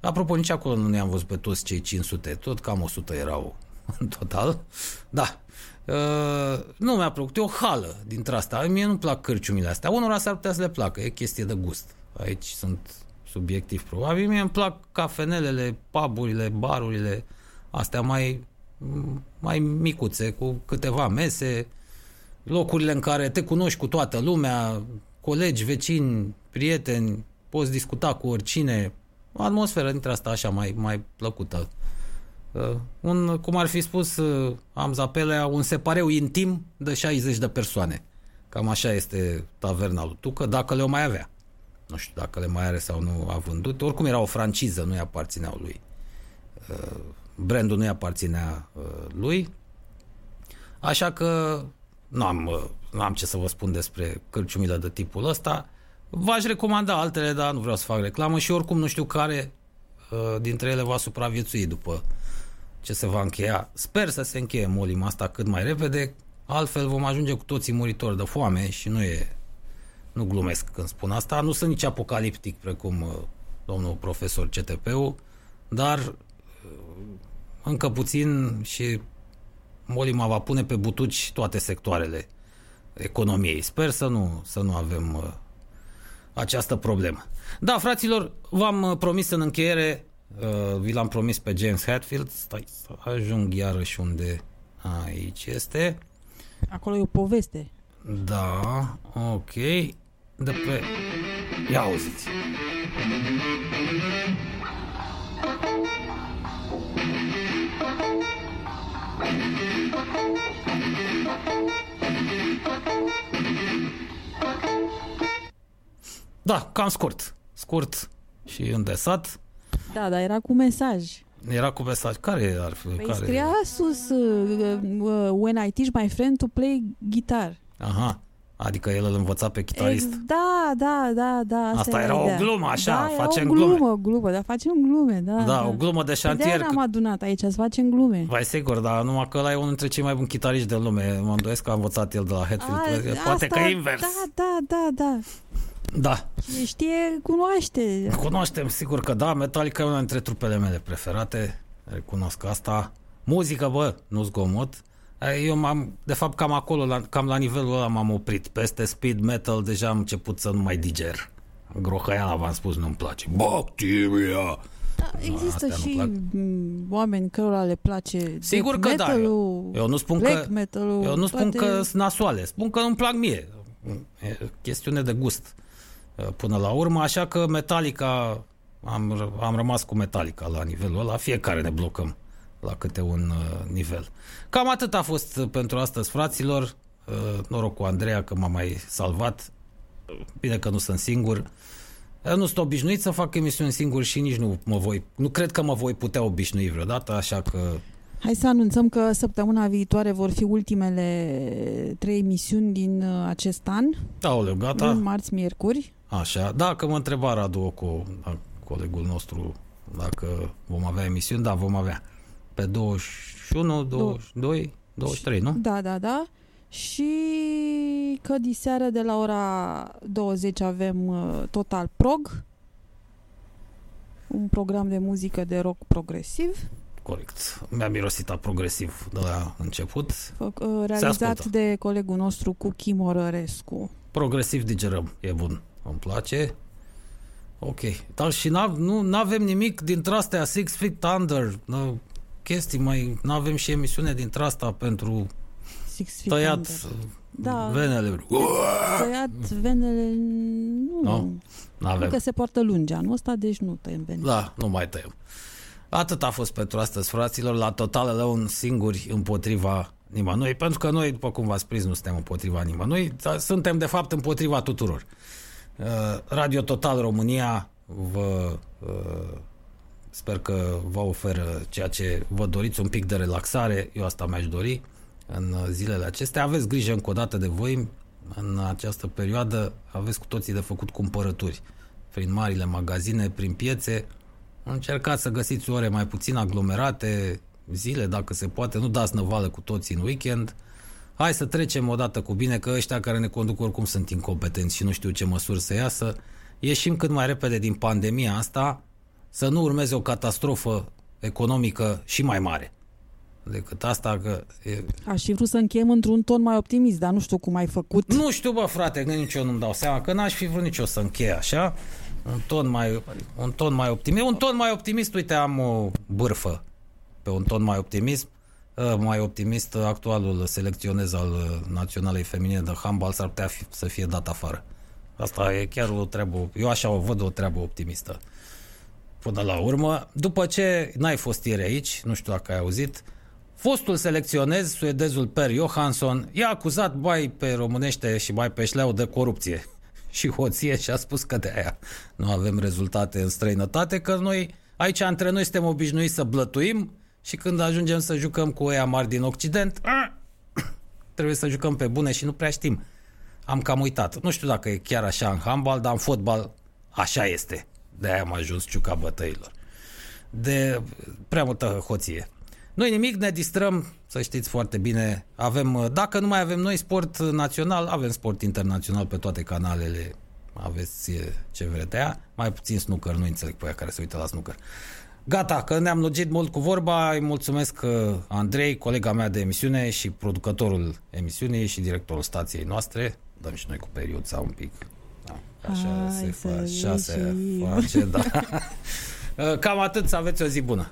apropo, nici acolo nu ne-am văzut pe toți cei 500, tot cam 100 erau în total, da. Uh, nu mi-a plăcut, e o hală dintre asta. Mie nu-mi plac cârciumile astea. Unora s-ar putea să le placă, e chestie de gust. Aici sunt subiectiv probabil. Mie îmi plac cafenelele, puburile, barurile, astea mai, mai micuțe, cu câteva mese, locurile în care te cunoști cu toată lumea, colegi, vecini, prieteni, poți discuta cu oricine, o atmosferă dintre asta așa mai, mai plăcută. Uh, un, cum ar fi spus uh, am Zapelea, un separeu intim de 60 de persoane. Cam așa este taverna lui Tucă, dacă le-o mai avea. Nu știu dacă le mai are sau nu a vândut. Oricum era o franciză, nu-i aparțineau lui. Uh, brandul nu-i aparținea uh, lui. Așa că nu am, uh, nu am ce să vă spun despre cărciumile de tipul ăsta. V-aș recomanda altele, dar nu vreau să fac reclamă și oricum nu știu care uh, dintre ele va supraviețui după ce se va încheia. Sper să se încheie molima asta cât mai repede, altfel vom ajunge cu toții muritori de foame și nu e nu glumesc când spun asta, nu sunt nici apocaliptic precum uh, domnul profesor CTP-ul, dar uh, încă puțin și molima va pune pe butuci toate sectoarele economiei. Sper să nu, să nu avem uh, această problemă. Da, fraților, v-am uh, promis în încheiere, uh, vi l-am promis pe James Hetfield, stai să ajung iarăși unde aici este. Acolo e o poveste. Da, ok. De pe... Ia auziți. Da, cam scurt. Scurt și îndesat. Da, dar era cu mesaj. Era cu mesaj. Care ar fi? Păi care? scria sus uh, uh, When I teach my friend to play guitar. Aha. Adică el îl învăța pe chitarist. Ex- da, da, da, da. Asta, Asta era era o ideea. glumă, așa, da, era facem o glumă, glume. glumă, dar facem glume, da. Da, o glumă de Păi șantier. de-aia ne-am adunat aici, să facem glume. Vai sigur, dar numai că ăla e unul dintre cei mai buni chitariști de lume. Mă îndoiesc că a învățat el de la Hetfield. A, Poate asta- că invers. Da, da, da, da. Da. Cine știe, cunoaște. Cunoaștem, sigur că da. Metallica e una dintre trupele mele preferate. Recunosc asta. Muzică, bă, nu zgomot. Eu m-am, de fapt, cam acolo, la, cam la nivelul ăla m-am oprit. Peste speed metal deja am început să nu mai diger. Grohăiala, v-am spus, nu-mi place. Bacteria! Da, există astea nu și plac. m, oameni cărora le place Sigur death că da. metal-ul, Eu nu spun black că, metal-ul, eu nu spun toate- că sunt nasoale. Spun că îmi plac mie. E chestiune de gust uh, până la urmă, așa că Metallica am, r- am rămas cu Metallica la nivelul ăla, fiecare ne blocăm la câte un uh, nivel. Cam atât a fost uh, pentru astăzi, fraților. Uh, noroc cu Andreea că m-a mai salvat. Bine că nu sunt singur. Eu nu sunt obișnuit să fac emisiuni singur și nici nu mă voi, nu cred că mă voi putea obișnui vreodată, așa că Hai să anunțăm că săptămâna viitoare vor fi ultimele trei emisiuni din uh, acest an, Aoleu, gata. luni, marți, miercuri. Așa, dacă mă întreba Radu Oco, da, colegul nostru, dacă vom avea emisiuni, da, vom avea. Pe 21, 22, 23, nu? Da, da, da. Și că diseară de la ora 20 avem uh, Total Prog, un program de muzică de rock progresiv, Corect. Mi-a mirosit a progresiv de la început. fă- uh, realizat ascultă. de colegul nostru Cuchi Morărescu. Progresiv digerăm, e bun, îmi place. Ok, dar și n- nu avem nimic dintre astea Six Feet Under, nu, chestii mai, nu avem și emisiune dintre asta pentru Six Feet tăiat Under. Da. venele. Tăiat venele... Nu. Nu? Nu avem. Că se poartă lungi anul ăsta, deci nu tăiem venele. Da, nu mai tăiem. Atât a fost pentru astăzi, fraților, la Total Alone singuri împotriva nimănui, pentru că noi, după cum v-ați prins, nu suntem împotriva nimănui, dar suntem de fapt împotriva tuturor. Uh, Radio Total România vă uh, sper că vă oferă ceea ce vă doriți, un pic de relaxare, eu asta mi-aș dori în uh, zilele acestea. Aveți grijă încă o dată de voi, în această perioadă aveți cu toții de făcut cumpărături prin marile magazine, prin piețe, încercați să găsiți ore mai puțin aglomerate, zile, dacă se poate, nu dați năvală cu toții în weekend. Hai să trecem odată cu bine, că ăștia care ne conduc oricum sunt incompetenți și nu știu ce măsuri să iasă. Ieșim cât mai repede din pandemia asta, să nu urmeze o catastrofă economică și mai mare decât asta că... E... Aș fi vrut să încheiem într-un ton mai optimist, dar nu știu cum ai făcut. Nu știu, bă, frate, că nici eu nu-mi dau seama, că n-aș fi vrut nici eu să închei așa. Un ton mai, un ton mai optimist. Un ton mai optimist, uite, am o bârfă pe un ton mai optimist. Ă, mai optimist, actualul selecționez al Naționalei Feminine de Handball s-ar putea fi, să fie dat afară. Asta e chiar o treabă, eu așa o văd o treabă optimistă. Până la urmă, după ce n-ai fost ieri aici, nu știu dacă ai auzit, Fostul selecționez, suedezul Per Johansson, i-a acuzat bai pe românește și bai pe șleau de corupție și hoție și a spus că de aia nu avem rezultate în străinătate, că noi aici între noi suntem obișnuiți să blătuim și când ajungem să jucăm cu ăia mari din Occident, trebuie să jucăm pe bune și nu prea știm. Am cam uitat. Nu știu dacă e chiar așa în handbal, dar în fotbal așa este. De aia am ajuns ciuca bătăilor. De prea multă hoție. Noi nimic, ne distrăm, să știți foarte bine. Avem, dacă nu mai avem noi sport național, avem sport internațional pe toate canalele. Aveți ce vretea. Mai puțin snooker, nu înțeleg pe aia care se uită la snooker. Gata, că ne-am lungit mult cu vorba. Îi mulțumesc uh, Andrei, colega mea de emisiune și producătorul emisiunii și directorul stației noastre. Dăm și noi cu periuța un pic. Da, așa Hai se face, așa se face, da. Uh, cam atât, să aveți o zi bună.